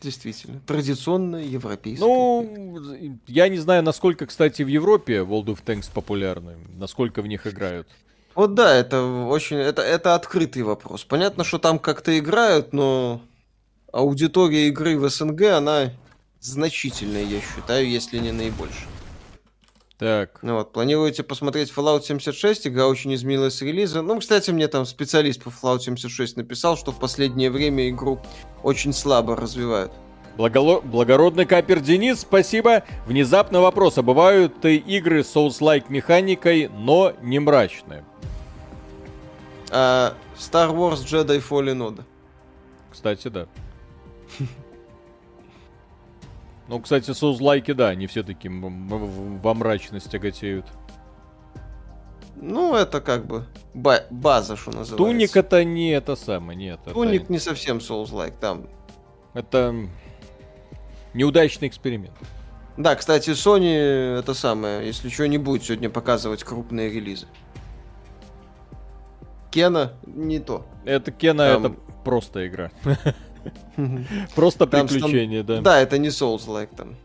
Действительно. Традиционная европейская. Ну, я не знаю, насколько, кстати, в Европе World of Tanks популярны, насколько в них играют. Вот да, это очень, это, это открытый вопрос. Понятно, что там как-то играют, но аудитория игры в СНГ, она значительная, я считаю, если не наибольшая. Так. Ну вот, планируете посмотреть Fallout 76? Игра очень изменилась с релиза. Ну, кстати, мне там специалист по Fallout 76 написал, что в последнее время игру очень слабо развивают. Благоло... Благородный капер Денис, спасибо. Внезапно вопрос, а бывают и игры с Souls-like механикой, но не мрачные? А, Star Wars Jedi Fallen Order. Кстати, да. Ну, кстати, соузлайки, да, они все таки во мрачность тяготеют. Ну, это как бы ба- база, что называется. Туник это не это самое, нет. Туник это... не совсем Souls-like, там. Это неудачный эксперимент. Да, кстати, Sony это самое, если что, не будет сегодня показывать крупные релизы. Кена не то. Это Кена, там... это просто игра. Просто приключение, да. Да, это не Souls-like там.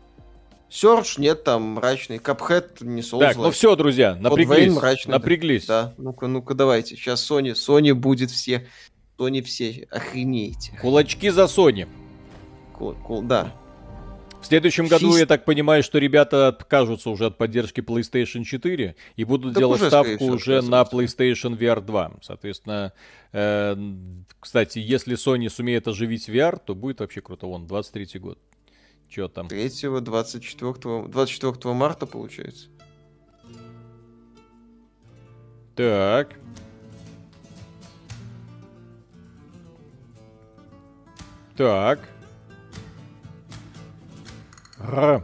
Search нет, там мрачный. Cuphead не Souls-like. Так, ну все, друзья, напряглись. Мрачный, напряглись. Да, ну-ка, ну-ка, давайте. Сейчас Sony, Sony будет все. Sony все охренеете. Кулачки за Sony. Кул, кул, да. В следующем году, Фист... я так понимаю, что ребята откажутся уже от поддержки PlayStation 4 и будут так делать уже, ставку всего, уже на PlayStation VR 2. Соответственно, э, кстати, если Sony сумеет оживить VR, то будет вообще круто. Вон, 23 год. Че там? 3 24, 24 марта, получается. Так. Так. Р.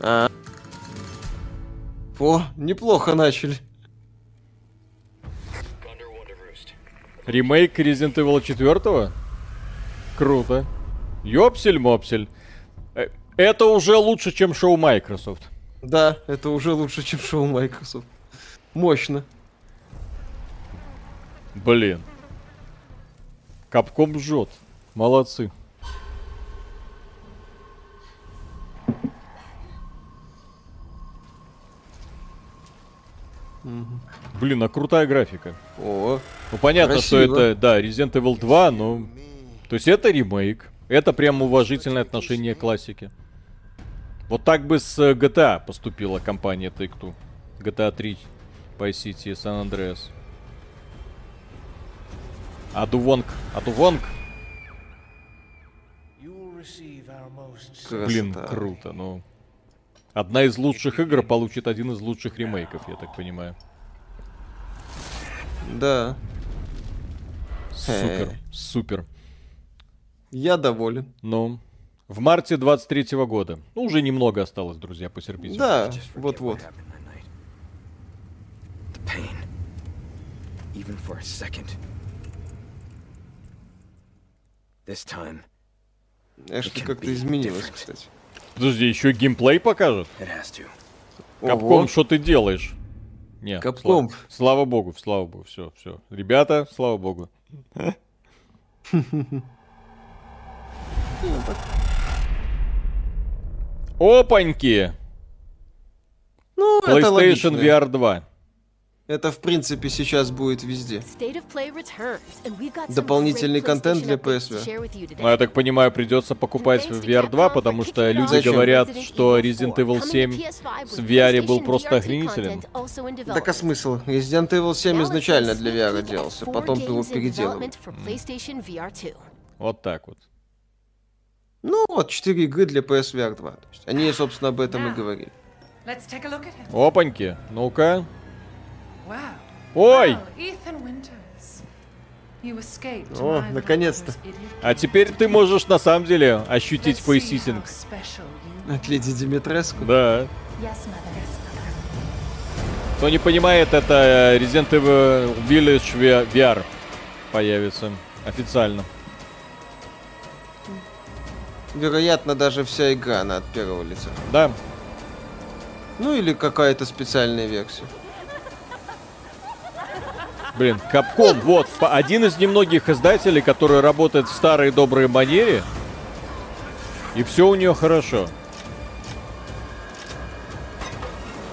А. О, неплохо начали. Ремейк Resident Evil 4? Круто. Ёпсель-мопсель. Э, это уже лучше, чем шоу Microsoft. Да, это уже лучше, чем шоу Microsoft. Мощно. Блин. Капком жжет. Молодцы. Блин, а крутая графика. О, ну понятно, красиво. что это, да, Resident Evil 2, но... То есть это ремейк. Это прям уважительное отношение к классике. Вот так бы с GTA поступила компания Take-Two. GTA 3, Vice City, San Andreas. Адувонг. Адувонг. Блин, круто, ну. Одна из лучших игр получит один из лучших ремейков, я так понимаю. Да. Супер, супер. Я доволен. Ну, в марте 23 -го года. Ну, уже немного осталось, друзья, потерпите. Да, вот-вот. Even for a second. This time. Эшли как-то изменилось, кстати. Подожди, еще геймплей покажет? Капком, что ты делаешь? Не, Капком. Слава, слава богу, слава богу, все, все. Ребята, слава богу. Опаньки! Ну, PlayStation VR 2. Это, в принципе, сейчас будет везде. Дополнительный контент для PSV. Ну, я так понимаю, придется покупать в VR 2, потому что люди Зачем? говорят, что Resident Evil 7 в VR был просто охренителен. Так а смысл? Resident Evil 7 изначально для VR делался, потом его переделали. Вот так вот. Ну вот, 4 игры для PSVR 2. То есть они, собственно, об этом и говорили. Опаньки. Ну-ка. Ой! О, наконец-то. А теперь ты можешь на самом деле ощутить facesitting. От Леди Димитреску. Да. Кто не понимает, это Resident Evil Village VR появится официально. Вероятно, даже вся игра она от первого лица. Да. Ну или какая-то специальная версия. Блин, Capcom, вот, один из немногих издателей, который работает в старой доброй манере. И все у нее хорошо.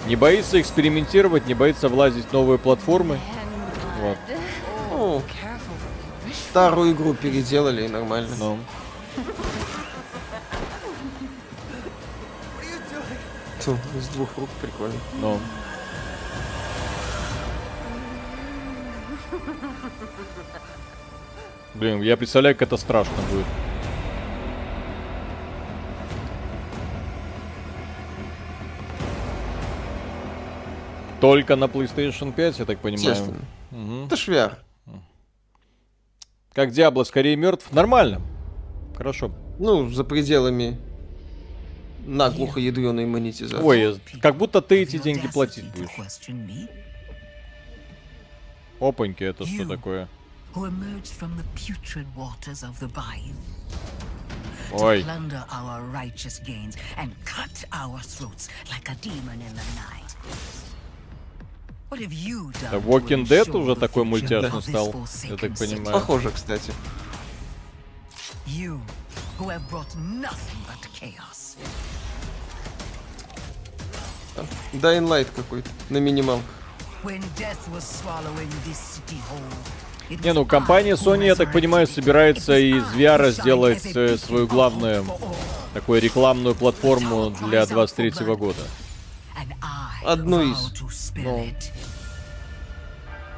Не боится экспериментировать, не боится влазить в новые платформы. Вот. Ну, старую игру переделали и нормально. Ну. Тьфу, С двух рук прикольно. Ну. Блин, я представляю, как это страшно будет. Только на PlayStation 5, я так понимаю. Естественно. Мгм. Это VR. Как Диабло скорее мертв. Нормально. Хорошо. Ну, за пределами наглухо ядреной монетизации. Ой, как будто ты эти деньги платить будешь. Опаньки, это что You. такое? who emerged from the putrid waters of the bayou Ой. to plunder our righteous gains and cut our throats like a demon in the night. What have you done Да, to Walking Dead ensure уже the такой future мультяшный of this стал, я forsaken так city? понимаю. Похоже, кстати. You, who have brought nothing but chaos. Dying Light какой-то на минималках. When death was swallowing this city whole, it Не, ну компания Sony, я так понимаю, собирается из VR сделать э, свою главную такую рекламную платформу для 23 года. And I Одну из. spill Ну.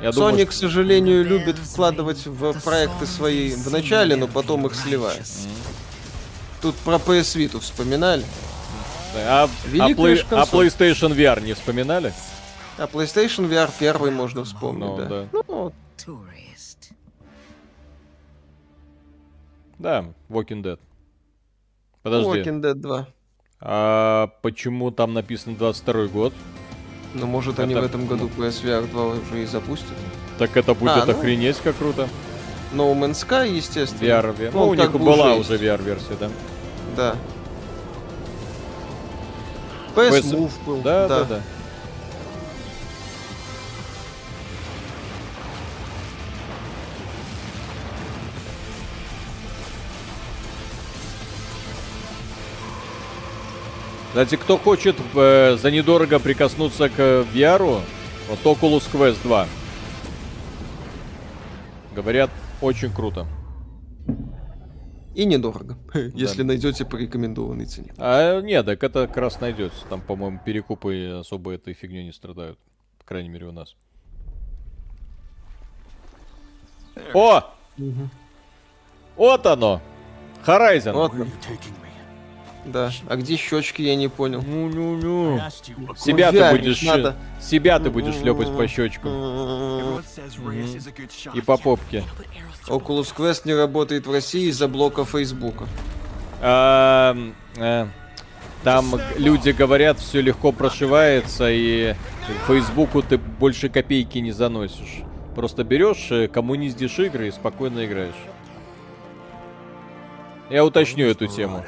Я Sony, думаю, к что- сожалению, любит вкладывать в проекты свои в начале, но потом их сливает. Тут про PS Vita вспоминали. а, а Великая а консоль. PlayStation VR не вспоминали? А PlayStation VR первый можно вспомнить, Ну, да. да. Ну, вот. Да, Walking Dead. Подожди, Walking Dead 2. а почему там написано 22 год? Ну, может, они Это- в этом году PSVR 2 уже и запустят. Так это будет А, ну. охренеть как круто. No Man's Sky, естественно. VR, VR. Ну, он у них бы была уже VR-версия, да? Да. PS PS Move был. Да, да, да. Кстати, кто хочет э, за недорого прикоснуться к VR, вот Oculus Quest 2. Говорят, очень круто. И недорого, если найдете по рекомендованной цене. А нет, так это как раз найдется. Там, по-моему, перекупы особо этой фигней не страдают. По крайней мере, у нас. О! Вот оно! Horizon! Вот. Да. А где щечки, я не понял. Ну-ну-ну. Себя ты будешь... надо. Себя ты будешь шлепать по щечкам. И по попке. Oculus Quest не работает в России из-за блока Фейсбука. Э, Там люди говорят, все легко прошивается, и Фейсбуку ты больше копейки не заносишь. Просто берешь, э, коммуниздишь игры и спокойно играешь. Я уточню эту тему.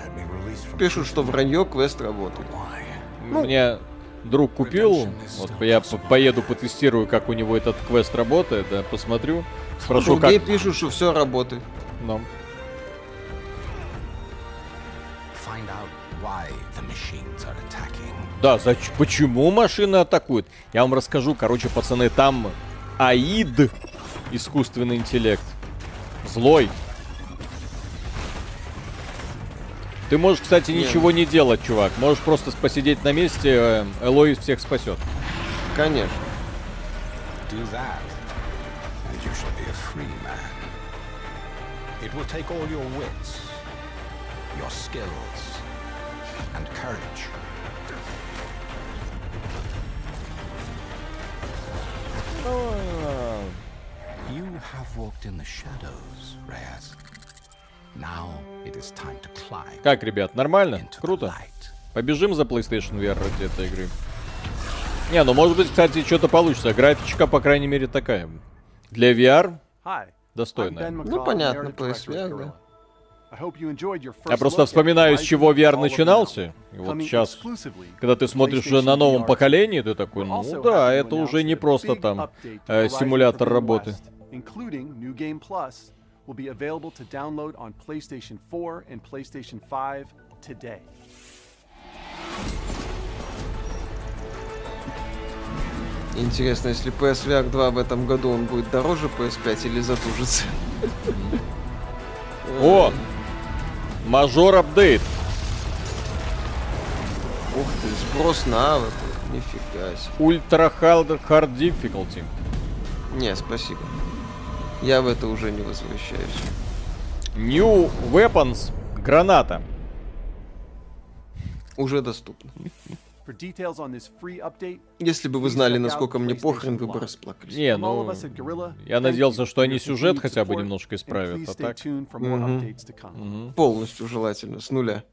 Пишут, что вранье, квест работает. Мне друг купил, вот я по- поеду потестирую, как у него этот квест работает, да, посмотрю, спрошу, Другие как... пишут, что все работает. Ну, Find out why the machines are attacking. Да, зач- почему машины атакуют? Я вам расскажу, короче, пацаны, там АИД, искусственный интеллект, злой. Ты можешь, кстати, Не. ничего не делать, чувак. Можешь просто посидеть на месте, э, Элой всех спасет. Конечно. Do that, and you shall be a free man. It will take all your wits, your skills, and courage. You have walked in the shadows, Reyes. Как, ребят, нормально? Круто. light. Побежим за PlayStation VR ради этой игры. Не, ну может быть, кстати, что-то получится. Графичка, по крайней мере, такая. Для VR достойная. Ну, понятно, VR, Guerrilla. да. I hope you enjoyed your Я first просто вспоминаю, с чего the VR начинался. И вот сейчас, когда ты смотришь уже на PlayStation новом поколении, ты такой, ну also да, это уже не просто там э, симулятор работы. Will be available to download on PlayStation 4 and PlayStation 5 today. Интересно, если PSVR 2 в этом году он будет дороже PS5 или затужится? О! Мажор апдейт. Ух ты, сброс на аватар. Нифига себе. Ультра hard, hard difficulty. Не, спасибо. Я в это уже не возвращаюсь. New weapons. Граната. Уже доступно. Если бы вы знали, насколько мне похрен, вы бы расплакались. Не, ну... Я надеялся, что они сюжет хотя бы немножко исправят, а так... to come. Полностью желательно, с нуля.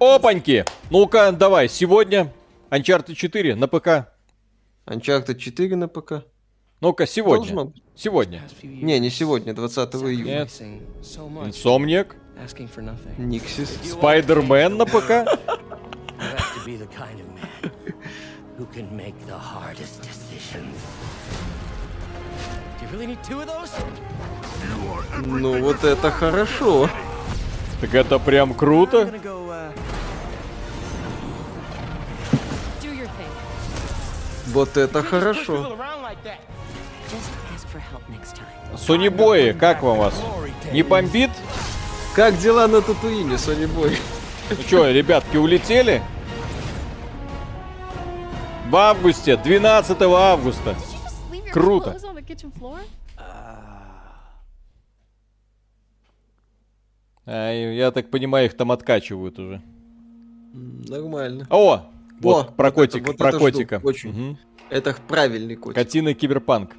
Опаньки! Ну-ка, давай, сегодня Uncharted 4 на ПК. Uncharted 4 на п.к. Ну-ка, сегодня. Должно. Сегодня. Не, не сегодня, 20 июня. Нет. Insomniac. Никсис. Спайдермен на ПК. Ну вот это хорошо. Так это прям круто. Next time. Сони Бои, как вам вас? Не бомбит? Как дела на Татуине, Сони Бой? Ну что, ребятки, улетели? В августе, 12 августа. Круто. А, я так понимаю, их там откачивают уже. Нормально. О! Вот, О, про котик, это- вот про это жду, котика. очень. Мгм. Это правильный котик. Котина Киберпанк.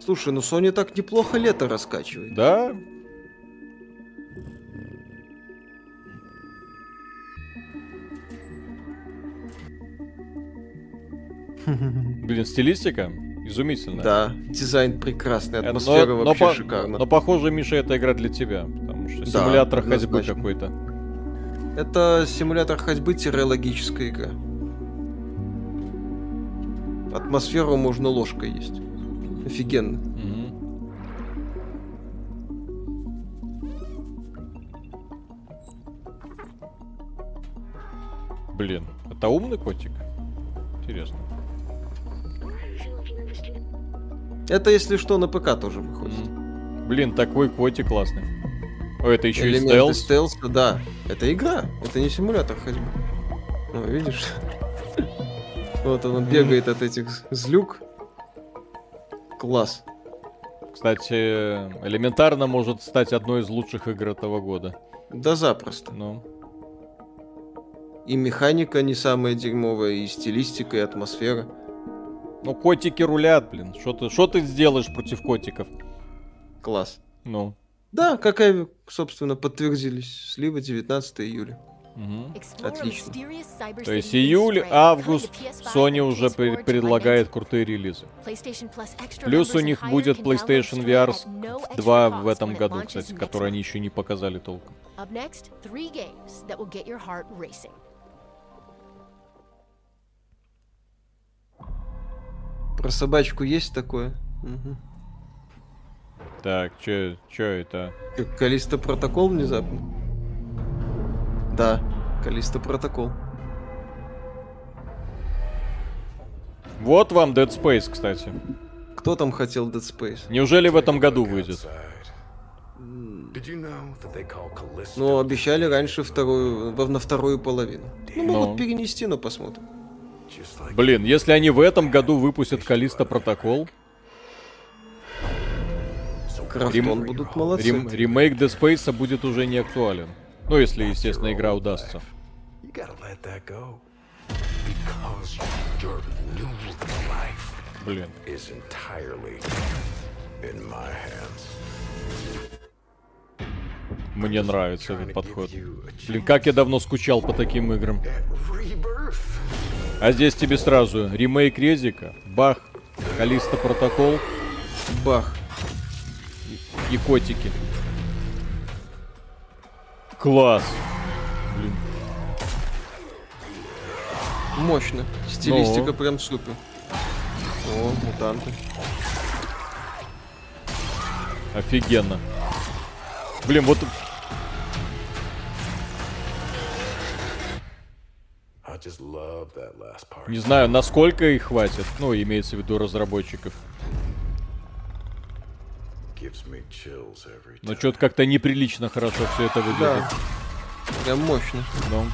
Слушай, ну Sony так неплохо лето раскачивает. Да? Блин, стилистика изумительная. Да, дизайн прекрасный, Э, но- атмосфера но вообще по- шикарна. Но похоже, Миша, это игра для тебя, потому что Да, симулятор ходьбы какой-то. Это симулятор ходьбы-логическая игра. Атмосферу можно ложкой есть. Офигенно. Блин, это умный котик? Интересно. Это, если что, на ПК тоже выходит. Блин, такой котик классный. О, это еще и Элементы стелс. стелса, да. Это игра, это не симулятор ходьбы. Ну, видишь? Вот он бегает от этих злюк. Класс. Кстати, элементарно может стать одной из лучших игр этого года. Да запросто. Ну, И механика не самая дерьмовая, и стилистика, и атмосфера. ну котики рулят, блин. Что ты, что ты сделаешь против котиков? Класс. Ну. Да, как и, собственно, подтвердились. Слива 19 июля. a Отлично. То есть июль, август, coming to PS5 Sony уже PS4 пре- July предлагает 19th. крутые релизы. Плюс у них будет PlayStation VR at no extra 2 в этом году, кстати, который они еще не показали толком. Про собачку есть такое? Мгм. Так, чё, чё это? Калиста протокол внезапно? Да, Калиста протокол. Вот вам Dead Space, кстати. Кто там хотел Dead Space? Неужели в этом году выйдет? Ну, обещали раньше вторую, во- на вторую половину. Ну, Ну. могут перенести, но посмотрим. Блин, если они в этом году выпустят Калиста Протокол, Крафтон будут молодцы. рем- ремейк Dead Space будет уже не актуален. Ну, если, естественно, игра удастся. Блин. Мне нравится этот подход. Блин, как я давно скучал по таким играм. А здесь тебе сразу ремейк Резика, бах, Калиста Протокол, бах, и, котики. Класс. Блин. Мощно. Стилистика Ну. прям супер. О, мутанты. Офигенно. Блин, вот не знаю, насколько их хватит. Ну, имеется в виду разработчиков. Но что-то как-то неприлично хорошо все это выглядит. Да. Прям мощно. Ну.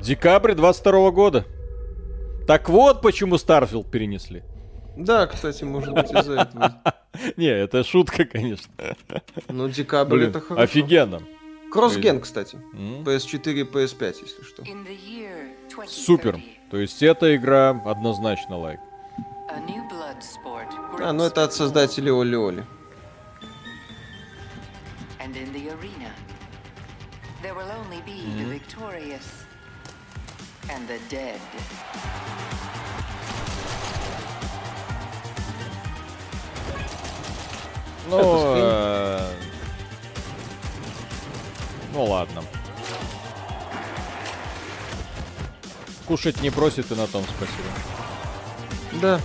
Декабрь 22 года. Так вот, почему Starfield перенесли. Да, кстати, может быть из-за этого. Не, это шутка, конечно. Ну, декабрь это хорошо. офигенно. Кроссген, кстати. М. PS4 и PS5, если что. Супер. То есть эта игра однозначно лайк. А, ну это от создателей Оли Оли. in ну ладно. Кушать не просит и на том спасибо. Да.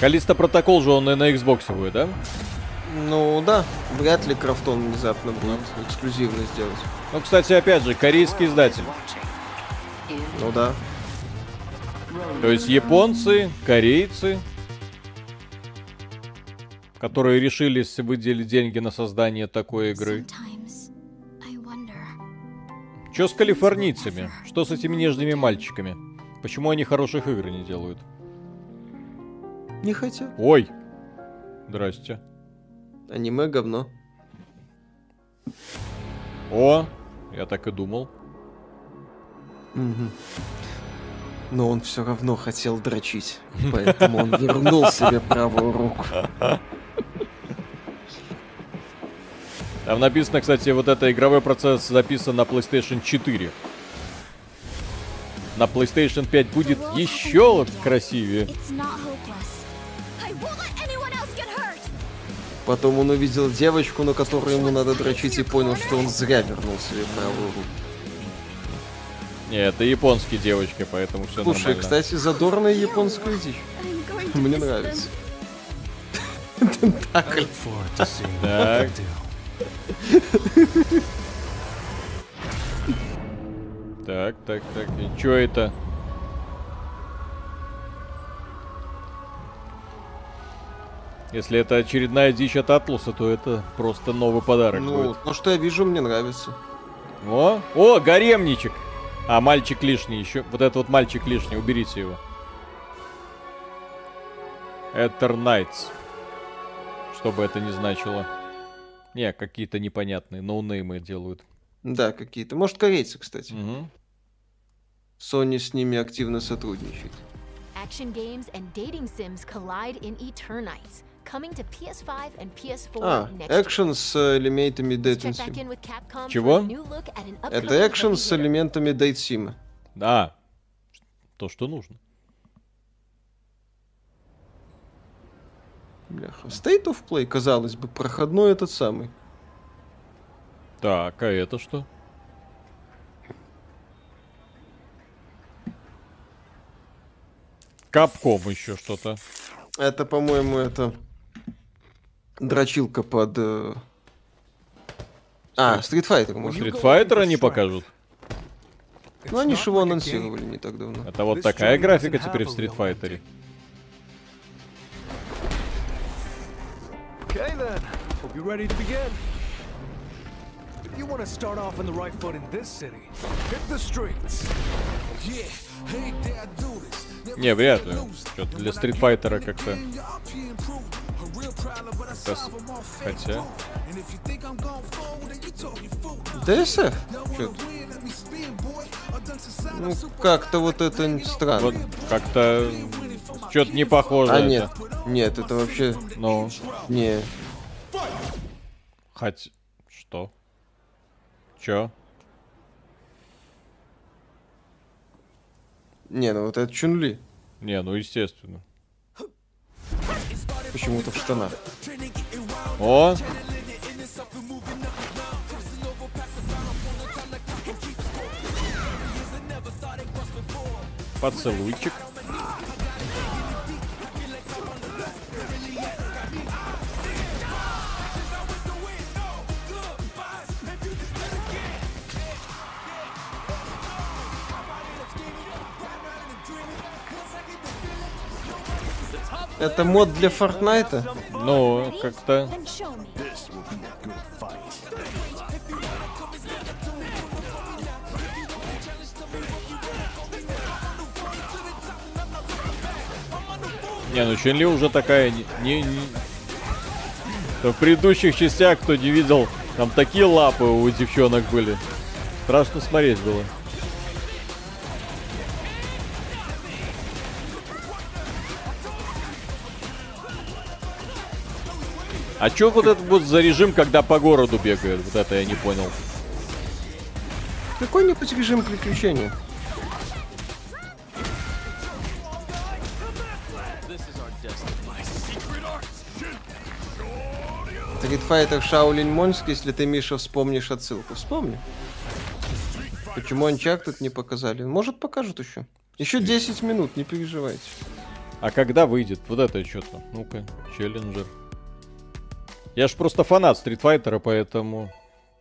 Калиста протокол же он и на Xbox будет, да? Ну да, вряд ли Крафтон внезапно будет эксклюзивно сделать. Ну, кстати, опять же, корейский издатель. Ну да. То есть японцы, корейцы, которые решились выделить деньги на создание такой игры. Что с калифорнийцами? Что с этими нежными мальчиками? Почему они хороших игр не делают? Не хотят. Ой! Здрасте. Аниме говно. О, я так и думал. Мгм. Но он все равно хотел дрочить, поэтому он вернул себе правую руку. Там написано, кстати, вот это игровой процесс записан на PlayStation 4. На PlayStation 5 будет еще красивее. Потом он увидел девочку, на которую ему надо дрочить, и понял, что он зря вернул себе правую руку. Не, это японские девочки, поэтому все Слушай, нормально. кстати, задорная японская дичь. Мне нравится. Тентакль. Так. Так, так, так. И чё это? Если это очередная дичь от Атлуса, то это просто новый подарок Ну, будет. то, что я вижу, мне нравится. О, о, гаремничек. А, мальчик лишний еще. Вот этот вот мальчик лишний, уберите его. Knights. Что бы это ни значило. Не, какие-то непонятные ноунеймы делают. Да, какие-то. Может, корейцы, кстати. Мгм. Sony с ними активно сотрудничает. Action games and dating sims collide in Eternites, coming to PS5 and PS4 А, экшен с э, элементами Dead Check and back Sim. in with Capcom for Чего? a new look at an Это upcoming экшен с элементами Dead Sim. Да. То, что нужно. Бляха. State of Play, казалось бы, проходной этот самый. Так, а это что? Капком еще что-то. Это, по-моему, это дрочилка под... э, А, Street Fighter, может. Street Fighter они покажут? Ну, они же его анонсировали не так давно. Это вот такая графика теперь в Street Fighter. Okay then. Hope you're ready to begin. If you want to start off on the right foot in this city, hit the streets. Yeah, hey, I do this? Не, вряд ли. Что-то для Street Fighter как-то... с- Хотя... ДСФ? Чё-то. Ну, как-то вот это странно. Вот как-то... Что-то не похоже. А это. нет, нет, это вообще... Ну, Не. хоть... Что? Чё? Не, ну вот это Чунли. Не, ну естественно. Почему-то в штанах. О! Поцелуйчик. Это мод для Фортнайта? Ну, как-то... Не, ну Ченли уже такая не, не- не- В предыдущих частях, кто не видел, там такие лапы у девчонок были. Страшно смотреть было. А чё вот это вот за режим, когда по городу бегают? Вот это я не понял. Какой-нибудь режим приключения. Street Fighter Shaolin Monsk, если ты, Миша, вспомнишь отсылку. Вспомни. Почему Uncharted не показали? Может, покажут еще. Еще 10 минут, не переживайте. А когда выйдет? Вот это что-то. Ну-ка, челленджер. Я ж просто фанат Street Fighter, поэтому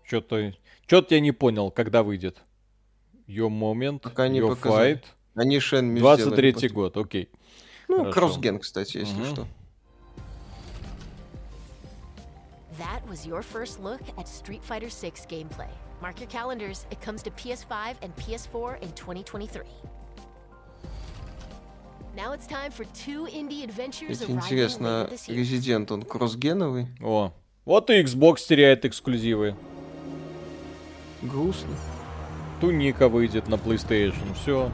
что-то... Что-то я не понял, когда выйдет. Your Moment, Пока не Your показали. Fight. Они Шенми 23 сделали год, окей. Ну, кроссген, кстати, если Мгм. что. That was your first look at Street Fighter 6 gameplay. Mark your calendars, it comes to PS5 and PS4 in 2023. Ведь интересно, later this year. Резидент, он кроссгеновый? О, вот и Xbox теряет эксклюзивы. Грустно. Туника выйдет на PlayStation, все.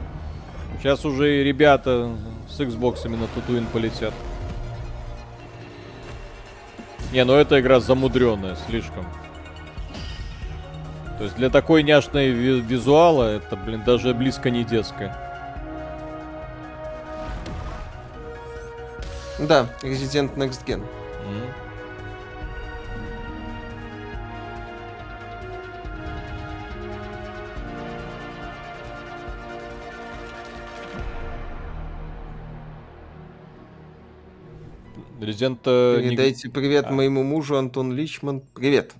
Сейчас уже и ребята с Xbox на Татуин полетят. Не, ну эта игра замудренная слишком. То есть для такой няшной ви- визуала это, блин, даже близко не детская. Да, Resident Next Gen. М. Resident э, Передайте привет А. моему мужу Антон Личман. Привет.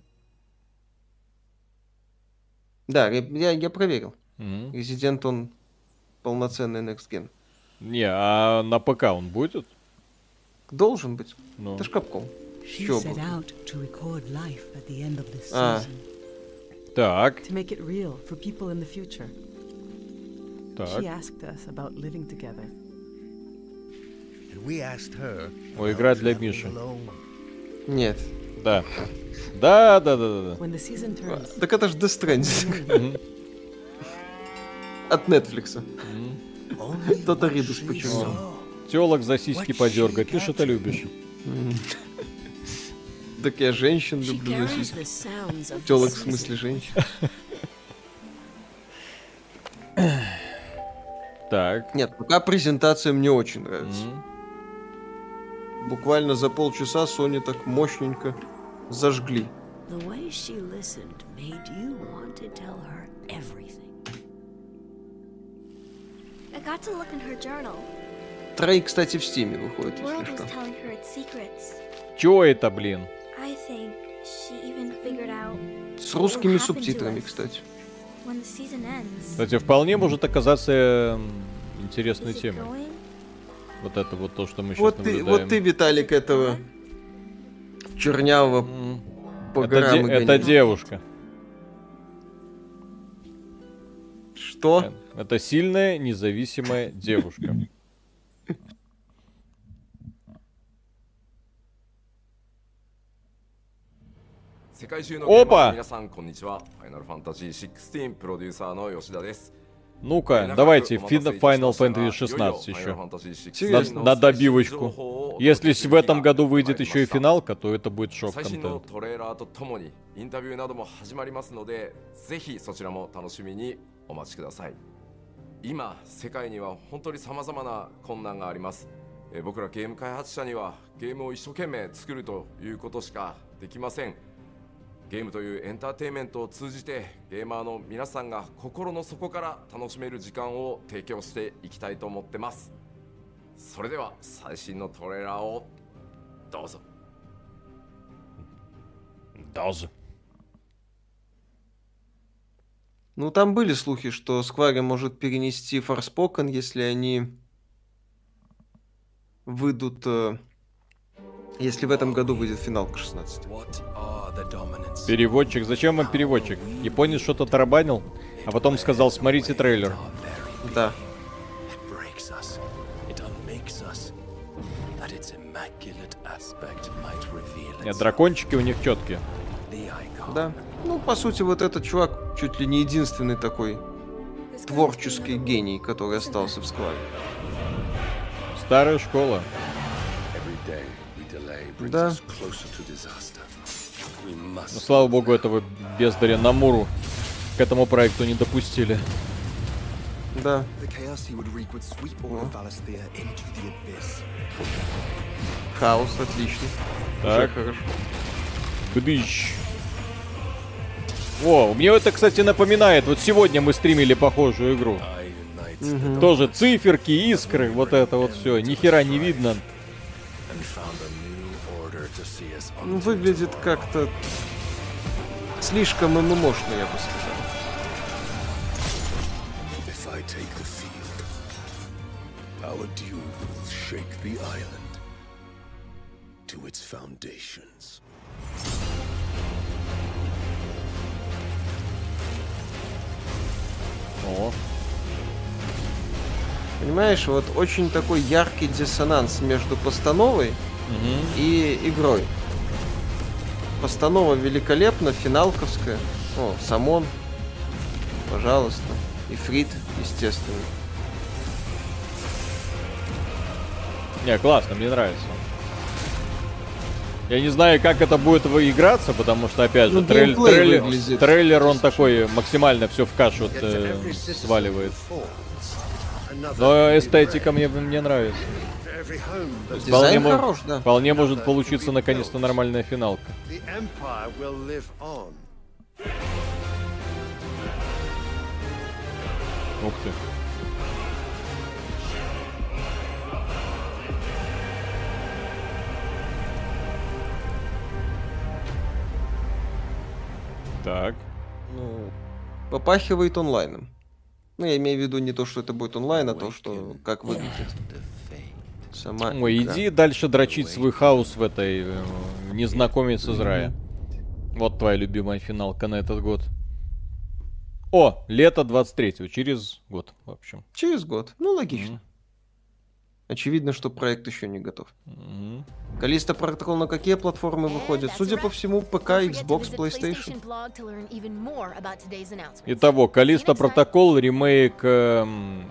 Да, я, я проверил. Мгм. Резидент он полноценный Next Gen. Не, а на ПК он будет? Должен быть. Ну. Это ж. She Чё А. Так, To make it real for people in the future. так. She asked us about living together. And we asked her О, игра для Миши. Нет. Да. Да, да, да, да, да. When the season turns, Так это ж Death Stranding. От Netflix. Кто-то Ридус почему. Телок за сиськи подергать, ты что-то любишь. Так я женщин люблю за сиськи. Телок в смысле женщин. Так. Нет, пока презентация мне очень нравится. Буквально за полчаса Sony так мощненько зажгли. The way she listened made you want to tell her everything. I got to look in her journal. Стрей, кстати, в Стиме выходит, если что. Чё это, блин? С русскими субтитрами, кстати. Кстати, вполне может оказаться м, интересной темой. Вот это вот то, что мы сейчас Вот ты, наблюдаем. вот ты, Виталик, этого чернявого по это, горам де- это девушка. Что? Это сильная, независимая девушка. Опа! Опа! 皆さんこんにちは。ファイナルファンタジー16プロデューサーの吉田です。 Ну-ка, давайте Fin- Final Fantasy 16 еще. На, на добивочку. Если с- в этом году выйдет еще и финалка, то это будет 最新の 今世界には本当にさまざまな困難があります。僕らゲーム開発者にはゲームを一生懸命作るということしかできません。ゲームというエンターテインメントを通じてゲーマーの皆さんが心の底から楽しめる時間を提供していきたいと思ってます。それでは最新のトレーラーをどうぞ。どうぞ。Ну, там были слухи, что Сквари может перенести Форспокен, если они выйдут... э, Если в этом году выйдет финалка 16. Переводчик. Зачем вам переводчик? Японец что-то тарабанил, а потом сказал, смотрите трейлер. Да. Нет, дракончики у них четкие. Да. Ну, по сути, вот этот чувак чуть ли не единственный такой творческий гений, который остался в Скваре. Старая школа. Да. Ну, слава богу, этого бездаря Намуру к этому проекту не допустили. Да. Хаос, отлично. Так. Уже хорошо. Бдыщ. О, мне это, кстати, напоминает. Вот сегодня мы стримили похожую игру. Мгм. Тоже циферки, искры, вот это вот все. Ни хера не видно. Ну, выглядит как-то слишком ММОшно, я бы сказал. Our dune will shake the island to its foundations. О. Понимаешь, вот очень такой яркий диссонанс между постановой и игрой. Постанова великолепна, финалковская. О, Самон, пожалуйста. И Фрид, естественно. Не, классно, мне нравится. Я не знаю, как это будет играться, потому что, опять же, Ну, геймплей трейлер, выглядит. трейлер, он такой максимально все в кашу э, сваливает. Но эстетика мне, мне нравится. Дизайн мо- хорош, да. вполне может получиться наконец-то нормальная финалка. Ух ты. Так. Ну, попахивает онлайном. Ну, я имею в виду не то, что это будет онлайн, а то, что как выглядит. Сама Ой, игра. иди дальше дрочить свой хаос в этой э, незнакомец из рая. Вот твоя любимая финалка на этот год. О, лето 23-го, через год, в общем. Через год. Ну, логично. Очевидно, что проект еще не готов. Калиста протокол на какие платформы выходит? Судя по всему, ПК, Xbox, PlayStation. Итого, Калиста Протокол, ремейк эм,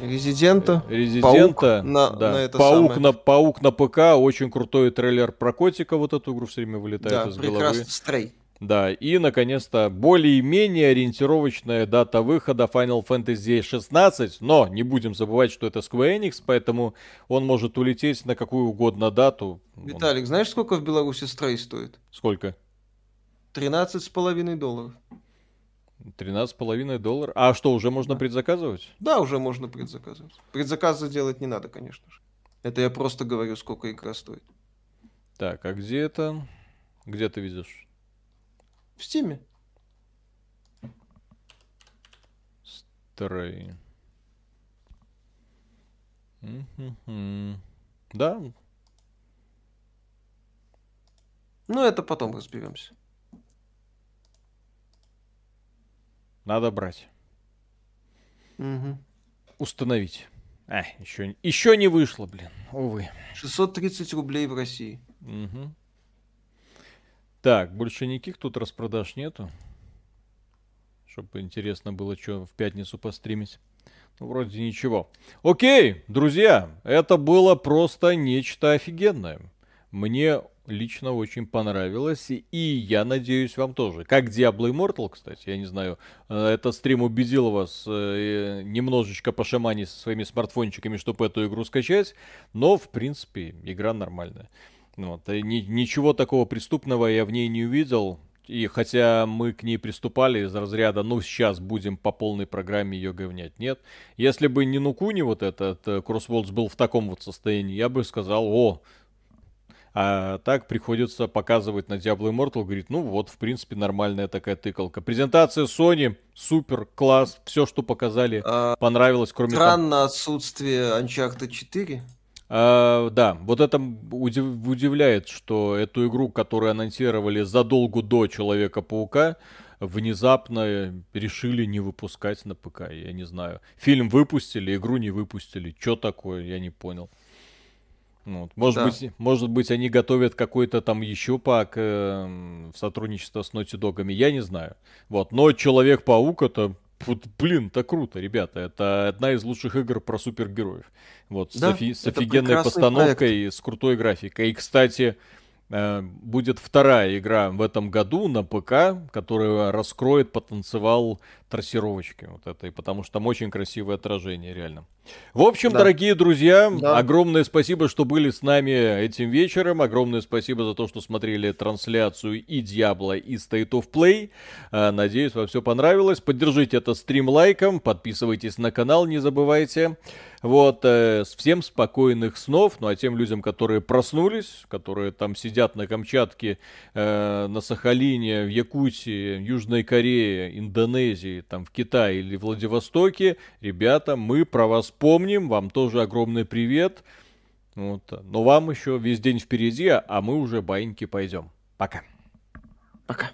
Резидента. Резидента. Паук на, да. на это Паук, самое. на, Паук на ПК, очень крутой трейлер про котика, вот эту игру все время вылетает Да, из прекрасно. головы. Стрей. Да, и, наконец-то, более-менее ориентировочная дата выхода Final Fantasy 16, но не будем забывать, что это Square Enix, поэтому он может улететь на какую угодно дату. Он- Виталик, знаешь, сколько в Беларуси стрей стоит? Сколько? 13 с половиной долларов. 13,5 долларов. А что, уже можно предзаказывать? Да, уже можно предзаказывать. Предзаказы делать не надо, конечно же. Это я просто говорю, сколько игра стоит. Так, а где это? Где ты видишь? В Стиме. Стрей. Да, Ну, это потом разберемся. надо брать. Мгм. Установить. А, еще, еще не вышло, блин. Увы. 630 рублей в России. Мгм. Так, больше никаких тут распродаж нету. Чтобы интересно было, что в пятницу постримить. Ну, вроде ничего. Окей, друзья, это было просто нечто офигенное. Мне лично очень понравилось, и я надеюсь, вам тоже. Как Diablo Immortal, кстати, я не знаю, э, этот стрим убедил вас э, немножечко пошаманить со своими смартфончиками, чтобы эту игру скачать, но, в принципе, игра нормальная. Вот, и ни- ничего такого преступного я в ней не увидел. И хотя мы к ней приступали из разряда, ну сейчас будем по полной программе ее говнять, нет. Если бы не Нукуни вот этот э, Crossworlds был в таком вот состоянии, я бы сказал, о, а так приходится показывать на Diablo Immortal, говорит, ну вот, в принципе, нормальная такая тыкалка. Презентация Sony, супер, класс, все, что показали, понравилось, кроме там- Странно отсутствие Uncharted 4. А, да, вот это удив- удивляет, что эту игру, которую анонсировали задолго до Человека-паука, внезапно решили не выпускать на ПК. Я не знаю. Фильм выпустили, игру не выпустили. Что такое, я не понял. Ну Вот. Может, Да. быть, может быть, они готовят какой-то там еще пак э, в сотрудничество с Naughty Dog'ами, я не знаю. Вот. Но Человек-паук это, вот, блин, это круто, ребята. Это одна из лучших игр про супергероев. Вот, Да, с, офи- с офигенной постановкой, с крутой графикой. И, кстати, э, будет вторая игра в этом году на ПК, которая раскроет потенциал трассировочки вот этой, потому что там очень красивое отражение, реально. В общем, Да. дорогие друзья, Да. огромное спасибо, что были с нами этим вечером. Огромное спасибо за то, что смотрели трансляцию и Диабло, и State of Play. А, Надеюсь, вам все понравилось. Поддержите это стрим лайком, подписывайтесь на канал, не забывайте. Вот, э, всем спокойных снов. Ну а тем людям, которые проснулись, которые там сидят на Камчатке, э, на Сахалине, в Якутии, Южной Корее, Индонезии, там в Китае или Владивостоке, ребята, мы про вас помним, вам тоже огромный привет. Вот. Но вам еще весь день впереди, а мы уже баиньки пойдем. Пока. Пока.